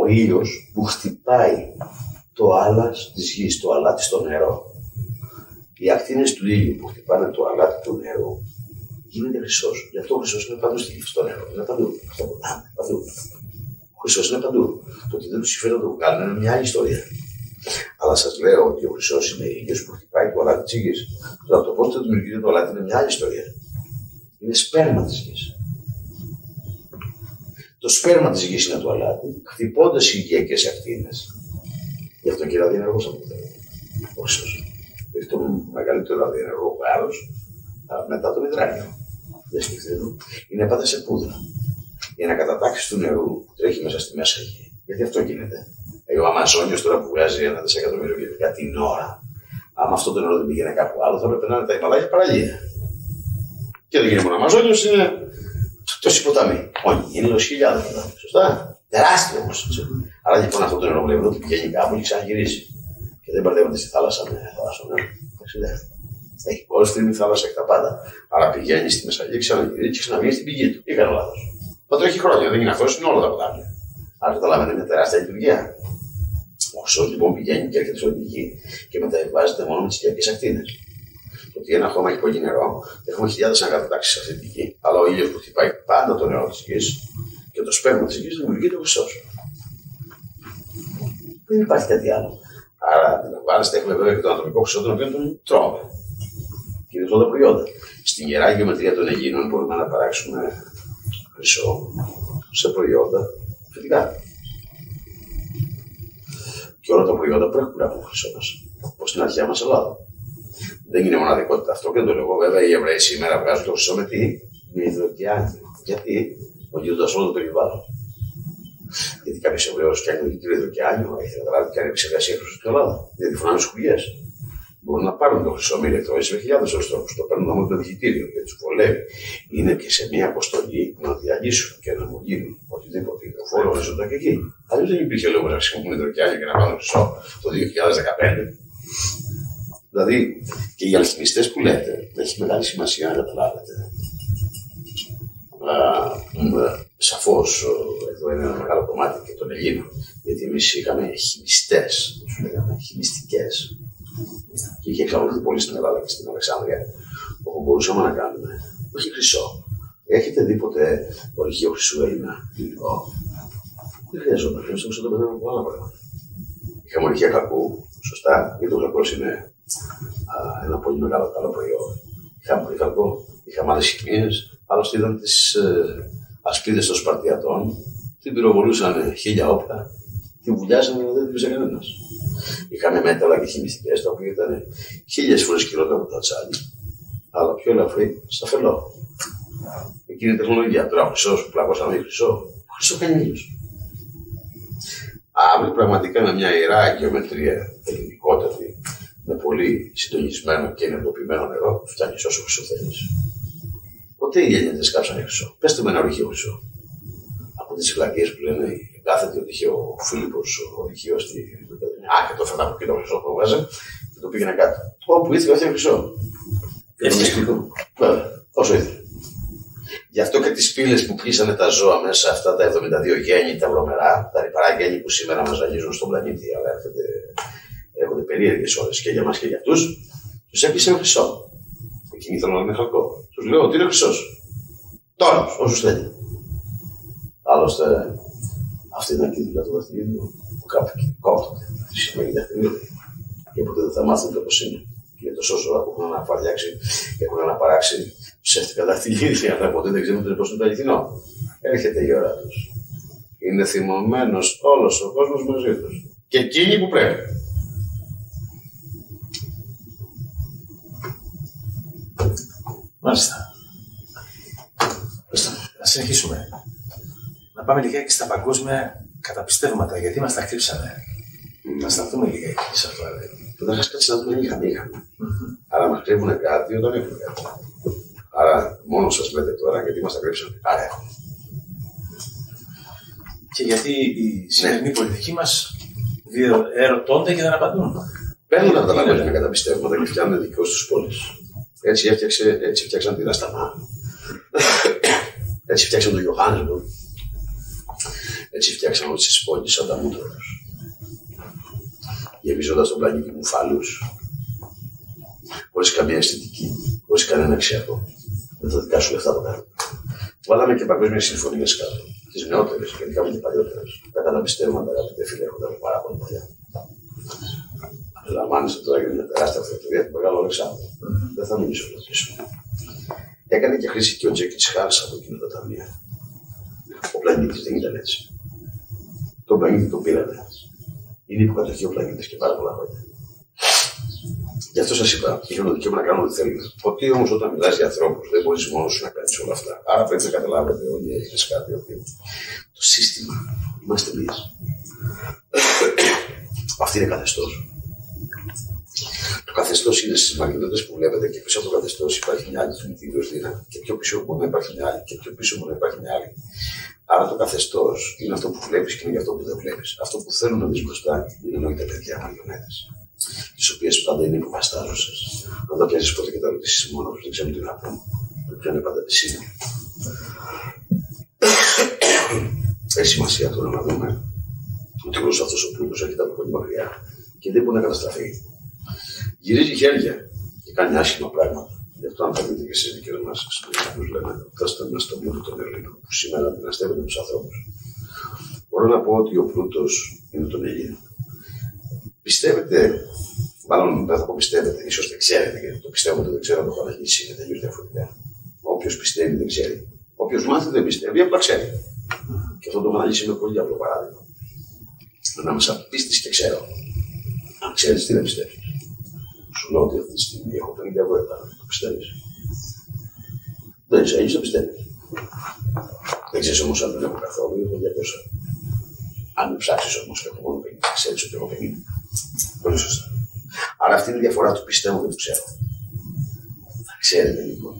Ο ήλιος που χτυπάει το άλα της γης, το αλάτι στο νερό. Οι ακτίνες του ήλιου που χτυπάνε το αλάτι του νερού γίνεται χρυσός. Γι' αυτό ο χρυσός είναι παντού στη γη, στο νερό. Είναι παντού. Στο ποτάμι, παντού. Ο χρυσός είναι παντού. Το ότι δεν του συμφέρει να το βγάλουν είναι μια άλλη ιστορία. Αλλά σας λέω ότι ο χρυσός είναι ίδιο που χτυπάει το αλάτι της γης. Τώρα το πώς θα δημιουργείται το αλάτι είναι μια άλλη ιστορία. Είναι σπέρμα της γης. Το σπέρμα της γης είναι το αλάτι, χτυπώντας οι οικιακέ ακτίνες. Γι' αυτό και είναι αδιενεργό από το Ο χρυσό. Έχει το μεγαλύτερο αδιενεργό βάρος μετά το υδράγιο. Δεν σκεφτείτε. Είναι πάντα σε πούδρα. Για να κατατάξεις του νερού που τρέχει μέσα στη μέσα γη. Γιατί αυτό γίνεται. Ε, ο Αμαζόνιος τώρα που βγάζει ένα δισεκατομμύριο κυβικά την ώρα, άμα αυτό το νερό δεν πήγαινε κάπου άλλο, θα έπρεπε να είναι τα Ιμαλάκια παραλία. Και δεν γίνεται μόνο Αμαζόνιος, είναι τόσοι ποτάμι. Όχι, είναι λόγω χιλιάδες ποτάμι. Σωστά. Τεράστιο όμως. Άρα λοιπόν αυτό το νερό βλέπω ότι πηγαίνει κάπου και ξαναγυρίζει. Και δεν μπερδεύονται στη θάλασσα με θάλασσα. Ναι. Έχει κόστριμη θάλασσα και τα πάντα. Άρα πηγαίνει στη Μεσαγγλία, ξαναγυρίζει και ξαναβγαίνει στην πηγή του. Τι κάνω λάθος. Μα τρέχει χρόνια, δεν είναι αυτός, είναι όλα τα ποτάμια. Άρα καταλαβαίνετε είναι τεράστια λειτουργία. Όσο λοιπόν πηγαίνει και έρχεται στην γη και μεταβιβάζεται μόνο με τις κυριακέ ακτίνες. Το ότι ένα χώμα έχει πολύ νερό, έχουμε χιλιάδες ανακατατάξει σε αυτή τη γη, αλλά ο ήλιος που χτυπάει πάντα το νερό της γης και το σπέρμα της γης δημιουργεί το χρυσό. Δεν υπάρχει κάτι άλλο. Άρα αντιλαμβάνεστε, έχουμε βέβαια και το ατομικό χρυσό, τον οποίο τον τρώμε. Και είναι αυτά τα προϊόντα. Στην γερά γεωμετρία των Αιγίνων μπορούμε να παράξουμε χρυσό σε προϊόντα φυτικά και όλα τα προϊόντα που έχουν από χρυσό μας. Όπως στην αρχαία μας Ελλάδα. Δεν είναι μοναδικότητα αυτό και το λέω. Βέβαια οι Εβραίοι σήμερα βγάζουν το χρυσό με τι, με υδροκιάνη. Γιατί οδηγούνται όλο το περιβάλλον. Γιατί κάποιος Εβραίος φτιάχνει το κύριο υδροκιάνιο, έχει καταλάβει και αν επεξεργασία χρυσό στην Ελλάδα. Γιατί φωνάνε σκουλιέ. Μπορούν να πάρουν το χρυσό με ηλεκτρόνηση με χιλιάδες ώρε τρόπου. Το παίρνουν όμως το διχητήριο και τους βολεύει. Είναι και σε μια αποστολή να διαλύσουν και να μου γίνουν οτιδήποτε υδροφόρο ορίζοντα και εκεί. Αλλιώς δεν υπήρχε λόγος να χρησιμοποιούν υδροκιάλια και να πάρουν χρυσό το 2015. Δηλαδή και οι αλχημιστέ που λέτε, έχει μεγάλη σημασία να καταλάβετε. Σαφώς εδώ είναι ένα μεγάλο κομμάτι και των Ελλήνων. Γιατί εμείς είχαμε χημιστές, του λέγαμε χημιστικές και είχε εξαγωγή πολύ στην Ελλάδα και στην Αλεξάνδρεια, όπου μπορούσαμε να κάνουμε. Όχι χρυσό. Έχετε δει ποτέ ορυχείο χρυσού Έλληνα υλικό. Δεν χρειαζόταν. Χρειαζόταν το πετάμε από άλλα πράγματα. Είχαμε ορυχεία κακού, σωστά, γιατί ο κακός είναι α, ένα πολύ μεγάλο καλό προϊόν. Είχαμε πολύ κακό, είχαμε άλλε χημίε. Άλλωστε είδαν τι ε, ασπίδες των Σπαρτιατών, την πυροβολούσαν χίλια όπλα, την βουλιάζανε δεν την πήρε κανένας. Είχαμε μέταλλα και χημιστικές τα οποία ήταν χίλιες φορές χειρότερα από τα τσάλι, αλλά πιο ελαφρύ στα φελό. Εκείνη η τεχνολογία. Τώρα χρυσό που πλακώσαμε χρυσό, χρυσό κάνει ήλιο. Αύριο πραγματικά με μια ιερά γεωμετρία ελληνικότατη, με πολύ συντονισμένο και ενεργοποιημένο νερό, φτάνει όσο χρυσό θέλεις. Ποτέ οι Έλληνε δεν σκάψανε χρυσό. Πετε με ένα ορυχείο χρυσό. Από τις φυλακίε που λένε κάθεται ότι είχε ο Φίλιππος ο ορυχείος στη Α, και το φέτα από το χρυσό που βάζε και το πήγαινε κάτω. Όπου ήθελε, όχι χρυσό. Ευτυχικό. Βέβαια, όσο ήθελε. Γι' αυτό και τις πύλες που πήσανε τα ζώα μέσα αυτά τα 72 γέννη, τα βρωμερά, τα ρηπαρά γέννη που σήμερα μας ζαλίζουν στον πλανήτη, αλλά έρχονται, έρχονται περίεργες ώρες και για εμά και για αυτούς, τους έπεισε με χρυσό. Εκείνοι ήθελαν να είναι χαλκό. Τους λέω ότι είναι χρυσός; Τώρα, όσους θέλει. Άλλωστε, αυτή ήταν και η δουλειά του δαχτυλιδιού που κάποιοι κόπτονται. Σημαίνει δαχτυλίδι. Και ποτέ δεν θα μάθουν το πώ είναι. Και τόσο ζώα που έχουν αναπαριάξει και έχουν αναπαράξει ψεύτικα δαχτυλίδια, αλλά ποτέ δεν ξέρουν πώ είναι το αληθινό. Έρχεται η ώρα τους. Είναι θυμωμένος όλος ο κόσμος μαζί τους. Και εκείνοι που πρέπει. Μάλιστα. Να συνεχίσουμε. Να πάμε λιγάκι στα παγκόσμια καταπιστεύματα, γιατί μας τα κρύψανε. Να σταθούμε λιγάκι σε αυτό. Καταρχά κάτι να δούμε είχαμε, είχαμε. Άρα μας κρύβουν κάτι όταν έχουν κάτι. Άρα μόνος σας λέτε τώρα γιατί μας τα κρύψανε. Άρα έχουμε. Και γιατί η σημερινή πολιτική μας ερωτώνται και δεν απαντούν. Παίρνουν αυτά τα παγκόσμια καταπιστεύματα και φτιάχνουν δικαιώ τους πόλει. Έτσι, έφτιαξε, έτσι φτιάξαν την Ασταμά. έτσι φτιάξαν τον Ιωάννη. Έτσι φτιάξαν όλες τις πόλεις σαν τα μούτρα του. Γεμίζοντας τον πλανήτη μου φάλου. Χωρίς καμία αισθητική, χωρίς κανένα αξιακό. Με τα δικά σου λεφτά το κάνουν. Βάλαμε και παγκόσμιες συμφωνίες κάτω. Τις νεότερες, γιατί είχαμε και παλιότερες. Τα καταπιστεύματα, αγαπητέ φίλε, έχουν πάρα πολύ παλιά. Αντιλαμβάνεσαι τώρα για μια τεράστια αυτοκρατορία του Μεγάλου Αλεξάνδρου. Δεν θα μιλήσω εδώ πίσω. Έκανε και χρήση και ο Τζέκη Χάρ από εκείνα τα ταμεία. Ο πλανήτης δεν ήταν έτσι. Το πλανήτη το πήρανε. Είναι υποκατοχή ο πλανήτης και πάρα πολλά χρόνια. Γι' αυτό σας είπα, είχαν το δικαίωμα να κάνουν ό,τι θέλουν. Ότι όμως όταν μιλάς για ανθρώπους, δεν μπορείς μόνος σου να κάνεις όλα αυτά. Άρα πρέπει να καταλάβετε όλοι έχετε κάτι ότι το σύστημα είμαστε εμείς. Αυτή είναι καθεστώ. Το καθεστώς είναι στις μαγνητότητες που βλέπετε και πίσω από το καθεστώς υπάρχει μια άλλη κινητήριο δύναμη. Και πιο πίσω μπορεί να υπάρχει μια άλλη. Και πιο πίσω μπορεί να υπάρχει μια άλλη. Άρα το καθεστώς είναι αυτό που βλέπεις και είναι για αυτό που δεν βλέπεις. Αυτό που θέλουν να δεις μπροστά είναι εννοείται παιδιά μαριονέτε τις οποίες πάντα είναι υποβαστάζουσε. Αν τα πιάσει ποτέ και τα ρωτήσεις μόνος τους, δεν ξέρουν τι να πούν. Ποιο είναι πάντα τη είναι. Έχει σημασία τώρα να δούμε ότι όλος αυτός ο πλούτος έρχεται από πολύ μακριά και δεν μπορεί να καταστραφεί. Γυρίζει χέρια και κάνει άσχημα πράγματα. Γι' αυτό, αν θα δείτε και εσεί δικέ μα που λέμε, δώστε μας τον πλούτο των Ελλήνων, που σήμερα δυναστεύεται τους ανθρώπους. Μπορώ να πω ότι ο πλούτο είναι τον Ελλήνων. Πιστεύετε, μάλλον δεν θα πω πιστεύετε, ίσως δεν ξέρετε, γιατί το πιστεύω ότι δεν ξέρω, το έχω αναγνήσει, είναι τελείως διαφορετικά. Όποιος πιστεύει δεν ξέρει. Όποιος μάθει δεν πιστεύει, απλά ξέρει. Και αυτό το έχω αναγνήσει με πολύ απλό παράδειγμα. Ανάμεσα πίστη και ξέρω. Αν ξέρεις τι δεν πιστεύεις. Σου λέω ότι αυτή τη στιγμή έχω 50 ευρώ επάνω. Το πιστεύεις; Δεν ξέρει, το πιστεύεις. Δεν ξέρεις όμως αν δεν έχω καθόλου, έχω 200. Αν ψάξεις όμως και έχω μόνο 50, ξέρεις ότι έχω 50. Πολύ σωστά. Άρα αυτή είναι η διαφορά του πιστεύω και του ξέρω. Θα ξέρετε λοιπόν.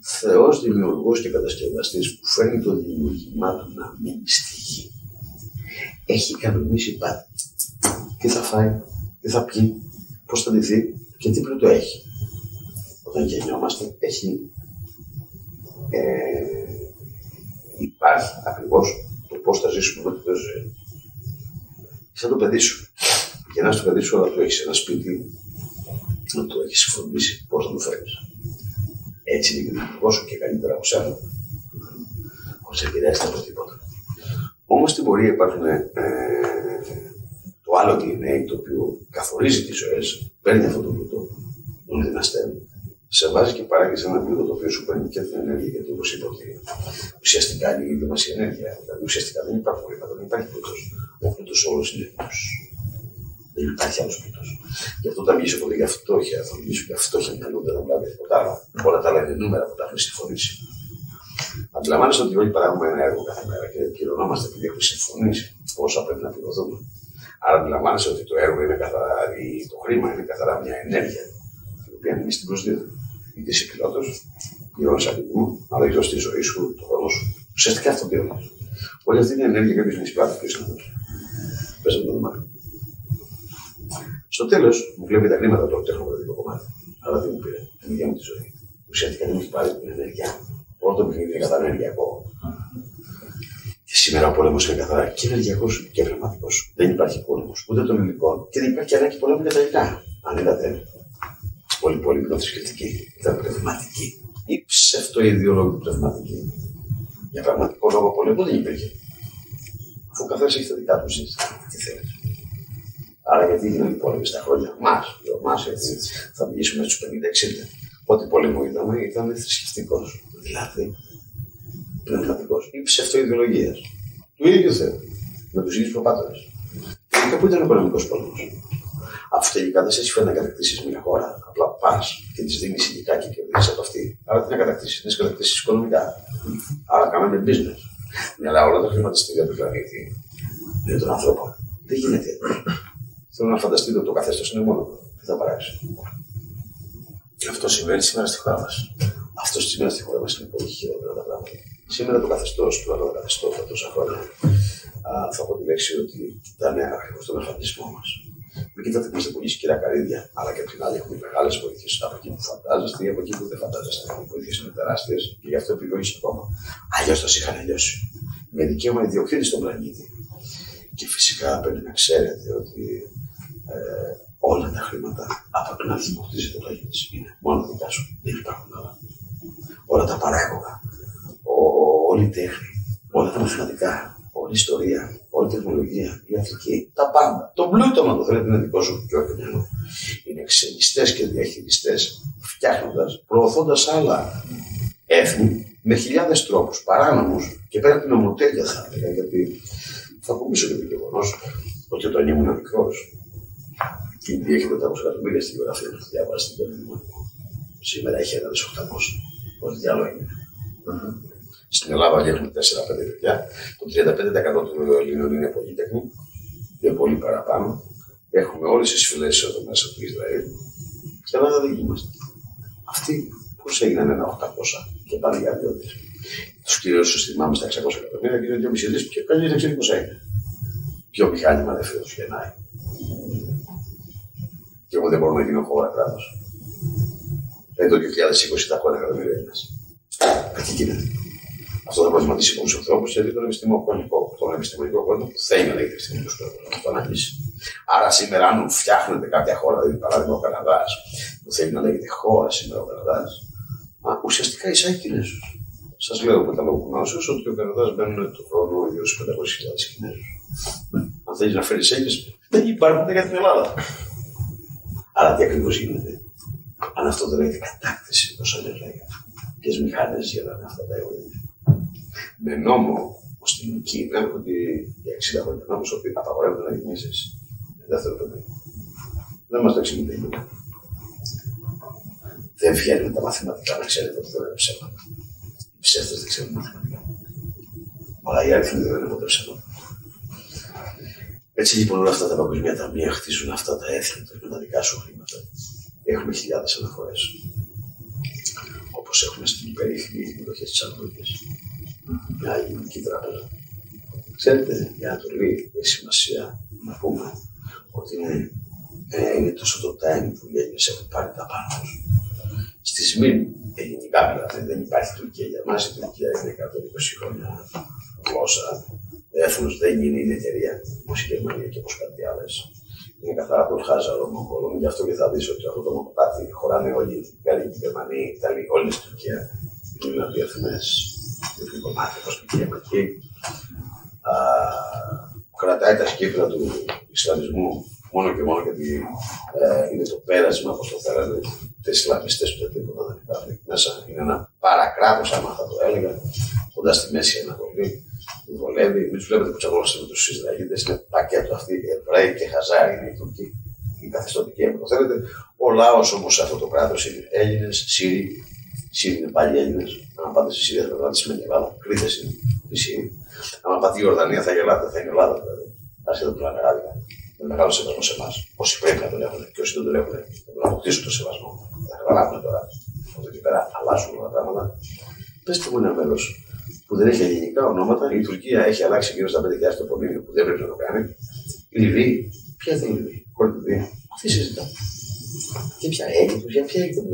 Θεός δημιουργός και κατασκευαστής που φέρνει το δημιουργήμά του να μείνει στη γη. Έχει κανονίσει πάντα. Τι θα φάει, τι θα πιει, πώς θα ντυθεί και τι πλούτο έχει. Όταν γεννιόμαστε, έχει. Ε, υπάρχει ακριβώς το πώς θα ζήσουμε με τη ζωή. Σαν το παιδί σου να στο παιδί σου, αλλά του έχεις ένα σπίτι, να το έχεις φροντίσει πώς να το φέρεις. Έτσι είναι και το σου και καλύτερα από σένα. Χωρίς επηρεάζεται από τίποτα. Όμως στην πορεία υπάρχουν ε, το άλλο DNA το οποίο καθορίζει τις ζωές, παίρνει αυτό το πλούτο, τον δυναστεύει, σε βάζει και παράγει ένα πλούτο το οποίο σου παίρνει και την ενέργεια. Γιατί όπως είπα, ότι ουσιαστικά είναι η ίδια μα η ενέργεια. Δηλαδή ουσιαστικά δεν υπάρχει χρήματα, δεν υπάρχει πλούτος. Ο πλούτος όλος είναι δεν υπάρχει άλλος πλούτος. Γι' αυτό όταν μιλήσω πολύ για φτώχεια, θα μιλήσω για φτώχεια μυαλού, δεν θα μιλάω τίποτα άλλο. Όλα τα άλλα είναι νούμερα που τα έχουμε συμφωνήσει. Αντιλαμβάνεστε ότι όλοι παράγουμε ένα έργο κάθε μέρα και πληρωνόμαστε επειδή έχουμε συμφωνήσει πόσα πρέπει να πληρωθούμε. Άρα αντιλαμβάνεστε ότι το έργο είναι καθαρά, το χρήμα είναι καθαρά μια ενέργεια, την οποία εμεί την προσδίδουμε. Είτε είσαι πιλότος, πληρώνεις αριθμό, αλλά έχει τη ζωή σου, το χρόνο σου. Ουσιαστικά αυτό πληρώνει. Όλη αυτή την ενέργεια κάποιο είναι εισπράττει ποιο είναι αυτό. Πες το δωμάτιο. Στο τέλος, μου βλέπει τα χρήματα το τεχνοκρατικό κομμάτι. Αλλά δεν μου πήρε την ίδια μου τη ζωή. Ουσιαστικά δεν μου έχει πάρει την ενέργεια. Όλο το παιχνίδι είναι καθαρά ενεργειακό. Και σήμερα ο πόλεμος είναι καθαρά και ενεργειακό και πνευματικό. Δεν υπάρχει πόλεμος ούτε των υλικών και δεν υπάρχει ανάγκη πολέμου για τα υλικά. Αν είδατε, πολύ πολύ πιο θρησκευτική, ήταν πνευματική. Ή ψευτοειδεολόγη πνευματική. Για πραγματικό λόγο πολέμου δεν υπήρχε. Αφού ο καθένας έχει τα δικά του σύστημα. Τι θέλει. Άρα γιατί γίνανε οι πόλεμοι στα χρόνια μας, μας έτσι, θα μιλήσουμε στους 50-60. Ό,τι πόλεμο είδαμε ήταν θρησκευτικός, δηλαδή πνευματικό ή ψευτοειδεολογία. Του ίδιου Θεού, με τους ίδιους προπάτορες. Τελικά που ήταν ο πολεμικό πόλεμος. Αφού τελικά δεν σε συμφέρει να κατακτήσεις μια χώρα, απλά πας και της δίνεις υλικά και κερδίζεις από αυτή. Άρα τι να κατακτήσεις, να κατακτήσεις οικονομικά. Άρα κάναμε business. Ναι, αλλά όλα τα χρηματιστήρια του πλανήτη είναι των ανθρώπων. Δεν γίνεται. Θέλω να φανταστείτε ότι το καθεστώς είναι μόνο. Τι θα παράξει. Αυτό συμβαίνει σήμερα στη χώρα μας. Αυτό σήμερα στη χώρα μας είναι πολύ χειρότερα τα πράγματα. Σήμερα το καθεστώς, του άλλο καθεστώ τα τόσα χρόνια, θα πω τη λέξη ότι ήταν ακριβώς τον εμφανισμό μας. Μην κοιτάτε είμαστε πολύ σκυρά καρύδια, αλλά και από την άλλη έχουμε μεγάλες βοήθειες από εκεί που φαντάζεστε ή από εκεί που δεν φαντάζεστε. Οι βοήθειες είναι τεράστιες και γι' αυτό επιλογή ακόμα. Αλλιώς θα σε είχαν λιώσει. Με δικαίωμα ιδιοκτήτης στον πλανήτη. Και φυσικά πρέπει να ξέρετε ότι ε, όλα τα χρήματα από την αρχή που χτίζει το λέγει είναι μόνο δικά σου. Δεν υπάρχουν άλλα. Όλα τα παράγωγα, όλη η τέχνη, όλα τα μαθηματικά, όλη η ιστορία, όλα πολυτεχνολογία, ιατρική, τα πάντα. Το πλούτο, αν το θέλετε, είναι δικό σου και όχι μυαλό. Είναι ξενιστές και διαχειριστές, φτιάχνοντας, προωθώντας άλλα έθνη με χιλιάδες τρόπους παράνομους και πέρα από την ομοτέλεια, θα έλεγα, γιατί θα πω πίσω και το γεγονός ότι όταν ήμουν μικρός, η Ινδία έχει 500 εκατομμύρια στην γεωγραφία του, διάβασα στην μου. Σήμερα έχει ένα 800. Πώς διάλογο είναι. Στην Ελλάδα όλοι έχουμε 4-5 παιδιά. Το 35% των Ελλήνων είναι πολύτεχνοι, είναι πολύ παραπάνω. Έχουμε όλες τις φυλές εδώ μέσα του Ισραήλ. Στην Ελλάδα δεν είμαστε. Αυτοί πώς έγιναν ένα 800 και πάνε για δύο δις. Τους κυρίω τους θυμάμαι στα 600 εκατομμύρια και είναι 2,5 δις και κανεί δεν ξέρει πώ έγινε. Ποιο μηχάνημα δεν φέρει τους γεννάει. Και εγώ δεν μπορώ να γίνω χώρα κράτος. Ε, το 2020 τα χώρα εκατομμύρια Έλληνε. Τι γίνεται. Αυτό θα προβληματίσει πολλού ανθρώπους γιατί τον επιστημονικό, τον επιστημονικό κόσμο που θέλει να λέγεται επιστημονικό κόσμο, να το αναλύσει. Άρα σήμερα, αν φτιάχνετε κάποια χώρα, δηλαδή παράδειγμα ο Καναδάς, που θέλει να λέγεται χώρα σήμερα ο Καναδάς, ουσιαστικά εισάγει Κινέζους. Σας λέω με τα λόγω γνώσεω ότι ο Καναδάς μπαίνουν το χρόνο γύρω στους 500.000 Κινέζους. Αν θέλεις να φέρεις έγκε, δεν υπάρχουν για την Ελλάδα. Άρα τι ακριβώς γίνεται; Αν αυτό δεν λέγεται κατάκτηση, όπω λέγεται. Ποιες μηχάνε γελάνε αυτά τα αιώνια; Με νόμο στην Κίνα ότι για 60 χρόνια νόμος ότι απαγορεύεται να γεννήσεις δεύτερο παιδί. Δεν μας το εξηγείται Δεν βγαίνουν τα μαθηματικά να ξέρετε ότι δεν είναι ψέματα. Οι ψεύτες δεν ξέρουν μαθηματικά. Αλλά οι αριθμοί δεν είναι ποτέ ψέματα. Έτσι λοιπόν όλα αυτά τα παγκοσμία ταμεία χτίζουν αυτά τα έθνη με τα δικά σου χρήματα. Έχουμε χιλιάδες αναφορές. Όπως έχουμε στην περίφημη εκδοχή της Ανατολικής μια ελληνική τράπεζα. Ξέρετε, η Ανατολή έχει σημασία να πούμε ότι είναι, ε, είναι τόσο το time που οι Έλληνες έχουν πάρει τα πάνω τους. Στη ΣΜΗΝ ελληνικά δηλαδή δεν υπάρχει Τουρκία για μας. Η Τουρκία είναι 120 χρόνια γλώσσα. Έθνος δεν είναι η εταιρεία όπως η Γερμανία και όπως κάτι άλλες. Είναι καθαρά το χάζαρο Μογγόλων. Γι' αυτό και θα δεις ότι αυτό το μονοπάτι χωράνε όλοι οι Γάλλοι, οι Γερμανοί, οι Ιταλοί, όλη στην Τουρκία. Είναι διεθνέ το κομμάτι, όπως πήγαμε εκεί. Κρατάει τα σκύπτρα του Ισλαμισμού μόνο και μόνο γιατί ε, είναι το πέρασμα, όπως το θέλανε, τις Ισλαμιστές που δεν τίποτα δεν υπάρχει μέσα. Είναι ένα παρακράτος, άμα θα το έλεγα, κοντάς στη Μέση Ανατολή. Που βολεύει, μην τους βλέπετε που τσαγώναστε με τους Ισραηλίτες, είναι πακέτο αυτοί οι Εβραίοι και Χαζάρι, είναι οι Τουρκοί, οι καθεστωτικοί, αν το θέλετε. Ο λαός όμως σε αυτό το κράτος είναι Έλληνες, Σύριοι, Σύριοι είναι πάλι Έλληνες. Αν πάτε στη Συρία θα πάτε σημαίνει Ελλάδα. Κρήτες είναι η Συρία. Αν πάτε η Ορδανία θα γελάτε, θα είναι Ελλάδα δηλαδή. Άσχετα που λένε άδικα. Με μεγάλο σεβασμός σε εμάς. Όσοι πρέπει να τον έχουν και όσοι δεν τον έχουν, θα τον αποκτήσουν το σεβασμό. Θα καταλάβουν τώρα. Από εκεί πέρα αλλάζουν όλα τα πράγματα. Πετε μου ένα μέρο που δεν έχει ελληνικά ονόματα. Η Τουρκία έχει αλλάξει γύρω στα 5.000 τοπονίμια που δεν πρέπει να το κάνει. Η Λιβύη, ποια είναι η Λιβύη, Κορδιδία. Αυτή συζητά. Και ποια έγινε, ποια έγινε,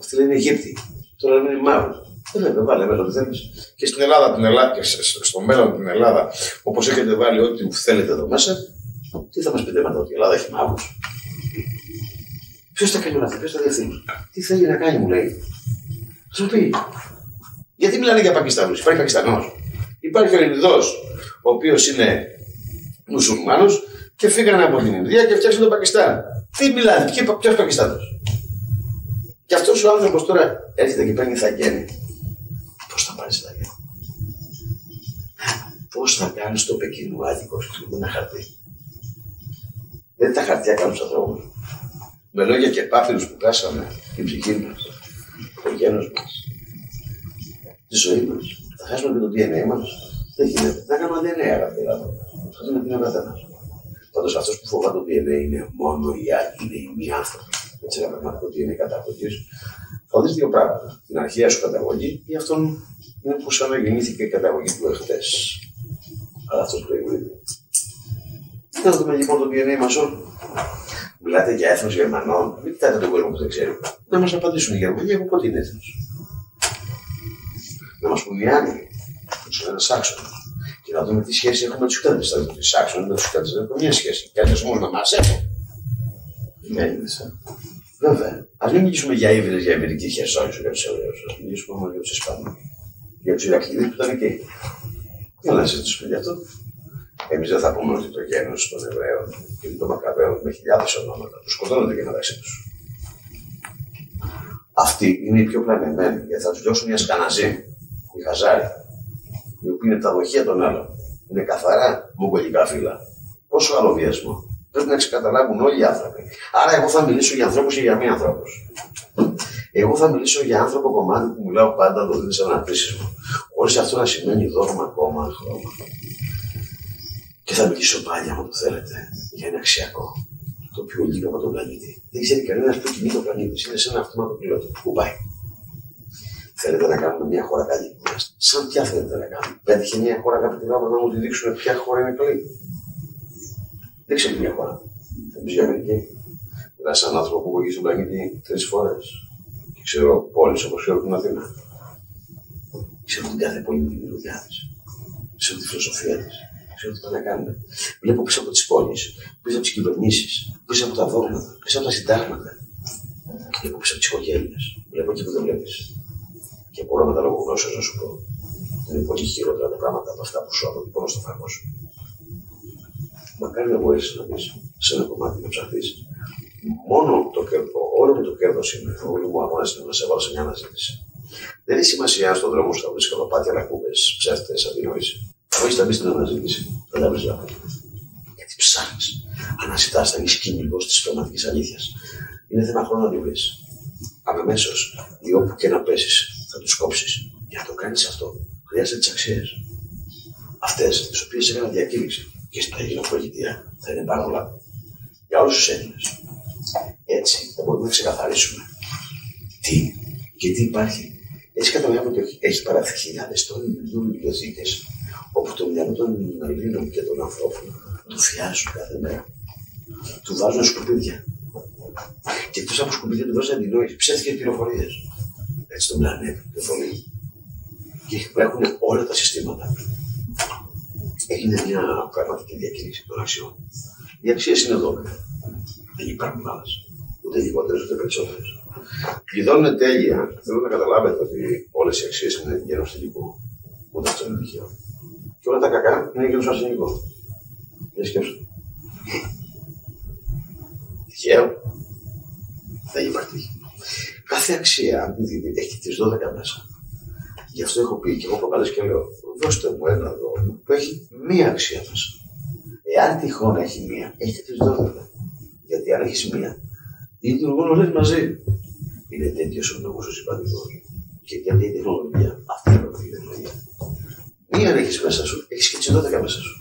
Αυτή λένε Αιγύπτιοι τώρα είναι μαύρο. Δεν λέμε, βάλε μέσα ό,τι θέλει. Και στην Ελλάδα, την Ελλάδα και στο μέλλον την Ελλάδα, όπως έχετε βάλει ό,τι θέλετε εδώ μέσα, τι θα μας πείτε μετά ότι η Ελλάδα έχει μαύρους; Ποιος θα κάνει όλα αυτά, ποιος θα διευθύνει; Τι θέλει να κάνει, μου λέει. Θα σου πει. Γιατί μιλάνε για Πακιστανού, υπάρχει Πακιστανό. Υπάρχει ο Ινδό, ο οποίος είναι μουσουλμάνος και φύγανε από την Ινδία και φτιάξαν τον Πακιστάν. Τι μιλάνε, ποιος Πακιστάνος; Και αυτός ο άνθρωπος τώρα έρχεται και παίρνει θαγγένει. Πώς θα πάρεις θαγγένει. Πώς θα κάνεις το Πεκίνο άδικο με ένα χαρτί; Δεν τα χαρτιά κάνουν τους ανθρώπους. Με λόγια και πάπυρου που κάσαμε την ψυχή μας, το γένος μας, τη ζωή μας. Θα χάσουμε και το DNA μας. Δεν γίνεται. Θα κάνουμε DNA, αγαπητοί άνθρωποι. Θα δούμε τι είναι ο καθένας. Πάντως αυτός που φοβάται το DNA είναι μόνο οι άλλοι, είναι οι μη άνθρωποι έτσι ένα πραγματικό ότι είναι καταγωγή, θα δεις δύο πράγματα. Την αρχαία σου καταγωγή ή αυτόν είναι που σαν να γεννήθηκε η καταγωγή του εχθές. Αλλά αυτός που έγινε. Θα δούμε λοιπόν το DNA μας όλο. Μιλάτε για έθνος Γερμανών, μην κοιτάτε τον κόσμο που δεν ξέρει. Να μας απαντήσουν οι Γερμανοί από πότε είναι έθνος. Να μας πούν οι Άγγλοι, που τους λένε Σάξον. Και να δούμε τι σχέση έχουμε με τους Κιάντε. Θα δούμε τι Σάξον με τους Κιάντε δεν έχουν καμία σχέση. Κιάντε μόνο να μας έχουν. Είναι Έλληνε. Βέβαια. Α μην μιλήσουμε για ύβριδε, για Αμερική χερσόνησο για του Εβραίου. Α μιλήσουμε μόνο για του Ισπανού. Για του Ηρακλήδε που ήταν εκεί. Δεν να συζητήσουμε γι' αυτό. Εμείς δεν θα πούμε ότι το γένος των Εβραίων και των Μακαβαίων με χιλιάδες ονόματα τους σκοτώνονται και μεταξύ τους. Αυτοί είναι οι πιο πλανεμένοι γιατί θα τους δώσουν μια σκαναζή, η χαζάρι, η οποία είναι τα δοχεία των άλλων. Είναι καθαρά μογγολικά φύλλα. Πόσο άλλο βιασμό. Πρέπει να ξεκαταλάβουν όλοι οι άνθρωποι. Άρα, εγώ θα μιλήσω για ανθρώπους και για μη ανθρώπους. Εγώ θα μιλήσω για άνθρωπο κομμάτι που μιλάω πάντα το δίνει ένα μου. Χωρίς αυτό να σημαίνει δόγμα, ακόμα χρώμα. Και θα μιλήσω πάλι, αν το θέλετε, για ένα αξιακό. Το πιο λίγο από τον πλανήτη. Δεν ξέρει κανένας που κινεί το πλανήτη. Είναι σε ένα αυτόματο πιλότο. Πού πάει. Θέλετε να κάνουμε μια χώρα καλή. Σαν ποια θέλετε να κάνουμε. Πέτυχε μια χώρα αγαπητή να μου τη δείξουν ποια χώρα είναι καλή. Δείξε μια χώρα. Θα πει για Αμερική. Μιλά σαν άνθρωπο που έχει στον πλανήτη τρεις φορές. Και ξέρω πόλεις όπως ξέρω την Αθήνα. Ξέρω την κάθε πόλη με την δουλειά της. Ξέρω τη φιλοσοφία της. Ξέρω τι πάνε να κάνουμε. Βλέπω πίσω από τις πόλεις, πίσω από τις κυβερνήσεις, πίσω από τα δόγματα, πίσω από τα συντάγματα. Βλέπω πίσω από τις οικογένειες. Βλέπω εκεί που δεν βλέπεις. Και μπορώ με τα λόγω γνώσεω να σου πω. Είναι πολύ χειρότερα τα πράγματα από αυτά που σου από πάνω στο φαγό σου. Μακάρι να μπορέσεις να πεις σε ένα κομμάτι να ψαχθεί. Μόνο το κέρδο, όλο με το κέρδο είναι. Όλοι μου αγώνε να σε βάλω σε μια αναζήτηση. Δεν έχει σημασία στον δρόμο σου θα βρεις καλοπάτια, λακκούβε, ψεύτες, αντινόηση. Όχι, θα μπεις στην αναζήτηση. Δεν θα βρεις Γιατί ψάχνεις. Αναζητάς, θα γίνεις κυνηγός της πνευματική αλήθειας. Είναι θέμα χρόνου να τη βρεις. Αμέσως, ή όπου και να πέσεις, θα τους κόψεις. Για να το κάνεις αυτό, χρειάζεται τις αξίες. Αυτές, τις οποίες έκανα διακήρυξη και στα γενοφρογητεία, θα είναι πάρα πολλά. Για όλους τους Έλληνες. Έτσι, θα μπορούμε να ξεκαθαρίσουμε τι και τι υπάρχει. Έτσι καταλαβαίνουμε ότι έχει παράθει χιλιάδες τόνοι βιβλιοθήκες όπου το μυαλό των Ελλήνων και των ανθρώπων του φιάζουν κάθε μέρα. Του βάζουν σκουπίδια. Και εκτός από σκουπίδια του βάζουν αντινόηση, ψεύτικες πληροφορίες. Έτσι τον πλανήτη, πληροφορίε. Και έχουν όλα τα συστήματα. Έγινε μια πραγματική διακήρυξη των αξιών. Οι αξίες είναι εδώ. Δεν υπάρχουν άλλες. Ούτε λιγότερες ούτε περισσότερες. Κλειδώνουν τέλεια. Θέλω να καταλάβετε ότι όλες οι αξίες είναι γένο τελικού. Ούτε αυτό είναι τυχαίο. Και όλα τα κακά είναι γύρω στο αρσενικό. Για σκέψου. Τυχαίο. Δεν υπάρχει Κάθε αξία, αν τη δείτε, έχει τις 12 μέσα. Γι' αυτό έχω πει και εγώ προκαλώ και λέω: Δώστε μου ένα δώρο που έχει μία αξία μέσα. Εάν τυχόν έχει μία, έχει τι 12. Γιατί αν έχεις μία, λειτουργούν όλες μαζί. Είναι τέτοιος ο νόμο ο σημαντικό. Και γιατί η τεχνολογία, αυτή είναι η τεχνολογία. Μία έχεις μέσα σου, έχεις και τις 12 μέσα σου.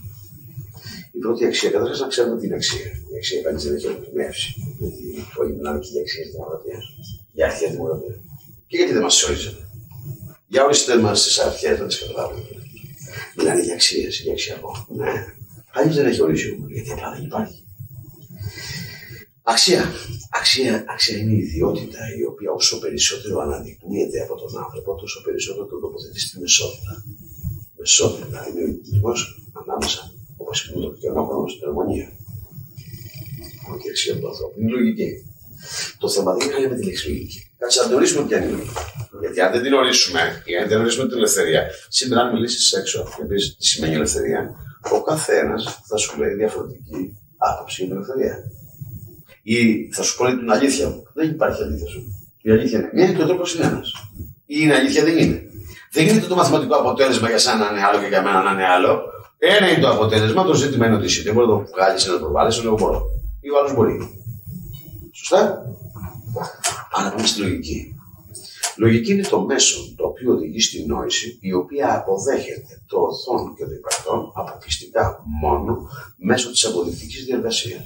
Η πρώτη αξία, καταρχάς να ξέρουμε την αξία. Η αξία κανεί δεν έχει ερμηνεύσει. Γιατί όλοι μιλάνε και για αξίε δημοκρατίας. Για αρχαία δημοκρατία. Και γιατί δεν μας σώριζε. Για όλε τι μας τις αρχές να τις καταλάβουμε. Μιλάνε για αξίες, για αξιακό. Ναι. Κανείς δεν έχει ορίσει όμως, γιατί απλά δεν υπάρχει. Αξία. Αξία, αξία είναι η ιδιότητα η οποία όσο περισσότερο αναδεικνύεται από τον άνθρωπο, τόσο περισσότερο τον τοποθετεί στη μεσότητα μεσότητα, είναι ο ειδισμό ανάμεσα, όπως είπε το πιθανόχρονο, στην αρμονία. Από τη αξία του ανθρώπου. Είναι λογική. Το θέμα δεν είναι με τη λέξη λογική. Κάτσε να το ορίσουμε ποια είναι η λογική. Γιατί αν δεν την ορίσουμε, ή αν δεν ορίσουμε την ελευθερία, σήμερα αν μιλήσεις έξω και πεις τι σημαίνει ελευθερία, ο καθένας θα σου λέει διαφορετική άποψη για την ελευθερία. Ή θα σου πει την αλήθεια μου. Δεν υπάρχει αλήθεια σου. Η αλήθεια είναι μία και ο τρόπος είναι ένας. Ή είναι αλήθεια, δεν είναι. Δεν γίνεται το μαθηματικό αποτέλεσμα για σένα να είναι άλλο και για μένα να είναι άλλο. Ένα είναι το αποτέλεσμα, το ζήτημα είναι ότι εσύ δεν μπορείς να το βγάλεις ή να το προβάλλεις, ενώ μπορώ. Ή ο άλλος μπορεί. Σωστά; Άρα πάμε στη λογική. Λογική είναι το μέσο το οποίο οδηγεί στη νόηση, η οποία αποδέχεται το ορθόν και το υπαρκτόν αποκλειστικά μόνο μέσω της αποδεικτικής διεργασία.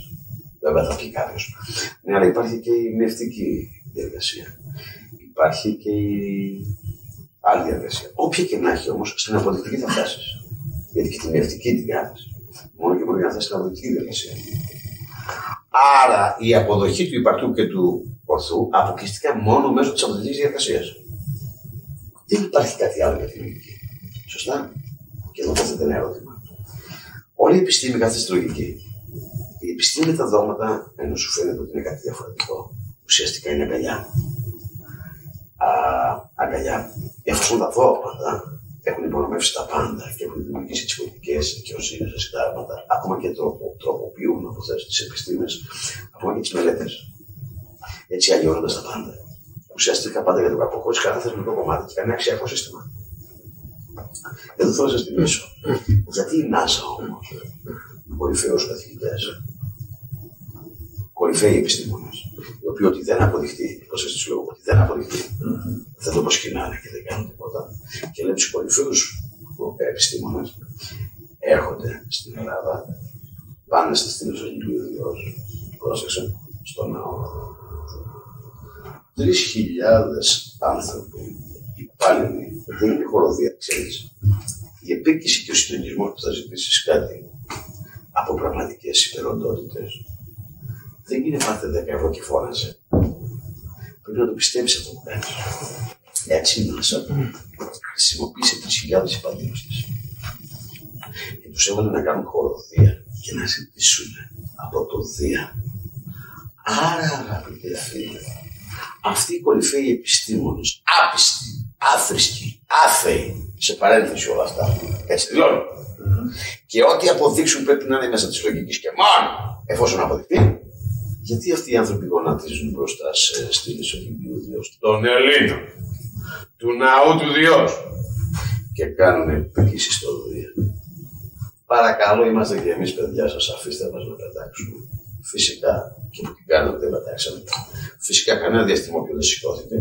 Βέβαια θα πει κάποιος. Ναι, αλλά υπάρχει και η νευτική διεργασία. Υπάρχει και η άλλη διαδικασία. Όποια και να έχει όμως, στην αποδεικτική θα φτάσεις. Γιατί και την ευτική την κάνεις. Μόνο και μόνο για να φτάσεις στην αποδεικτική διαδικασία. Άρα η αποδοχή του υπαρτού και του ορθού αποκλειστικά μόνο μέσω της αποδεικτική διαδικασίας. Δεν υπάρχει κάτι άλλο για την λογική. Σωστά; Και εδώ τίθεται ένα ερώτημα. Όλη η επιστήμη κάθεται στη λογική. Η επιστήμη με τα δόγματα, ενώ σου φαίνεται ότι είναι κάτι διαφορετικό, ουσιαστικά είναι αγκαλιά. Α, αγκαλιά. Εφόσον τα δόγματα έχουν υπονομεύσει τα πάντα και έχουν δημιουργήσει τις πολιτικές δικαιοσύνες, τα συντάγματα, ακόμα και τροπο, τροποποιούν όπως θες τις επιστήμες, ακόμα και τις μελέτες. Έτσι αλλοιώνοντα τα πάντα. Ουσιαστικά πάντα για τον κακό, χωρί κανένα θεσμικό κομμάτι και κανένα αξιακό σύστημα. Εδώ θέλω να σας θυμίσω. Γιατί η NASA όμως, οι κορυφαίους καθηγητέ, κορυφαίοι επιστήμονες, οι οποίοι ότι δεν αποδειχτεί, προσέξτε του λόγου, ότι δεν αποδειχτεί, δεν το προσκυνάνε και δεν κάνουν τίποτα. Και λέει τους κορυφαίους επιστήμονες έρχονται στην Ελλάδα, πάνε στη στήλη του Διό, πρόσεξε, στο ναό. Τρεις χιλιάδες άνθρωποι υπάλληλοι, δεν είναι χοροδία, ξέρεις. Η επίκηση και ο συντονισμός που θα ζητήσεις κάτι από πραγματικές υπεροντότητες δεν είναι πάτε 10 ευρώ και φώναζε. Πρέπει να το πιστέψεις αυτό που κάνεις. Έτσι η NASA χρησιμοποίησε 3.000 υπαλλήλους της. Και τους έβαλε να κάνουν χοροδία και να ζητήσουν από το Δία. Άρα, αγαπητέ φίλε, αυτοί οι κορυφαίοι επιστήμονες, άπιστοι, άφριστοι, άθεοι, σε παρένθεση όλα αυτά, έτσι τελειώνουν. Και ό,τι αποδείξουν πρέπει να είναι μέσα της λογικής και μόνο εφόσον αποδειχτεί, γιατί αυτοί οι άνθρωποι γονατίζουν μπροστά σε στήλες Ολυμπίου Διός, των Ελλήνων, του ναού του Διός και κάνουν επίκηση στο Δία. Παρακαλώ, είμαστε και εμείς παιδιά σας, αφήστε μας να πετάξουμε. Φυσικά και που την κάνετε δεν πετάξαμε. Φυσικά κανένα διαστημόπιο δεν σηκώθηκε.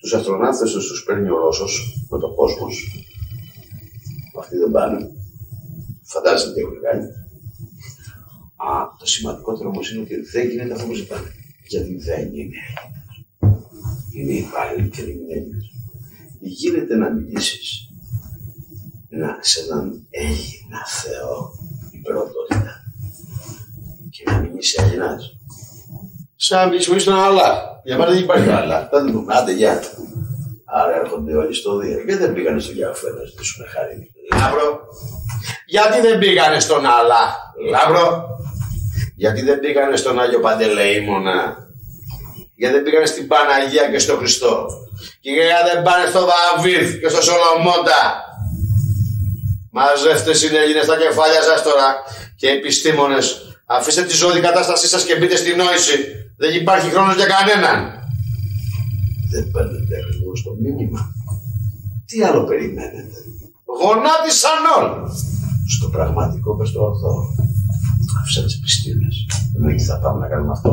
Τους αστροναύτες τους τους παίρνει ο Ρώσος με το κόσμος. Αυτοί δεν πάνε. Φαντάζεστε τι έχουν κάνει. Α, το σημαντικότερο όμως είναι ότι δεν γίνεται αυτό που ζητάνε. Γιατί δεν είναι Είναι υπάλληλοι και δεν είναι Έλληνες. Γίνεται να μιλήσεις να, σε έναν Έλληνα Θεό υπηκοότητα και να μην είσαι Έλληνας. Σαν να μιλήσει στον Αλλάχ. Για μένα δεν υπάρχει Αλλάχ. Θα δούμε. Άντε, γεια. Άρα έρχονται όλοι στο Δία. Γιατί δεν πήγανε στο Γιαχβέ να ζητήσουν χάρη. Λάμπρο. Γιατί δεν πήγανε στον Αλλάχ; Λάμπρο. Γιατί δεν πήγανε στον Άγιο Παντελεήμονα; Γιατί δεν πήγανε στην Παναγία και στο Χριστό; Και γιατί δεν πάνε στο Δαβίδ και στο Σολομώντα. Μαζεύτες συνέλληνες στα κεφάλια σας τώρα και επιστήμονες. Αφήστε τη ζωή κατάστασή σας και μπείτε στην νόηση. Δεν υπάρχει χρόνος για κανέναν. Δεν παίρνετε ακριβώς το μήνυμα. Τι άλλο περιμένετε; Γονάτισαν όλοι. Στο πραγματικό πες το ορθό άφησα τις επιστήμες. Δεν εκεί θα πάμε να κάνουμε αυτό.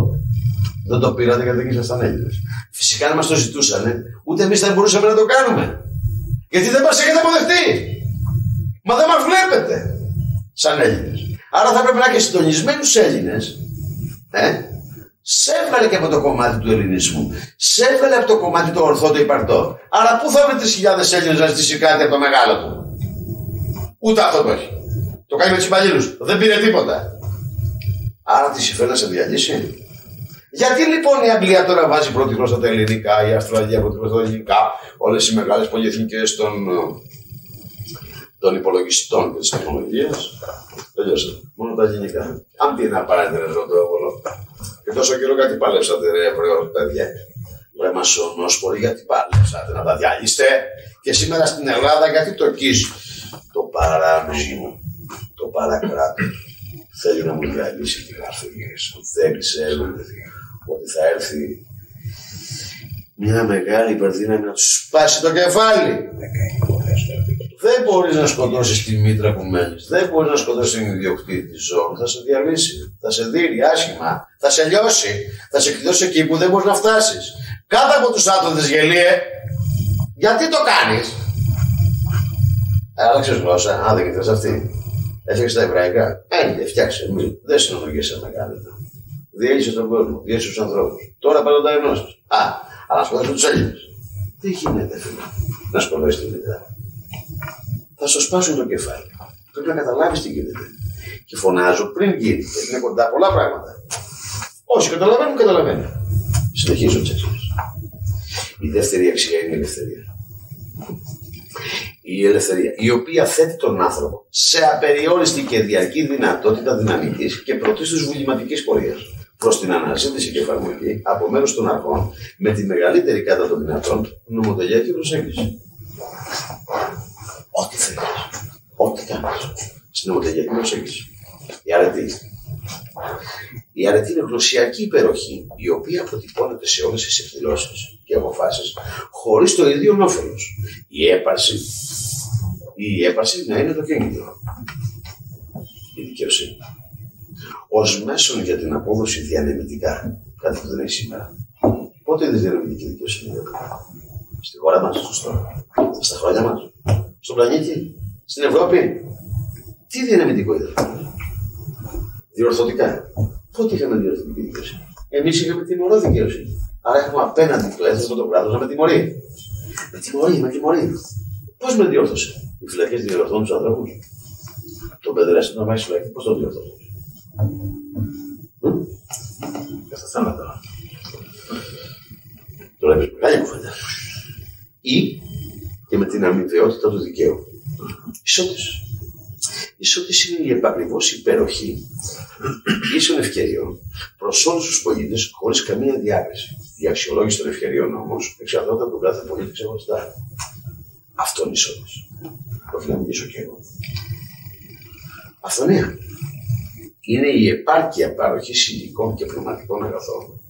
Δεν το πήρατε γιατί δεν ήσασταν Έλληνες. Φυσικά αν μας το ζητούσαν, ούτε εμείς δεν μπορούσαμε να το κάνουμε. Γιατί δεν μας έχετε αποδεχτεί. Μα δεν μας βλέπετε σαν Έλληνες. Άρα θα πρέπει να και συντονισμένους Έλληνες. Ε, σε έβγαλε και από το κομμάτι του ελληνισμού. Σε έβγαλε από το κομμάτι του ορθό το υπαρτό. Άρα πού θα βρει 3.000 Έλληνες να ζητήσει κάτι από το μεγάλο του; Ούτε αυτό το έχει. Το κάνει με τους υπαλλήλους. Δεν πήρε τίποτα. Άρα τη συμφέρει να σε διαλύσει. Γιατί λοιπόν η Αγγλία τώρα βάζει πρώτη γλώσσα τα ελληνικά, η Αυστραλία πρώτη γλώσσα τα ελληνικά, όλες οι μεγάλες πολυεθνικές των, των υπολογιστών και της τεχνολογίας. Τελειώσε. Μόνο τα ελληνικά. Αν τι να πάρετε τον τρόπο. Και τόσο καιρό κάτι πάλεψατε, ρε παιδιά. Ρε μασονόσποροι, γιατί πάλεψατε να τα διαλύσετε. Και σήμερα στην Ελλάδα γιατί το κείς το παράνομο, το παρακράτο θέλει να μου διαλύσει τη γραφή σου. Δεν ξέρουν ότι θα έρθει μια μεγάλη υπερδύναμη να του σπάσει το κεφάλι. Δεν μπορείς να σκοτώσεις τη μήτρα που μένεις. Δεν μπορείς να σκοτώσεις την ιδιοκτήτη τη ζώων. Θα σε διαλύσει. Θα σε δίνει άσχημα. Θα σε λιώσει. Θα σε κλειδώσει εκεί που δεν μπορείς να φτάσεις. Κάτω από τους άτομου γελίε. Γιατί το κάνεις; Άλλαξε γλώσσα. Αν δεν κοιτάς αυτή. Έφτιαξε τα εβραϊκά. Έγινε, φτιάξε. Δεν συνολογίσαι να κάνετε. Διέλυσε τον κόσμο, διέλυσε τους ανθρώπους. Τώρα τα ενώσει. Α, αλλά σκοτώσαι τους Έλληνες. Τι γίνεται, φίλε, να σκοτώσεις τη μητέρα. Θα σου σπάσουν το κεφάλι. Πρέπει να καταλάβεις τι γίνεται. Και φωνάζω πριν γίνει, γιατί είναι κοντά πολλά πράγματα. Όσοι καταλαβαίνουν, καταλαβαίνουν. Συνεχίζω τσέσσερι. Η δεύτερη αξία είναι η ελευθερία η ελευθερία, η οποία θέτει τον άνθρωπο σε απεριόριστη και διαρκή δυνατότητα δυναμικής και πρωτίστως βουληματικής πορείας προς την αναζήτηση και εφαρμογή από μέρους των αρχών με τη μεγαλύτερη κατά των δυνατών νομοτελειακή προσέγγιση. Κάνεις. Στην νομοτελειακή προσέγγιση. Η αρετή. Η αρετή είναι γνωσιακή υπεροχή η οποία αποτυπώνεται σε όλες τις εκδηλώσεις και αποφάσεις χωρίς το ίδιο όφελος. Η έπαρση, η έπαρση να είναι το κίνητρο. Η δικαιοσύνη. Ω μέσον για την απόδοση διανεμητικά, κάτι που δεν έχει σήμερα. Πότε είδε διανεμητική δικαιοσύνη, Στη χώρα μας, σωστό. Στα χρόνια μας, στον πλανήτη, στην Ευρώπη. Τι διανεμητικό είδε. Διορθωτικά. Πότε είχαμε διορθωτική δικαιοσύνη. Εμείς είχαμε τιμωρό δικαιοσύνη. Άρα έχουμε απέναντι το έθνο το κράτο να με τιμωρεί. Με τιμωρεί, με τιμωρεί. Πώς με διόρθωσε; Οι φυλακές διορθώνουν τους ανθρώπους. Το παιδρέσαι να πάει στη φυλακή, πώς το διορθώνει. Κατά θάνατο. Τώρα είπες μεγάλη κουβέντα. Ή και με την αμοιβαιότητα του δικαίου. Ισότηση. Ισότηση είναι η επακριβώς υπεροχή ίσων ευκαιριών προς όλους τους πολίτες χωρίς καμία διάκριση. Η αξιολόγηση των ευκαιριών όμως εξαρτάται από τον κάθε πολίτη ξεχωριστά. Αυτό είναι ισότηση. Το φιλαμιλήσω και εγώ. Αυθονία. Είναι η επάρκεια παροχής υλικών και πνευματικών αγαθών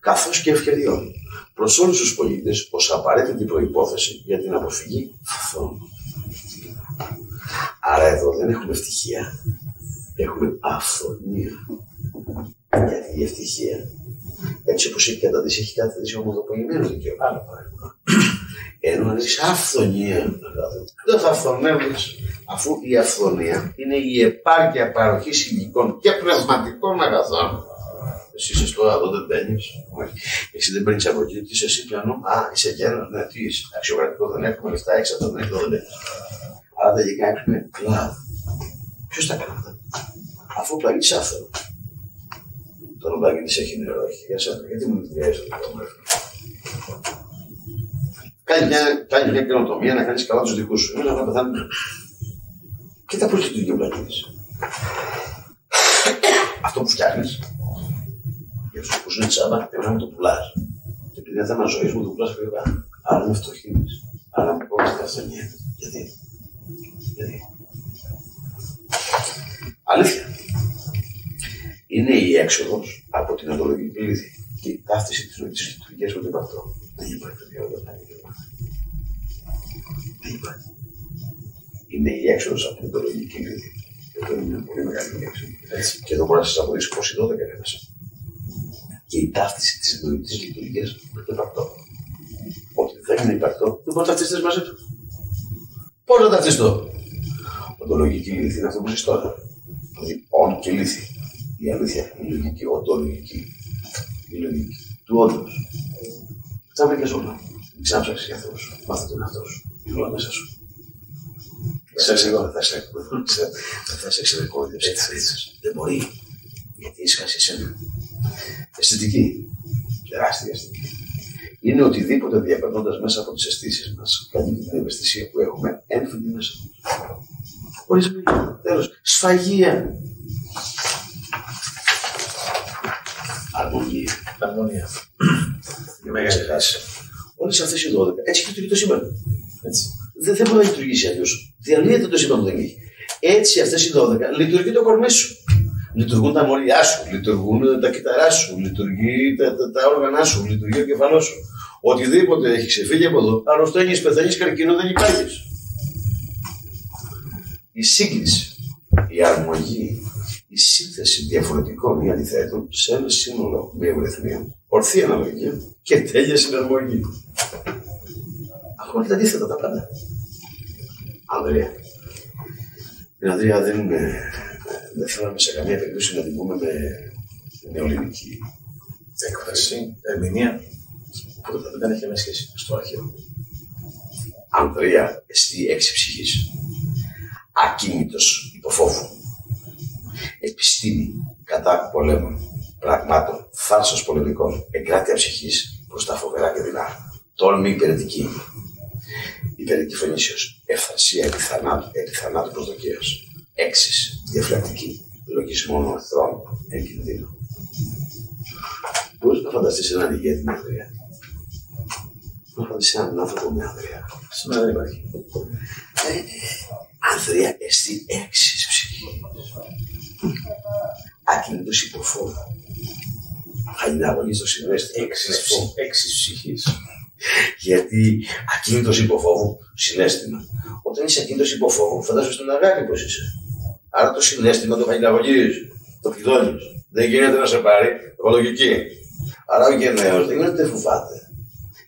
καθώς και ευκαιριών προς όλους τους πολίτες ως απαραίτητη προπόθεση για την αποφυγή φθών. Άρα εδώ δεν έχουμε ευτυχία, έχουμε αυθονία. Γιατί η ευτυχία, έτσι όπως έχει καταδείξει, έχει καταδείξει ομοδοποιημένο δικαίωμα. Άλλο παράδειγμα. Ενώ αν έχεις αυθονία, δεν θα αυθονεύει, αφού η αυθονία είναι η επάρκεια παροχής υλικών και πνευματικών αγαθών. Εσύ είσαι τώρα εδώ, δεν παίρνεις. Εσύ δεν παίρνεις από εκεί, τι είσαι εσύ πιανό. Α, είσαι γέρος, ναι, τι είσαι. Αξιοκρατικό δεν έχουμε, λεφτά έξω, δεν έχουμε, δεν έχει. Άρα τελικά έχουμε κλάδο. Ποιος τα κάνει αυτά; Αφού ο πλανήτη άφθονο. Τώρα ο πλανήτη έχει νερό, έχει για σένα. Γιατί μου διαβάζει αυτό το Κάνει μια, κάνει μια καινοτομία να κάνεις καλά τους δικούς σου. Ένα να πεθάνει. Κοίτα πώς λειτουργεί ο πλανήτη. Αυτό που φτιάχνεις για τους δικούς είναι τσάμπα, πρέπει να το πουλάς. Και επειδή είναι θέμα ζωής μου, το πουλάς ακριβά. Άρα με φτωχύνεις. Άρα με κόβει την αυθονία. Γιατί; Γιατί. Αλήθεια. Είναι η έξοδος από την οντολογική λύθη και η ταύτιση της νοητική λειτουργίας με τον παυτό. Δεν υπάρχει τέτοια όταν να Δεν υπάρχει. Είναι η έξοδος από την οντολογική λύθη. Και αυτό είναι μια πολύ μεγάλη λέξη. Και εδώ μπορώ να σας αποδείξω πως η 12 είναι μέσα. Και η ταύτιση της νοητική λειτουργίας με τον παυτό. Ότι δεν είναι υπαρκτό, δεν μπορεί να ταυτιστεί μαζί τους. Πώς να ταυτιστώ. Οντολογική λύθη είναι αυτό που ζει τώρα. Δηλαδή, όν και λύθη. Η αλήθεια, η λογική, οντολογική. Η λογική του όντως. Τα βρήκε όλα. Μην ξαναψάξει για Θεός. Μάθε τον εαυτό σου. Είναι όλα μέσα σου. Ξέρεις εγώ δεν θα σε δεν θα σε εξεδεκόδιο. Δεν μπορεί. Γιατί είσαι χάσει εσένα. Αισθητική. Τεράστια αισθητική. Είναι οτιδήποτε διαπερνώντας μέσα από τις αισθήσεις μας κάνει την ευαισθησία που έχουμε έμφυτη μέσα. Χωρίς μήνυμα. Τέλος. Σφαγεία. Αρμονία. Αρμονία. Για να ξεχάσει. Όλες αυτές οι 12. Έτσι και λειτουργεί το σύμπαν. Έτσι. Δεν, δεν μπορεί να λειτουργήσει αλλιώς. Διαλύεται το σύμπαν που δεν έχει. Έτσι αυτές οι 12 λειτουργεί το κορμί σου. Λειτουργούν τα μωριά σου, λειτουργούν τα κυταρά σου, λειτουργεί τα, τα, τα όργανα σου, λειτουργεί ο κεφαλός σου. Οτιδήποτε έχει ξεφύγει από εδώ, αρρωσταίνει, πεθαίνεις, καρκίνο δεν υπάρχεις. Η σύγκριση, η αρμογή, η σύνθεση διαφορετικών ή αντιθέτων σε ένα σύνολο με ευρεθμία, ορθή αναλογία και τέλεια συναρμογή. Ακόμα και τα αντίθετα τα πάντα. Ανδρέα. Την Ανδρέα δεν, είναι, δεν θέλαμε σε καμία περίπτωση να την πούμε με νεοελληνική έκφραση, ερμηνεία. Οπότε δεν έχει καμία σχέση στο αρχαίο. Ανδρέα, εστί έξι ψυχής. Ακίνητος υποφόβου. Επιστήμη κατά πολέμων, πραγμάτων, θάρσος πολεμικών, εγκράτεια ψυχής προς τα φοβερά και δεινά. Τόλμη υπηρετική. Υπηρετική φωνήσεως. Ευθρασία επί θανάτου, επί θανάτου προσδοκίας. Έξις διαφυλακτική. Λογισμών ορθρών εν κινδύνου. Μπορείς να φανταστείς έναν ηγέτη με Ανδρέα. Να φανταστείς έναν άνθρωπο με Ανδρέα. Σήμερα δεν υπάρχει. Ε, Ανδρέα, εστί έξι ψυχή. Ακίνητος υποφόρου. Χαλιναγωγή στο συνέστημα. Έξι ψυχή. Γιατί ακίνητο υποφόβου, συνέστημα. Όταν είσαι ακίνητο υποφόβου, φαντάζομαι στον αγάπη πώς είσαι. Άρα το συνέστημα το χαλιναγωγεί, το κλειδώνει. Δεν γίνεται να σε πάρει λογική. Άρα ο γενναίο δεν είναι ότι δεν φοβάται.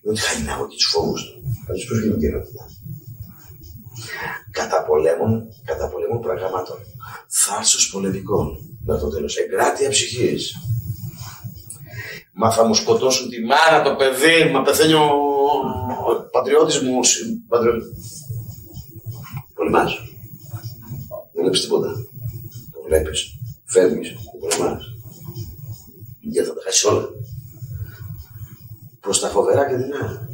Είναι ότι χαλιναγωγεί τους φόβους του. Θα τους γίνει κοινότητα. Καταπολέμων, καταπολέμων πραγμάτων. Θάρσο πολεμικών. Με το τέλος. Εγκράτεια ψυχής. Μα θα μου σκοτώσουν τη μάνα, το παιδί, μα πεθαίνει ο, ο πατριώτης μου. Πατριώτη. Πολεμάς. Δεν βλέπεις τίποτα. Το βλέπεις. Φεύγεις. Πολεμάς. Γιατί θα τα χάσεις όλα. Προς τα φοβερά και δεινά.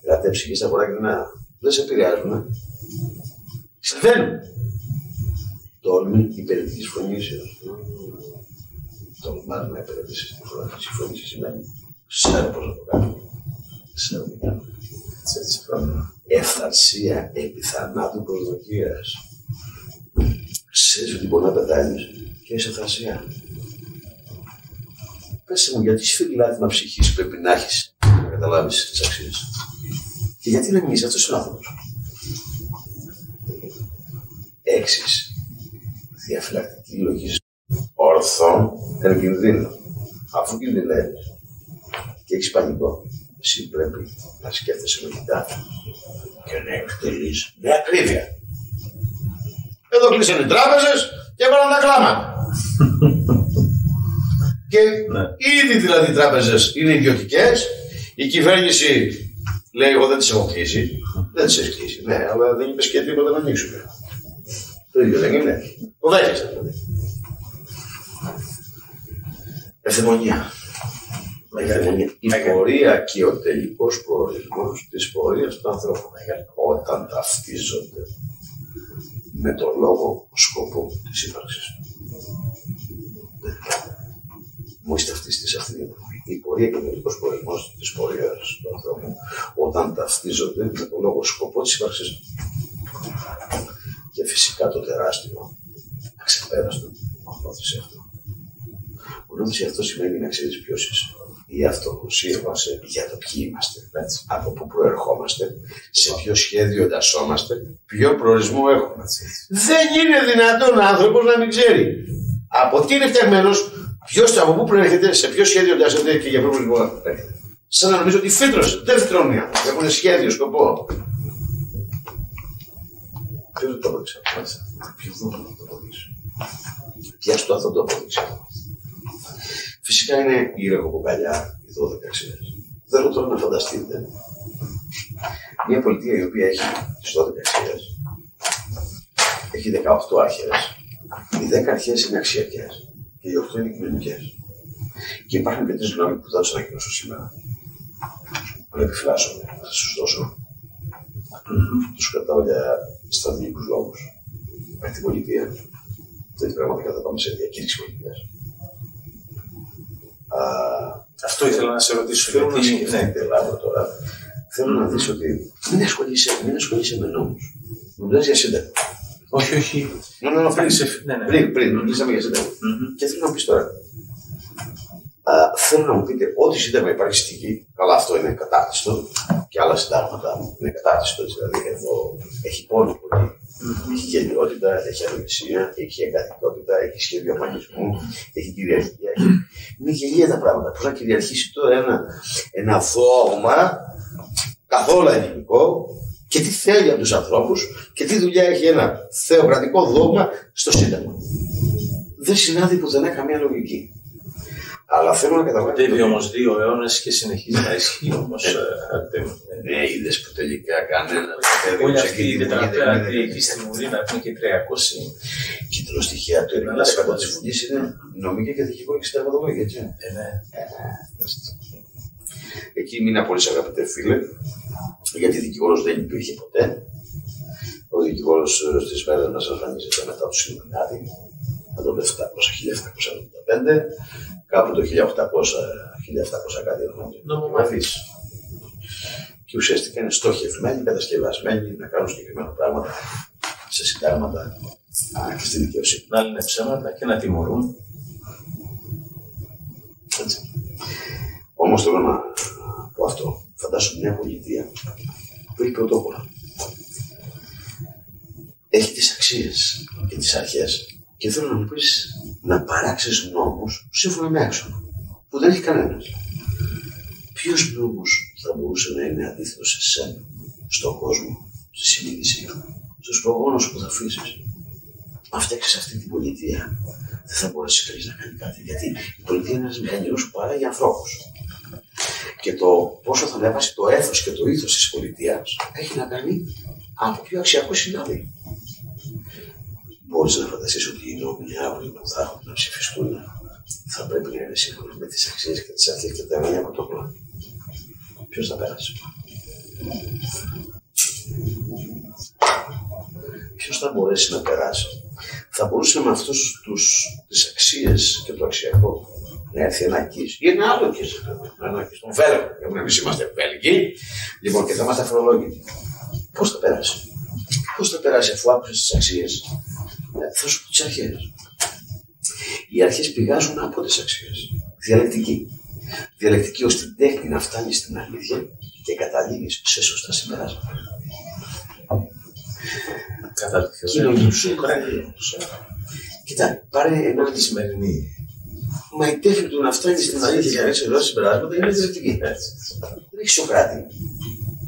Δηλαδή ψυχής στα φορά και δεινά. Δεν σε επηρεάζουν. Ε. Συμβαίνουν. Τόλμη υπερδικής φωνήσεως τολμάς να επενδύσεις τη φορά τη συμφωνή σημαίνει ξέρω πώς να το κάνω. Ξέρω τι κάνω. Έτσι πράγμα. Ευθαρσία επί θανάτου προσδοκίας. Ξέρεις ότι μπορεί να πεθάνεις και είσαι ευθαρσία. Πες μου γιατί σφυριλάτημα ψυχής πρέπει να έχεις να καταλάβεις τις αξίες. Και γιατί να μην είσαι αυτός ο άνθρωπος. Έξις. Διαφυλακτική λογική ορθό εν κινδύνο. Αφού κινδυνεύεις και έχεις πανικό, εσύ πρέπει να σκέφτεσαι λογικά και να εκτελείς με ακρίβεια. Εδώ κλείσανε οι τράπεζες και έβαλαν τα κλάματα. και ναι. ήδη δηλαδή οι τράπεζες είναι ιδιωτικές, η κυβέρνηση λέει: Εγώ δεν τις έχω κλείσει. Δεν τις έχεις κλείσει. Ναι, αλλά δεν είπες και τίποτα να ανοίξουμε. Το ίδιο δεν είναι. Το δέχεσαι δηλαδή. Ευδαιμονία. Η πορεία και ο τελικός προορισμός της πορείας του ανθρώπου. Όταν ταυτίζονται με το λόγο σκοπό της ύπαρξης. Μου είστε αυτή τη αυτή η πορεία και ο τελικό προορισμό της πορείας του ανθρώπου όταν ταυτίζονται με το λόγο σκοπό της ύπαρξης. Και φυσικά το τεράστιο, αξεπέραστο, αυτό θησέφτο γνώση αυτό σημαίνει να ξέρεις ποιος είσαι. Η αυτογνωσία μα για το ποιοι είμαστε, έτσι, από πού προερχόμαστε, σε ποιο σχέδιο εντασσόμαστε, ποιο προορισμό έχουμε. Δεν είναι δυνατόν άνθρωπος να μην ξέρει από τι είναι φτιαγμένος, ποιος από πού προέρχεται, σε ποιο σχέδιο εντάσσεται και για ποιο προορισμό έρχεται. Σαν να νομίζω ότι φύτρωσε, δεν φυτρώνει Έχουν σχέδιο, σκοπό. Ποιο το αποδείξει Ποιος το αποδείξει. Ποια στο αυτό το αποδείξει. Φυσικά είναι η ρεχοκοκαλιά, οι 12 αξίε. Θέλω τώρα να φανταστείτε μια πολιτεία η οποία έχει τις 12 αξίες, έχει 18 αρχέ. Οι 10 αρχές είναι αξιακές και οι 8 είναι κοινωνικές. Και υπάρχουν και τρεις γνώμοι που θα τους ανακοινώσω σήμερα. Αλλά επιφυλάσσω, θα σου δώσω. Τους κρατάω για στρατηγικούς λόγους. Με την πολιτεία. Δηλαδή πραγματικά θα πάμε σε διακήρυξη πολιτείας. Αυτό ήθελα να σε ρωτήσω. Θέλω να σκεφτείτε ναι. τώρα. Θέλω να δεις ότι μην ασχολείσαι, μην ασχολείσαι με νόμους. Μιλάς για σύνταγμα. Όχι, όχι. Ναι, ναι, πριν, ναι, ναι. πριν, πριν, μιλήσαμε για συνταγμα Και θέλω να μου πεις τώρα. Α, θέλω να μου πείτε ό,τι σύνταγμα υπάρχει στη γη, καλά αυτό είναι κατάρτιστο και άλλα συντάγματα είναι κατάρτιστο. Δηλαδή εδώ έχει πόνο πολύ έχει γελιότητα, έχει αγωνισία, έχει εγκαθιτότητα, έχει σχέδιο μαγισμού, έχει κυριαρχία. Είναι γελία τα πράγματα. Πώς να κυριαρχήσει τώρα ένα, ένα δόγμα καθόλου ελληνικό και τι θέλει από τους ανθρώπους και τι δουλειά έχει ένα θεοκρατικό δόγμα στο Σύνταγμα. Δεν συνάδει πουθενά καμία λογική. Αλλά θέλω να καταλάβω. Δεύει όμως δύο αιώνες και συνεχίζει να ισχύει όμως. Ε, ναι, είδες που τελικά κανένα. Όλη αυτή η τετραπέρα έχει στη Βουλή να πούμε και 300. Και το στοιχεία του 90% της Βουλή είναι νομική και δικηγόρη και συνταγματολόγια, έτσι. Ε, ναι. Ε, εκεί μείνα πολύ αγαπητέ φίλε, γιατί δικηγόρος δεν υπήρχε ποτέ. Ο δικηγόρος στις μέρες μας εμφανίζεται μετά του Ιλουμινάτη, με το 1700-1775 κάπου το 1800, 1700 κάτι νομομαθείς. Και ουσιαστικά είναι στοχευμένοι, κατασκευασμένοι να κάνουν συγκεκριμένα πράγματα σε συντάγματα και στη δικαιοσύνη. Να λένε ψέματα και να τιμωρούν. Έτσι. Όμως θέλω να πω αυτό. Φαντάσου μια πολιτεία που έχει πρωτόκολλα. Έχει τις αξίες και τις αρχές. Και θέλω να μου πεις να παράξεις νόμους σύμφωνα με άξονα που δεν έχει κανένας. Ποιος νόμος θα μπορούσε να είναι αντίθετος σε σένα, στον κόσμο, στη συνείδησή του, στου προγόνου που θα αφήσεις; Αν φτιάξει αυτή την πολιτεία, δεν θα μπορέσεις κανείς να κάνει κάτι. Γιατί η πολιτεία είναι ένας μηχανισμό που παράγει ανθρώπους. Και το πόσο θα ανέβασει το έθος και το ήθος της πολιτείας έχει να κάνει από ποιο αξιακό συνάδει. Μπορείς να φανταστείς ότι οι νόμοι αύριο που θα έχουν να ψηφιστούν θα πρέπει να είναι σύμφωνα με τις αξίες και τις αρχές και τα εννέα πρωτόκολλα. Ποιος θα πέρασε. Ποιος θα μπορέσει να περάσει; Θα μπορούσε με αυτούς τις αξίες και το αξιακό να έρθει ένα κις ή ένα άλλο κις. Ένα κις τον Βέλγο. Εμείς είμαστε Βέλγοι. Λοιπόν και θα είμαστε αφρολόγητοι. Πώς θα περάσει; Πώς θα περάσει αφού άκουσες τις αξίες; Ε, θα σου πω τις αρχές. Οι αρχές πηγάζουν από τις αξίες. Διαλεκτική. Διαλεκτική ώστε την τέχνη να φτάνεις στην αλήθεια και καταλήγεις σε σωστά συμπεράσματα. Κατά τη Κοινωνική Κοιτά, πάρε ένα τη σημερινή. Μα η τέχνη του να φτάνεις στην αλήθεια και να έχει εδώ συμπεράσματα είναι διαλεκτική. Δεν έχει Σοκράτη.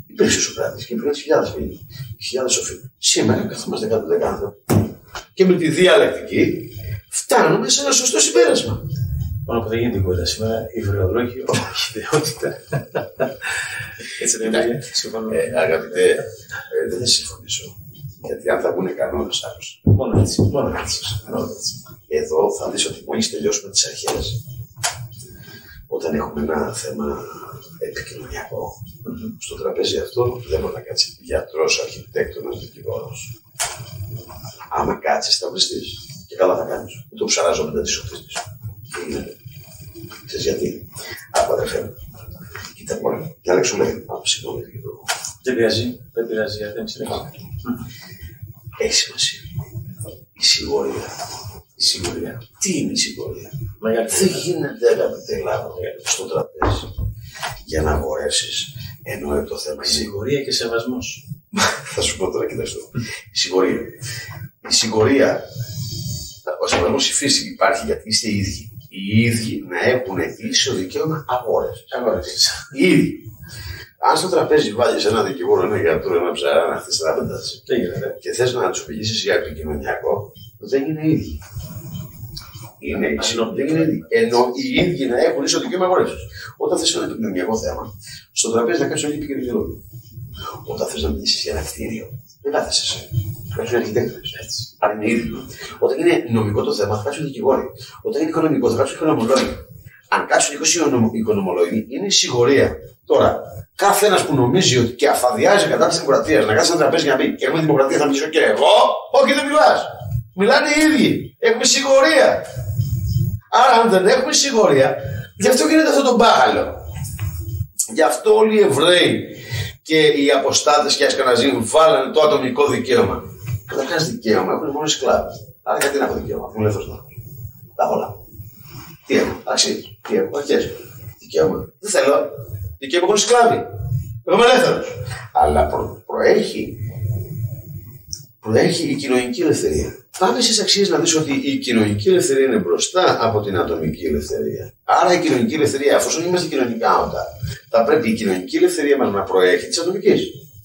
Υπήρξε Σοκράτης και υπήρχαν χιλιάδες φίλοι. Χιλιάδες σοφοί. Σήμερα καθόμαστε κάτω δεκάδε. Και με τη διαλεκτική φτάνουμε σε ένα σωστό συμπέρασμα. Μόνο που δεν γίνεται κουβέντα σήμερα, η βρεολόγη, όχι ιδεότητα. Έτσι δεν είναι. Ε, αγαπητέ, ε, δεν θα συμφωνήσω. Γιατί αν θα βγουν κανόνες, άκουσα. Μόνο έτσι. Μόνο έτσι. Εδώ θα δεις ότι μόλις τελειώσουμε τις αρχές, όταν έχουμε ένα θέμα επικοινωνιακό, στο τραπέζι αυτό δεν μπορεί να κάτσει γιατρός, αρχιτέκτονας, δικηγόρος. Άμα κάτσεις, θα βριστείς. Και καλά θα κάνεις. Το ψαράζω μετά τις οφείλε. Τι γίνεται. Ξέρεις γιατί; Από αδερφέ μου. Κοίτα μόνο. Και Άλεξο λέει, πάμε συγγνώμη για το... Δεν πειράζει. Δεν πειράζει. Δεν συνεχίζει. Έχει σημασία. Η σιγουριά. Η σιγουριά. Τι είναι η σιγουριά; Μεγάλη Δεν γίνεται αγαπητέ λάβο στο τραπέζι για να αγορέσει ενώ το θέμα είναι. Σιγουρία και σεβασμός. Θα σου πω τώρα, κοιτάξτε. Η σιγουρία. Η σιγουρία, ο σεβασμό η φύση υπάρχει γιατί είστε οι ίδιοι. Οι ίδιοι να έχουν ίσο δικαίωμα αγόρευση. Αγόρευση. Οι ίδιοι. Αν στο τραπέζι βάλεις ένα δικηγόρο, ένα γιατρό, ένα ψαρά, ένα θεσσαράπεντα και θες να τους μιλήσει για επικοινωνιακό, δεν είναι ίδιοι. Είναι ίσο. Δεν είναι ίδιοι. Ενώ οι ίδιοι να έχουν ίσο δικαίωμα αγόρευση. Όταν θες ένα επικοινωνιακό θέμα, στο τραπέζι να κάνεις όλοι επικοινωνιακό. Όταν θες να μιλήσεις για ένα κτίριο, δεν κάθεσαι εσύ. Κάποιοι αρχιτέκτονε. Άρα είναι ίδιο. Όταν είναι νομικό το θέμα, θα κάτσουν δικηγόροι. Όταν είναι οικονομικό, θα κάτσουν οικονομολόγοι. Αν κάτσουν 20 οικονομολόγοι, είναι η σιγουρία. Τώρα, κάθε ένας που νομίζει ότι και αφαδιάζει κατά της δημοκρατίας να κάτσει ένα τραπέζι για να πει και έχουμε δημοκρατία, θα μιλήσω και εγώ. Όχι, δεν μιλάς. Μιλάνε οι ίδιοι. Έχουμε σιγουρία. Άρα, αν δεν έχουμε σιγουρία, γι' αυτό γίνεται αυτό το μπάχαλο. Γι' αυτό όλοι οι Εβραίοι και οι αποστάτες και οι Ασκαναζοί βάλανε το ατομικό δικαίωμα. Καταρχά δικαίωμα έχουν μόνο σκλάβοι. Άρα γιατί να έχω δικαίωμα, αφού είναι ελεύθερο Τα όλα. Τι έχω, αξίε, τι έχω, αρχές. Δικαίωμα. Δεν θέλω. Δικαίωμα έχουν σκλάβοι. Εγώ είμαι ελεύθερο. Αλλά προ, προέχει, προέχει η κοινωνική ελευθερία. Πάμε στι αξίες να δεις ότι η κοινωνική ελευθερία είναι μπροστά από την ατομική ελευθερία. Άρα η κοινωνική ελευθερία, αφού είμαστε κοινωνικά όντα, θα πρέπει η κοινωνική ελευθερία μας να προέχει τη ατομική.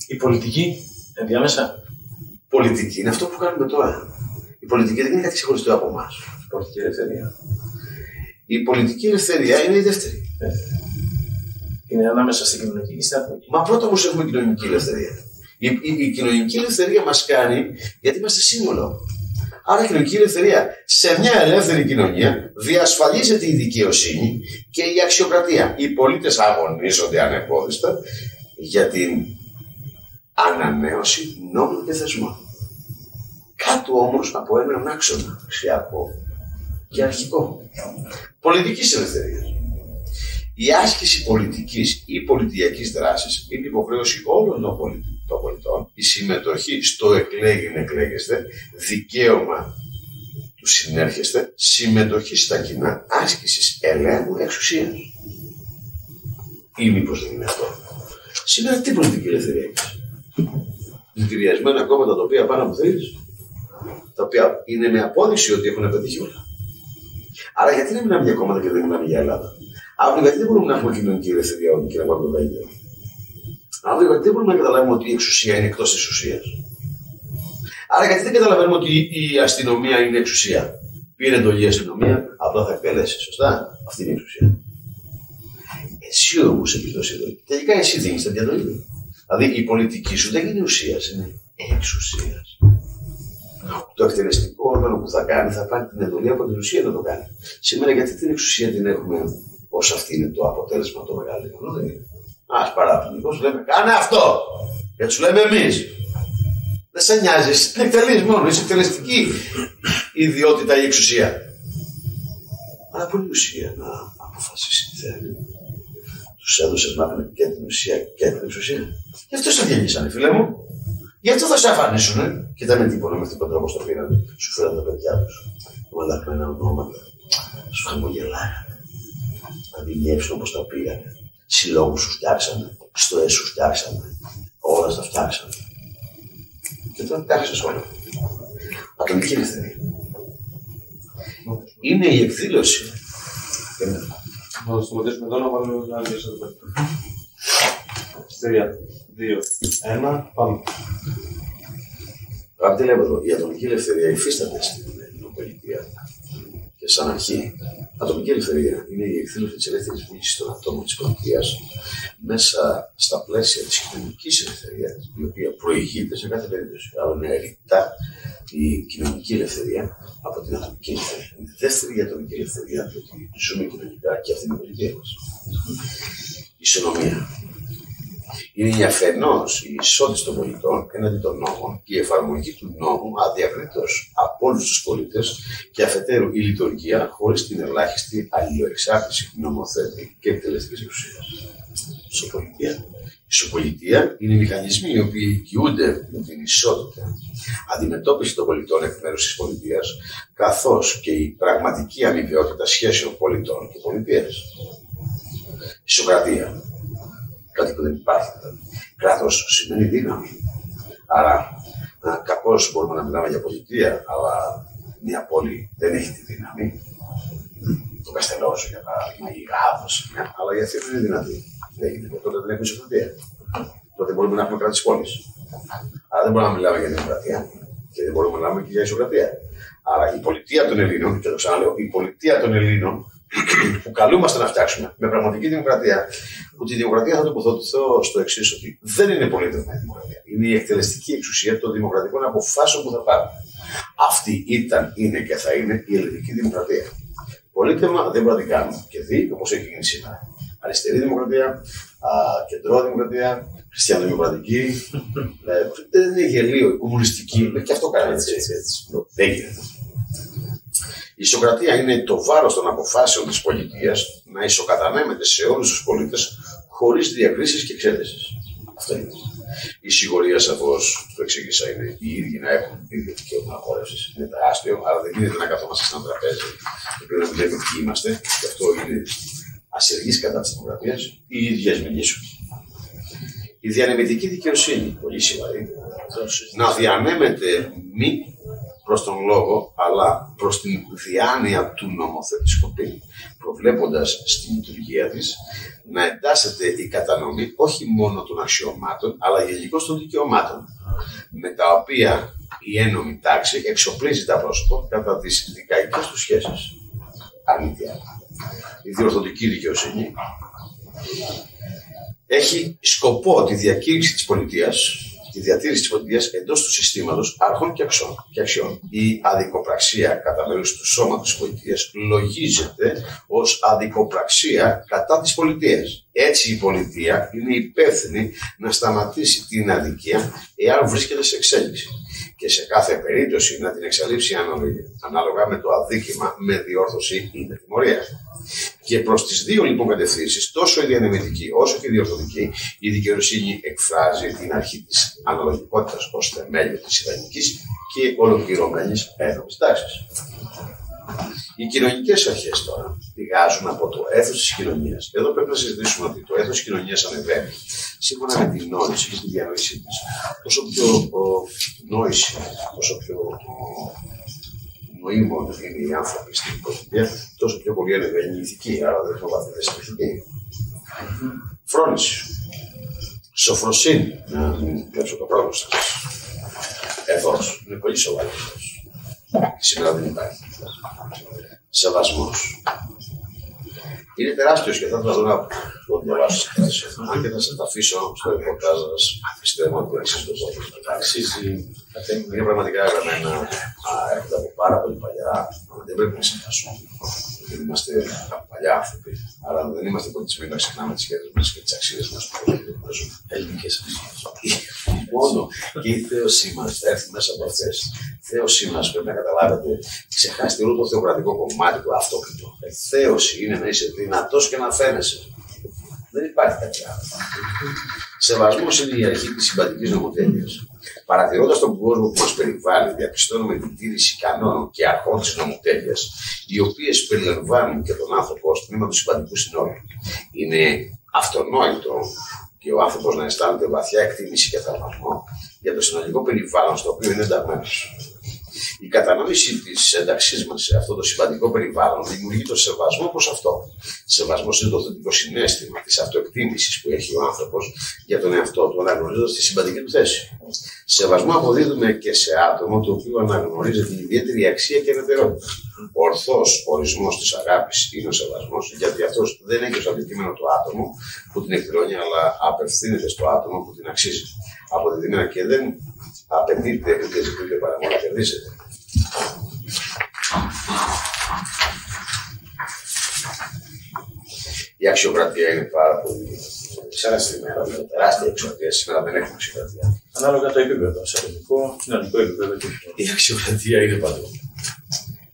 Η πολιτική ενδιάμεσα. Πολιτική είναι αυτό που κάνουμε τώρα. Η πολιτική δεν είναι κάτι ξεχωριστό από εμάς. Η πολιτική ελευθερία. Η πολιτική ελευθερία είναι η δεύτερη. Ε, είναι ανάμεσα στην κοινωνική και στην ατομική. Μα πρώτα όμως έχουμε κοινωνική ελευθερία. Η, η, η κοινωνική ελευθερία μας κάνει γιατί είμαστε σύνολο. Άρα η κοινωνική ελευθερία σε μια ελεύθερη κοινωνία διασφαλίζεται η δικαιοσύνη και η αξιοκρατία. Οι πολίτες αγωνίζονται ανεπόδιστα για την ανανέωση νόμων και θεσμών. Κάτω όμως από έναν άξονα αξιακό και αρχικό. Πολιτικής ελευθερίας. Η άσκηση πολιτικής ή πολιτιακής δράσης είναι υποχρέωση όλων των πολιτών. Η συμμετοχή στο εκλέγην εκλέγεστε, δικαίωμα του συνέρχεστε, συμμετοχή στα κοινά, άσκησης ελέγχου εξουσίας. Ή μήπως δεν είναι αυτό. Σήμερα τι πολιτική ελευθερία έχεις; Δηλητηριασμένα κόμματα τα οποία πάνε από τρει, τα οποία είναι με απόδειξη ότι έχουν πετύχει όλα. Άρα γιατί δεν μιλάμε για κόμματα και δεν μιλάμε για Ελλάδα; Αύριο γιατί δεν μπορούμε να έχουμε κοινωνική ελευθερία όλοι και να πάμε το ίδιο. Αύριο γιατί δεν μπορούμε να καταλάβουμε ότι η εξουσία είναι εκτός της ουσία. Άρα γιατί δεν καταλαβαίνουμε ότι η αστυνομία είναι εξουσία; Πήρε εντολή η αστυνομία, απλά θα εκτελέσει. Σωστά; Αυτή είναι η εξουσία. Εσύ όμως έχει δώσει εντολή. Τελικά εσύ δίνεις τα διαδρομή. Δηλαδή η πολιτική σου δεν είναι ουσίας, είναι εξουσίας. Το εκτελεστικό όργανο που θα κάνει θα πάρει την εντολή από την ουσία να το κάνει. Σήμερα γιατί την εξουσία την έχουμε ως αυτή είναι το αποτέλεσμα το μεγαλύτερο. Δεν είναι; Α παραπληκτικό λέμε κάνε αυτό. Και του λέμε εμείς. Δεν σε νοιάζει, την εκτελείς μόνο. Είσαι εκτελεστική ιδιότητα ή εξουσία. Αλλά πολύ ουσία να αποφασίσει τι θέλει. Τους έδωσες να και την ουσία και την εξουσία. Γι' αυτό σε διαλύσανε, φίλε μου. Γι' αυτό θα σε αφανίσουν. Κοίτα με τίποτα με αυτόν τον τρόπο στο πήρανε. Σου φέραν τα παιδιά τους. Με ονόματα. Σου χαμογελάγανε. Να δημιεύσουν όπως τα πήγανε. Συλλόγους σου φτιάξανε. Στο σου φτιάξανε. Όλα τα φτιάξανε. Και τώρα φτιάξε όλα. Ατομική ελευθερία. Είναι η εκδήλωση. Θα σταματήσουμε εδώ να βάλουμε ένα δύο Τρία, δύο, ένα, πάμε. Αγαπητοί λέμε η ατομική ελευθερία υφίσταται στην Ελληνοπολιτεία και σαν αρχή. Ατομική ελευθερία είναι η εκδήλωση της ελεύθερης βούληση των ατόμων της πολιτείας μέσα στα πλαίσια της κοινωνικής ελευθερίας, η οποία προηγείται σε κάθε περίπτωση. Αλλά είναι ρητά η κοινωνική ελευθερία από την ατομική ελευθερία. Είναι η δεύτερη η ατομική ελευθερία, διότι ζούμε κοινωνικά και αυτή είναι η πολιτεία μας. Ισονομία είναι η αφενός η ισότητα των πολιτών έναντι των νόμων και η εφαρμογή του νόμου αδιακρίτω από όλους τους πολίτες και αφετέρου η λειτουργία χωρίς την ελάχιστη αλληλοεξάρτηση νομοθέτη και εκτελεστικής εξουσίας. Ισοπολιτεία. Η ισοπολιτεία είναι οι μηχανισμοί οι οποίοι οικειούνται με την ισότητα αντιμετώπιση των πολιτών εκ μέρους της πολιτείας, καθώς και η πραγματική αμοιβαιότητα σχέσεων πολιτών και πολιτείας. Ισοκρατία κάτι που δεν υπάρχει. Κράτος σημαίνει δύναμη. Άρα, κακώ μπορούμε να μιλάμε για πολιτεία, αλλά μια πόλη δεν έχει τη δύναμη. Το Καστελό, για παράδειγμα, η Γάδο, αλλά η Αθήνα είναι δυνατή. Δεν γίνεται. Τότε δεν έχουμε ισοκρατία. Τότε μπορούμε να έχουμε κράτη πόλης. Άρα δεν μπορούμε να μιλάμε για δημοκρατία και δεν μπορούμε να μιλάμε και για ισοκρατία. Άρα η πολιτεία των Ελλήνων, και το ξαναλέω, η πολιτεία των Ελλήνων που καλούμαστε να φτιάξουμε με πραγματική δημοκρατία, που τη δημοκρατία θα τοποθετηθώ στο εξής, ότι δεν είναι πολίτευμα η δημοκρατία. Είναι η εκτελεστική εξουσία των δημοκρατικών αποφάσεων που θα πάρουν. Αυτή ήταν, είναι και θα είναι η ελληνική δημοκρατία. Πολίτευμα δεν μπορεί να την κάνουμε και δει όπως έχει γίνει σήμερα. Αριστερή δημοκρατία, κεντρό δημοκρατία, χριστιανοδημοκρατική. Ε, δεν είναι γελίο, η κομμουνιστική. Και αυτό κάνει έτσι. έτσι, έτσι. Δεν γίνεται. Η ισοκρατία είναι το βάρος των αποφάσεων της πολιτείας να ισοκατανέμεται σε όλους τους πολίτες χωρίς διακρίσεις και εξαίρεσει. Αυτό είναι. Η σιγουρία σαφώς, το εξήγησα, είναι οι ίδιοι να έχουν ίδιο δικαίωμα αγόρευση. Είναι τεράστιο, αλλά δεν γίνεται να καθόμαστε σε ένα τραπέζι και πρέπει να βλέπουμε ποιοι είμαστε, και αυτό είναι ασυργής κατά της δημοκρατίας, οι ίδιες μιλήσουν. Η διανεμητική δικαιοσύνη, πολύ σημαντική, να διανέμεται μη προς τον λόγο, αλλά προς την διάνοια του νομοθετικοπή, προβλέποντας στη λειτουργία της να εντάσσεται η κατανομή όχι μόνο των αξιωμάτων, αλλά γενικώς των δικαιωμάτων, με τα οποία η ένωμη τάξη εξοπλίζει τα πρόσωπα κατά τις δικαϊκές τους σχέσεις. Αλήθεια. Η διορθωτική δικαιοσύνη έχει σκοπό τη διακήρυξη της πολιτείας τη διατήρηση της πολιτεία εντός του συστήματος αρχών και, αξιών, και αξιών. Η αδικοπραξία κατά μέρους του σώματος της πολιτείας λογίζεται ως αδικοπραξία κατά της πολιτείας. Έτσι η πολιτεία είναι υπεύθυνη να σταματήσει την αδικία εάν βρίσκεται σε εξέλιξη και σε κάθε περίπτωση να την εξαλείψει ανάλογα με το αδίκημα με διόρθωση ή με τιμωρία. Και προς τις δύο λοιπόν κατευθύνσεις, τόσο η διανεμητική όσο και η διορθωτική, η δικαιοσύνη εκφράζει την αρχή της αναλογικότητας ως θεμέλιο της ιδανικής και ολοκληρωμένης ένωμης τάξης. Οι κοινωνικές αρχές τώρα πηγάζουν από το έθος της κοινωνίας. Εδώ πρέπει να συζητήσουμε ότι το έθος της κοινωνίας ανεβαίνει σύμφωνα με την νόηση και τη διανόησή της. Όσο πιο ο, νόηση, όσο πιο νοήμων είναι οι άνθρωποι στην πολιτεία, τόσο πιο πολύ ανεβαίνει η ηθική. Άρα δεν θα βαθύνει στην ηθική. Φρόνηση. Σοφροσύνη. Να μην κλέψω το πρόβλημα σας. Εδώ είναι πολύ σοβαρός. Σήμερα δεν υπάρχει. Σεβασμός. Είναι τεράστιο και θα ήθελα να το διαβάσω. Αν και θα σα τα αφήσω στο ρεπορτάζ σα, πιστεύω ότι αξίζει το ζώο. Αξίζει. Είναι πραγματικά γραμμένα, έρχονται από πάρα πολύ παλιά, δεν πρέπει να ξεχάσουμε. Δεν είμαστε από παλιά άνθρωποι, άρα δεν είμαστε πολιτισμένοι να ξεχνάμε τις σχέσεις μας και τις αξίες μας που Ελληνικές αξίες. Μόνος και η θέωσή μας θα έρθει μέσα από αυτές. Θέωσή μας πρέπει να καταλάβετε, ξεχάστε όλο το θεοκρατικό κομμάτι του αυτόκριτο. Θέωση είναι να είσαι δυνατός και να φαίνεσαι. Δεν υπάρχει κάτι άλλο. Σεβασμός είναι η αρχή της συμπατικής νομοθέτεια. Παρατηρώντας τον κόσμο που μας περιβάλλει, διαπιστώνουμε την τήρηση κανόνων και αρχών της νομοθέτεια, οι οποίες περιλαμβάνουν και τον άνθρωπο ως τμήμα του συμπαντικού συνόλου. Είναι αυτονόητο και ο άνθρωπος να αισθάνεται βαθιά εκτίμηση και θαυμασμό για το συνολικό περιβάλλον στο οποίο είναι ενταγμένος. Η κατανόηση της ένταξής μας σε αυτό το σημαντικό περιβάλλον δημιουργεί το σεβασμό προς αυτό. Σεβασμός είναι το θετικό συνέστημα της αυτοεκτίμησης που έχει ο άνθρωπος για τον εαυτό του, αναγνωρίζοντας τη σημαντική του θέση. Σεβασμό αποδίδουμε και σε άτομο το οποίο αναγνωρίζει την ιδιαίτερη αξία και ελευθερότητα. Ο ορθός ορισμός της αγάπης είναι ο σεβασμός, γιατί αυτός δεν έχει ως αντικείμενο το άτομο που την εκδηλώνει, αλλά απευθύνεται στο άτομο που την αξίζει. Αποδεδειμένα και δεν απαιτείται ούτε ζητούνται παρά μόνο να κερδίσετε. Η αξιοκρατία είναι πάρα πολύ Ξανά στη μέρα. τεράστια αξιοκρατία. Σήμερα δεν έχουμε αξιοκρατία. Ανάλογα το επίπεδο, σε ελληνικό, κοινωνικό επίπεδο και Η αξιοκρατία είναι παντού.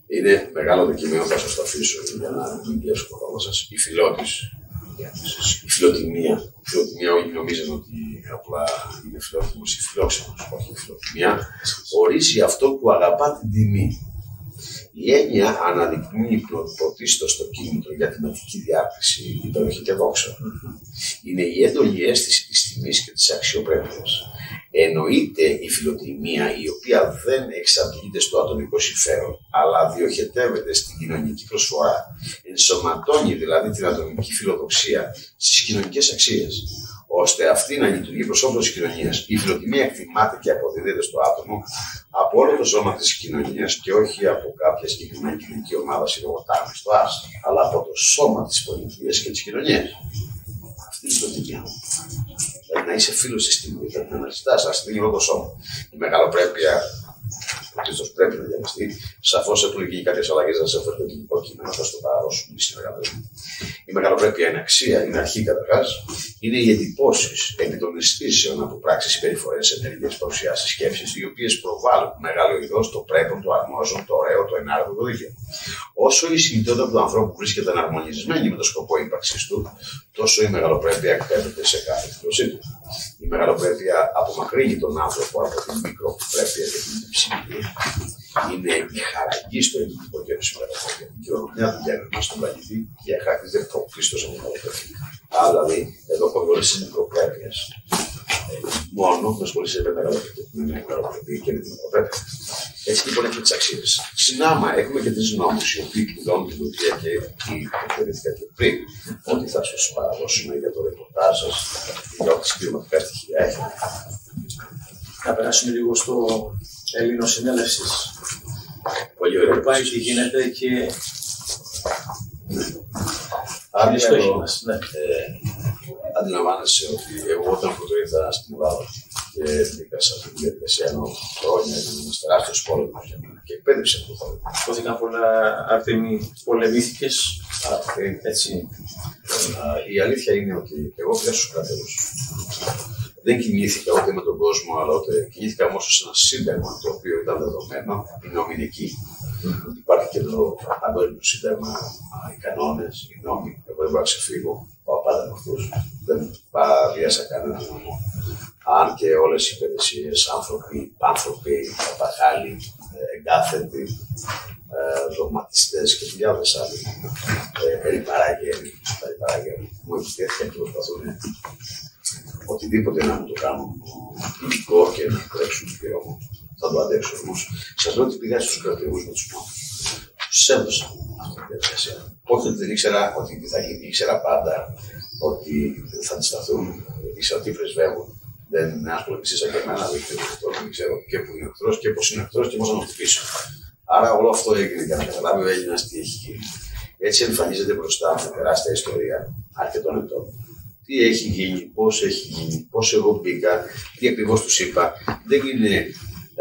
Είναι μεγάλο το κείμενο, θα σας το αφήσω για να μην πιέσω το χρόνο σας. Η φιλότης, η φιλοτιμία. Η φιλοτιμία, όλοι νομίζουν ότι απλά είναι φιλότιμος ή φιλόξενος. Όχι, η φιλοτιμία ορίζει αυτό που αγαπά την τιμή. Η έννοια αναδεικνύει πρωτίστως το κίνητρο για την ηθική διάκριση, υπεροχή και δόξα. Είναι η έντονη αίσθηση της τιμής και της αξιοπρέπειας. Εννοείται η φιλοτιμία η οποία δεν εξαντλείται στο ατομικό συμφέρον, αλλά διοχετεύεται στην κοινωνική προσφορά. Ενσωματώνει δηλαδή την ατομική φιλοδοξία στις κοινωνικές αξίες ώστε αυτή να λειτουργεί προς όφελος της κοινωνίας. Η φιλοτιμία εκτιμάται και αποδίδεται στο άτομο από όλο το σώμα της κοινωνίας και όχι από κάποια συγκεκριμένη κοινωνική ομάδα συλλογοτάμι στο άστρο, αλλά από το σώμα της πολιτείας και της κοινωνίας. Αυτή είναι η φιλοτιμία. Δηλαδή να είσαι φίλος της τιμής, δηλαδή να αναζητάς, να στείλει όλο το σώμα. Η μεγαλοπρέπεια Christos πρέπει να διαβαστεί. Σαφώς έχουν γίνει κάποιες αλλαγές, να σε φέρω το ελληνικό κείμενο, θα στο παραδώσουμε στην μου. Η μεγαλοπρέπεια είναι αξία, είναι αρχή καταρχάς. Είναι οι εντυπώσεις επί των αισθήσεων από πράξεις, συμπεριφορές, ενέργειες, παρουσιάσεις, σκέψεις, οι οποίες προβάλλουν μεγάλο ειδό το πρέπον, το αρμόζον, το ωραίο, το ενάρετο, το δίκαιο. Όσο η συνειδητότητα του ανθρώπου βρίσκεται αναρμονισμένη με το σκοπό ύπαρξη του, τόσο η μεγαλοπρέπεια εκπέμπεται σε κάθε εκδοσή του. Η μεγαλοπρέπεια απομακρύνει τον άνθρωπο από την μικροπρέπεια και την ψυχή. Είναι η χαραγή στο ελληνικό γέρο σήμερα. Η κληρονομιά του γέννημα στον πλανήτη και χαρακτηρίζεται πρωτίστω από μεγαλοπρέπεια. Άρα δηλαδή, εδώ κολλήσει τη μικροπρέπεια. Μόνο να ασχολείσαι με την μεγαλοπρέπεια και με την μικροπρέπεια. Έτσι λοιπόν έχουμε τις αξίες. Συνάμα έχουμε και τρεις νόμους οι οποίοι κλειδώνουν την πολιτεία και οι αναφέρθηκα και πριν ότι θα σας παραδώσουμε για το ρεπορτάζ σας για ό,τι κλιματικά στοιχεία έχετε. Να περάσουμε λίγο στο Έλληνο συνέλευσης. Πολύ ωραία. Πάει τι γίνεται και. Άρα, οι στόχοι μας. Ναι. Ε, αντιλαμβάνεσαι ότι εγώ όταν πρώτο ήρθα στην Ελλάδα και μπήκα σε αυτή τη διαδικασία ενώ χρόνια ήταν ένα τεράστιος πόλεμος για μένα και εκπαίδευσε αυτό το θέμα. Υπόθηκαν πολλά Αρτέμι, πολεμήθηκες. Έτσι. Α, Η αλήθεια είναι ότι εγώ πήρα στους κρατέρου. Δεν κινήθηκα ούτε με τον κόσμο, αλλά ούτε κινήθηκα όμως σε ένα σύνταγμα το οποίο ήταν δεδομένο, η νομινική. Υπάρχει και το παγκόσμιο σύνταγμα, οι κανόνες, οι νόμοι. Εγώ δεν μπορώ να ξεφύγω. Πάω πάντα με αυτού. Δεν παραβίασα κανέναν νόμο. Αν και όλες οι υπηρεσίες, άνθρωποι, άνθρωποι, παπαγάλοι, εγκάθετοι, δογματιστές και χιλιάδε άλλοι περιπαράγγελοι, μου επιτέθηκαν και προσπαθούν οτιδήποτε να μου το κάνουν υλικό και να τρέξουν του πυρόμου. Θα το αντέξω όμως. Σας λέω ότι πήγα στους κρατικού με τους νόμου. Τους έδωσα αυτή τη διαδικασία. Όχι ότι δεν ήξερα ότι θα γίνει, ήξερα πάντα ότι θα αντισταθούν, ήξερα ότι πρεσβεύουν. Δεν είναι ένα πολεμιστή σαν και εμένα, δεν ξέρω και που είναι εχθρός και πώς είναι εχθρός και πώς να τον χτυπήσω. Άρα όλο αυτό έγινε για να καταλάβει ο Έλληνας τι έχει γίνει. Έτσι εμφανίζεται μπροστά με τεράστια ιστορία αρκετών ετών τι έχει γίνει, πώς έχει γίνει, πώς εγώ μπήκα, τι ακριβώς τους είπα. Δεν είναι,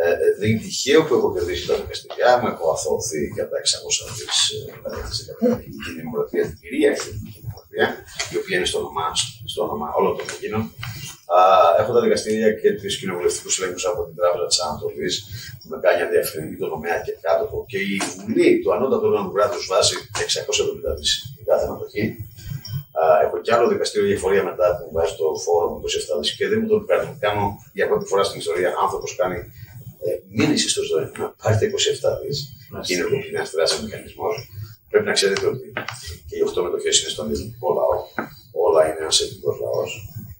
ε, ε, δεν είναι τυχαίο που έχω κερδίσει τα δικαστηριά μου, έχω αθώθει για τα 600 δι ε, ελληνική δημοκρατία, την κυρίαρχη ελληνική δημοκρατία, η οποία είναι στο όνομα, στο όνομα όλων των Ελλήνων. Έχω τα δικαστήρια και του κοινοβουλευτικούς ελέγχους από την Τράπεζα της Ανατολής, που με κάνει αδιαφερεινή το τομέα και κάτω. Και η Βουλή, το ανώτατο όργανο του κράτους, βάζει 670 δι κάθε ανατοχή έχω κι άλλο δικαστήριο για φορεία μετά που βάζει το φόρο με 27 δις και δεν μου το κάνει. Κάνω για πρώτη φορά στην ιστορία άνθρωπος κάνει ε, μήνυση στο ζωή να πάρει τα 27 δι και είναι ένας τεράστιο μηχανισμός. Πρέπει να ξέρετε ότι και οι 8 μετοχές είναι στον ελληνικό λαό. Όλα είναι ένας ελληνικό λαός.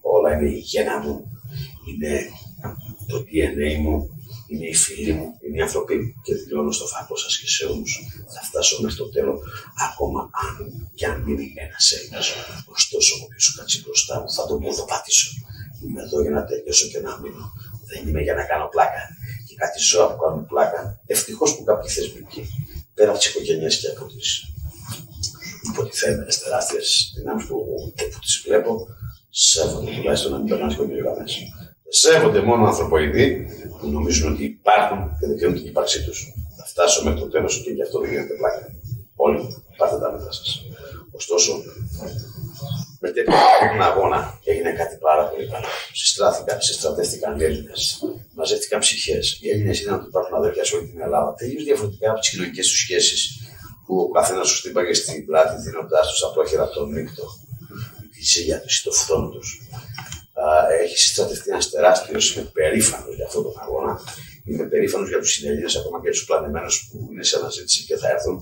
Όλα είναι η γέννα μου. Είναι το DNA μου είναι οι φίλοι μου, είναι οι άνθρωποι μου και δηλώνω στο φακό σας και σε όλους. Θα φτάσω μέχρι το τέλος, ακόμα αν και αν μείνει ένας Έλληνας. Ωστόσο, όποιο σου κάτσει μπροστά μου θα τον πατήσω. Είμαι εδώ για να τελειώσω και να μείνω. Δεν είμαι για να κάνω πλάκα. Και κάτι ζώα που κάνουν πλάκα. Ευτυχώς που κάποιοι θεσμικοί, πέρα από τις οικογένειες και από τις υποτιθέμενες τεράστιες δυνάμεις που, που τις βλέπω, σέβονται τουλάχιστον να μην περνάνε γραμμές σέβονται μόνο ανθρωποειδοί που νομίζουν ότι υπάρχουν και δεν ξέρουν την ύπαρξή τους. Θα φτάσω μέχρι το τέλος και γι' αυτό δεν γίνεται πλάκα. Όλοι πάρτε τα μέτρα σας. Ωστόσο, με τέτοιο αγώνα έγινε κάτι πάρα πολύ καλό. Συστράφηκαν, συστρατεύτηκαν οι Έλληνες, μαζεύτηκαν ψυχές. Οι Έλληνες είδαν ότι υπάρχουν αδέρφια σε όλη την Ελλάδα. Τελείως διαφορετικά από τις κοινωνικές τους σχέσεις που ο καθένας τους τύπαγε στην πλάτη, δίνοντάς τους απόχειρα τον νύχτο, τη ζήλια του, το φθόνο τους έχει συστρατευτεί ένας τεράστιος. Είμαι περήφανος για αυτόν τον αγώνα. Είμαι περήφανος για τους συνέλληνε, ακόμα και τους πλανεμένου που είναι σε αναζήτηση και θα έρθουν.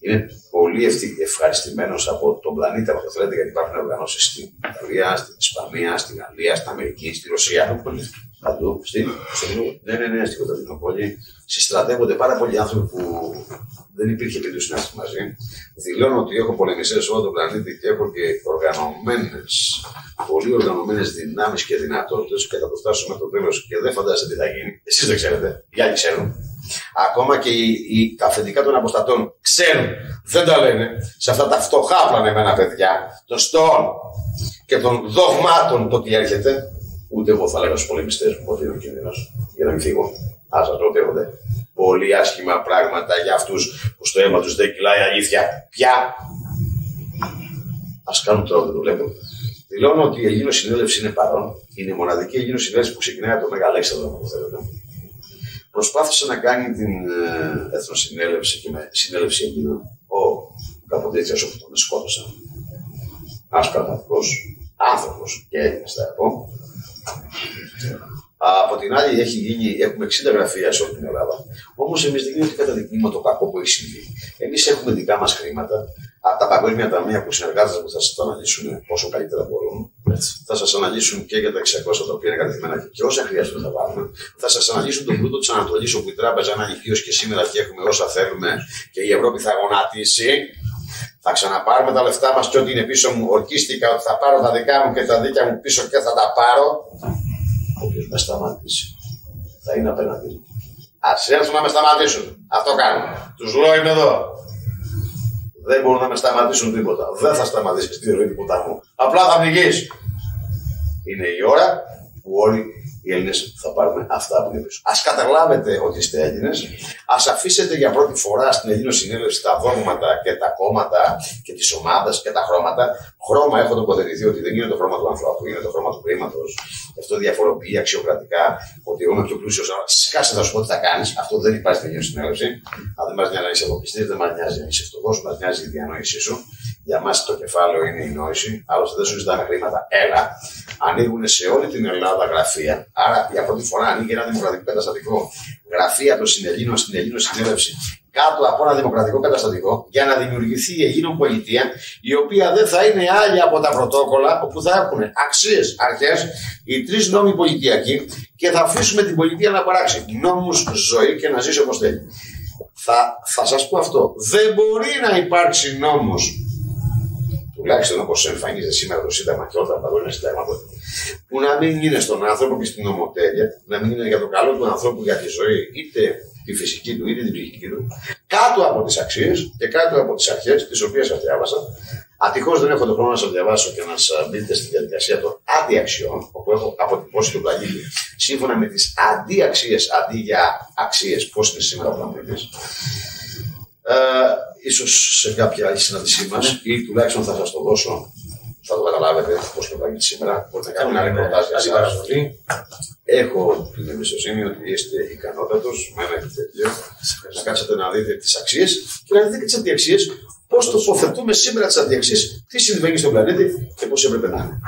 Είμαι πολύ ευχαριστημένος από τον πλανήτη, από το θέλετε, γιατί υπάρχουν οργανώσεις στην Ιταλία, στην Ισπανία, στην Γαλλία, στην Αμερική, στη Ρωσία. Παντού. Στην. Ναι, ναι, ναι, στην Κωνσταντινούπολη. Συστρατεύονται πάρα πολλοί άνθρωποι που δεν υπήρχε περίπτωση να είμαστε μαζί. Δηλώνω ότι έχω πολεμιστές σε όλο τον πλανήτη και έχω και οργανωμένες, πολύ οργανωμένες δυνάμεις και δυνατότητες και θα το φτάσουμε το τέλος και δεν φαντάζεστε τι θα γίνει. Εσείς δεν ξέρετε, οι άλλοι ξέρουν. Ακόμα και οι, οι, τα αφεντικά των αποστατών ξέρουν, δεν τα λένε, σε αυτά τα φτωχά πλανεμένα παιδιά, των στόχων και των δογμάτων το τι έρχεται, ούτε εγώ θα λέγω στου πολεμιστέ μου ότι είναι ο κίνδυνος για να μην φύγω. Α σας ρωτήσετε πολύ άσχημα πράγματα για αυτούς που στο αίμα τους δεν κυλάει αλήθεια. Πια. Α κάνουν τώρα, δεν το βλέπω. Δηλώνω ότι η Ελλήνο Συνέλευση είναι παρόν. Είναι η μοναδική Ελλήνο Συνέλευση που ξεκινάει από το Μέγα Αλέξανδρο, αν θέλετε. Προσπάθησε να κάνει την ε, Εθνοσυνέλευση και με συνέλευση Ελλήνων ο Καποντέτσια όπου τον σκότωσαν. Ένας πραγματικό άνθρωπος και Έλληνας, θα πω. Από την άλλη, έχει γίνει, έχουμε 60 γραφεία σε όλη την Ελλάδα. Όμως, εμείς δεν είναι ότι καταδεικνύουμε το κακό που έχει συμβεί. Εμείς έχουμε δικά μας χρήματα από τα παγκόσμια ταμεία που συνεργάζονται που θα σας το αναλύσουν όσο καλύτερα μπορούν. Θα σας αναλύσουν και για τα 600 τα οποία είναι κατευθυμένα και όσα χρειάζεται θα βάλουμε. Θα σας αναλύσουν τον πλούτο της Ανατολής όπου η τράπεζα είναι ανοιχτή και σήμερα και έχουμε όσα θέλουμε και η Ευρώπη θα γονατίσει. Θα ξαναπάρουμε τα λεφτά μας και ό,τι είναι πίσω μου. Ορκίστηκα ότι θα πάρω τα δικά μου και τα δίκια μου πίσω και θα τα πάρω όποιος με σταματήσει θα είναι απέναντι μου. Α έρθουν να με σταματήσουν. Αυτό κάνουν. Τους λέω είμαι εδώ. Δεν μπορούν να με σταματήσουν τίποτα. Δεν θα σταματήσεις τη ροή τίποτα μου. Απλά θα πνιγείς. Είναι η ώρα που όλοι οι Έλληνες θα πάρουν αυτά που είναι πίσω. Α καταλάβετε ότι είστε Έλληνες, ας αφήσετε για πρώτη φορά στην Ελλήνο Συνέλευση τα δόγματα και τα κόμματα και τις ομάδες και τα χρώματα. Χρώμα έχω τοποθετηθεί ότι δεν είναι το χρώμα του ανθρώπου, είναι το χρώμα του χρήματο. Αυτό διαφοροποιεί αξιοκρατικά ότι εγώ είμαι πιο πλούσιο. Σκάσε να σου πω τι θα κάνεις. Αυτό δεν υπάρχει στην Ελλήνο Συνέλευση. Αν δεν μα νοιάζει να είσαι αποκριστή, δεν μα νοιάζει να είσαι φτωχό, μα νοιάζει η διανόησή σου. Για μας το κεφάλαιο είναι η νόηση, άλλωστε δεν σου ζητάνε χρήματα. Έλα, ανοίγουν σε όλη την Ελλάδα γραφεία. Άρα για πρώτη φορά ανοίγει ένα δημοκρατικό καταστατικό. Γραφεία των συνελλήνων στην Ελλήνων συνέλευση κάτω από ένα δημοκρατικό καταστατικό για να δημιουργηθεί η Ελλήνων πολιτεία, η οποία δεν θα είναι άλλη από τα πρωτόκολλα, όπου θα έχουν αξίες, αρχές, οι τρεις νόμοι πολιτιακοί και θα αφήσουμε την πολιτεία να παράξει νόμους ζωή και να ζήσει όπως θέλει. Θα, θα σας πω αυτό. Δεν μπορεί να υπάρξει νόμος τουλάχιστον όπως εμφανίζεται σήμερα το Σύνταγμα και όλα τα παγκόσμια συντάγματα, που να μην είναι στον άνθρωπο και στην ομοτέλεια, να μην είναι για το καλό του ανθρώπου για τη ζωή, είτε τη φυσική του είτε την ψυχική του, κάτω από τις αξίες και κάτω από τις αρχές, τις οποίες σας διάβασα. Ατυχώς δεν έχω τον χρόνο να σας διαβάσω και να σας μπείτε στη διαδικασία των αντιαξιών, όπου έχω αποτυπώσει τον πλανήτη σύμφωνα με τις αντιαξίες αντί για αξίες, πώς είναι σήμερα ο πλανήτης. Ε, ίσως σε κάποια άλλη συνάντησή μας ή τουλάχιστον θα σας το δώσω. Θα το καταλάβετε πώ το θα γίνει σήμερα. Μπορείτε να κάνουμε άλλη προτάσει για εσά. Έχω την εμπιστοσύνη ότι είστε ικανότατος με ένα τέτοιο να κάτσετε να δείτε τις αξίες και να δείτε και τις αντιαξίες. Πώς τοποθετούμε σήμερα τις αντιαξίες, τι συμβαίνει στον πλανήτη και πώς έπρεπε να είναι.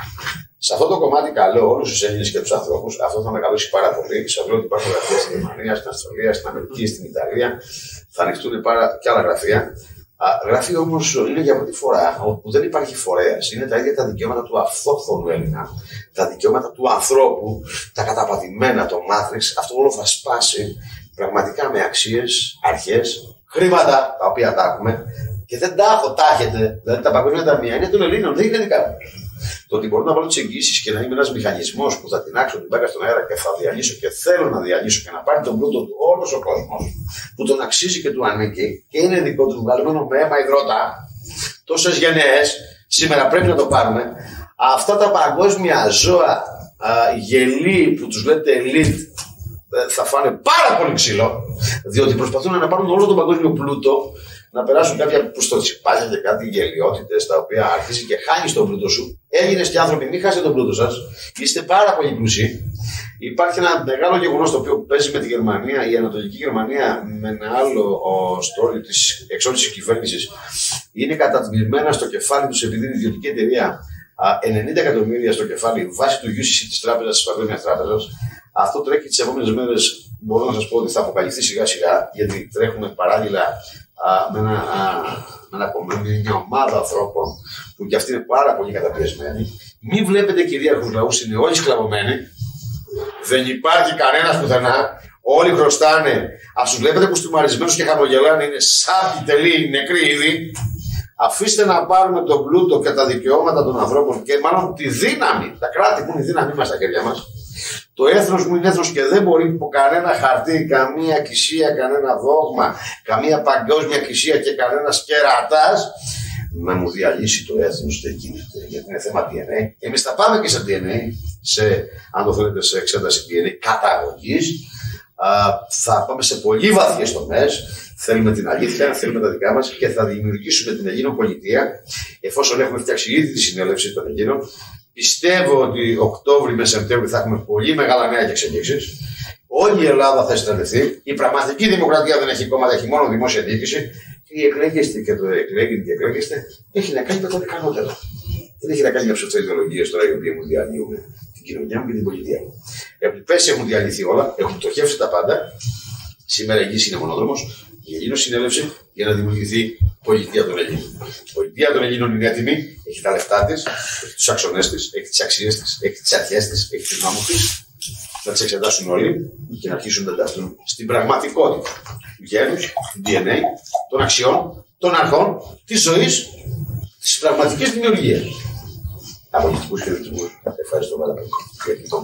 Σε αυτό το κομμάτι καλώ όλους τους Έλληνες και τους ανθρώπους, αυτό θα με καλώσει πάρα πολύ. Σα λέω ότι υπάρχουν γραφεία στην Γερμανία, στην Αυστραλία, στην Αμερική, στην Ιταλία. Θα ανοιχτούν πάρα και άλλα γραφεία. Γραφεία όμως είναι για πρώτη φορά όπου δεν υπάρχει φορέας. Είναι τα ίδια τα δικαιώματα του αυτόχθονου Έλληνα, τα δικαιώματα του ανθρώπου, τα καταπατημένα, το μάτριξ. Αυτό όλο θα σπάσει πραγματικά με αξίες, αρχές, χρήματα τα οποία τα έχουμε και δεν τα έχω, τα έχετε. Δηλαδή τα παγκόσμια ταμεία είναι των Ελλήνων, δεν είναι δικά μου. Το ότι μπορώ να βάλω τις εγγύσει και να είμαι ένας μηχανισμός που θα τεινάξω την μπάκα στον αέρα και θα διαλύσω και θέλω να διαλύσω και να πάρει τον πλούτο του όλος ο κόσμος που τον αξίζει και του ανήκει και είναι δικό του βγαλμένο με αίμα υδρότα τόσες γενναίες, σήμερα πρέπει να το πάρουμε. Αυτά τα παγκόσμια ζώα α, γελοί που τους λέτε elite ε, θα φάνε πάρα πολύ ξύλο, διότι προσπαθούν να πάρουν όλο τον παγκόσμιο πλούτο να περάσουν κάποια που στο τσιπάζια και κάτι γελιότητες τα οποία αρχίζει και χάνει τον πλούτο σου. Έλληνε και άνθρωποι, μην χάσετε τον πλούτο σας. Είστε πάρα πολύ πλούσιοι. Υπάρχει ένα μεγάλο γεγονός το οποίο παίζει με τη Γερμανία, η Ανατολική Γερμανία, με ένα άλλο story της εξόντηση κυβέρνησης. Είναι κατατμημένα στο κεφάλι τους επειδή είναι ιδιωτική εταιρεία 90 εκατομμύρια στο κεφάλι βάσει του UCC της Τράπεζας της Παγκόσμιας Τράπεζας. Αυτό τρέχει τις επόμενες μέρες. Μπορώ να σας πω ότι θα αποκαλυφθεί σιγά σιγά, γιατί τρέχουμε παράλληλα με, ένα, με ένα κομμάτι, μια ομάδα ανθρώπων που κι αυτοί είναι πάρα πολύ καταπιεσμένοι. Μην βλέπετε κυρίαρχου λαού, είναι όλοι σκλαβωμένοι. Δεν υπάρχει κανένας πουθενά. Όλοι χρωστάνε. Α τους βλέπετε κουστούμαρισμένους και χαμογελάνε, είναι σαν τελεί νεκροί ήδη. Αφήστε να πάρουμε τον πλούτο και τα δικαιώματα των ανθρώπων και μάλλον τη δύναμη, τα κράτη που είναι η δύναμή μας στα χέρια μας, το έθνος μου είναι έθνος και δεν μπορεί από κανένα χαρτί, καμία κησία, κανένα δόγμα, καμία παγκόσμια κησία και κανένας κερατάς να μου διαλύσει το έθνος δεν γίνεται, γιατί είναι θέμα DNA. Εμείς θα πάμε και σε DNA, σε, αν το θέλετε σε εξέταση DNA καταγωγής, θα πάμε σε πολύ βαθιές τομές. Θέλουμε την αλήθεια, θέλουμε τα δικά μας και θα δημιουργήσουμε την Ελλήνων πολιτεία, εφόσον έχουμε φτιάξει ήδη τη συνέλευση των Ελλήνων, Πιστεύω ότι Οκτώβρη με Σεπτέμβρη θα έχουμε πολύ μεγάλα νέα και εξελίξεις. Όλη η Ελλάδα θα συναντηθεί. Η πραγματική δημοκρατία δεν έχει κόμματα, έχει μόνο δημόσια διοίκηση. Και η εκλέγεστε και το εκλέγετε και εκλέγεστε έχει να κάνει με τον ικανότερο. Δεν έχει να κάνει με ψευδοειδεολογίε τώρα οι οποίοι μου διαλύουν την κοινωνία μου και την πολιτεία μου. Επειδή πέρσι έχουν διαλυθεί όλα, έχουν πτωχεύσει τα πάντα. Σήμερα εγγύηση είναι μονόδρομος. Η Ελλήνων συνέλευσε για να δημιουργηθεί πολιτεία των Ελλήνων. Η πολιτεία των Ελλήνων είναι έτοιμη, έχει τα λεφτά της, έχει τους άξονές της, έχει τις αξίες της, έχει τις αρχές της, έχει τη νόμους της. Θα τις εξετάσουν όλοι και να αρχίσουν να ενταχθούν στην πραγματικότητα του γένους, του DNA, των αξιών, των αρχών, της ζωής, της πραγματικής δημιουργίας. Από πολιτικού χαιρετισμού. Ευχαριστώ πάρα πολύ. Γιατί το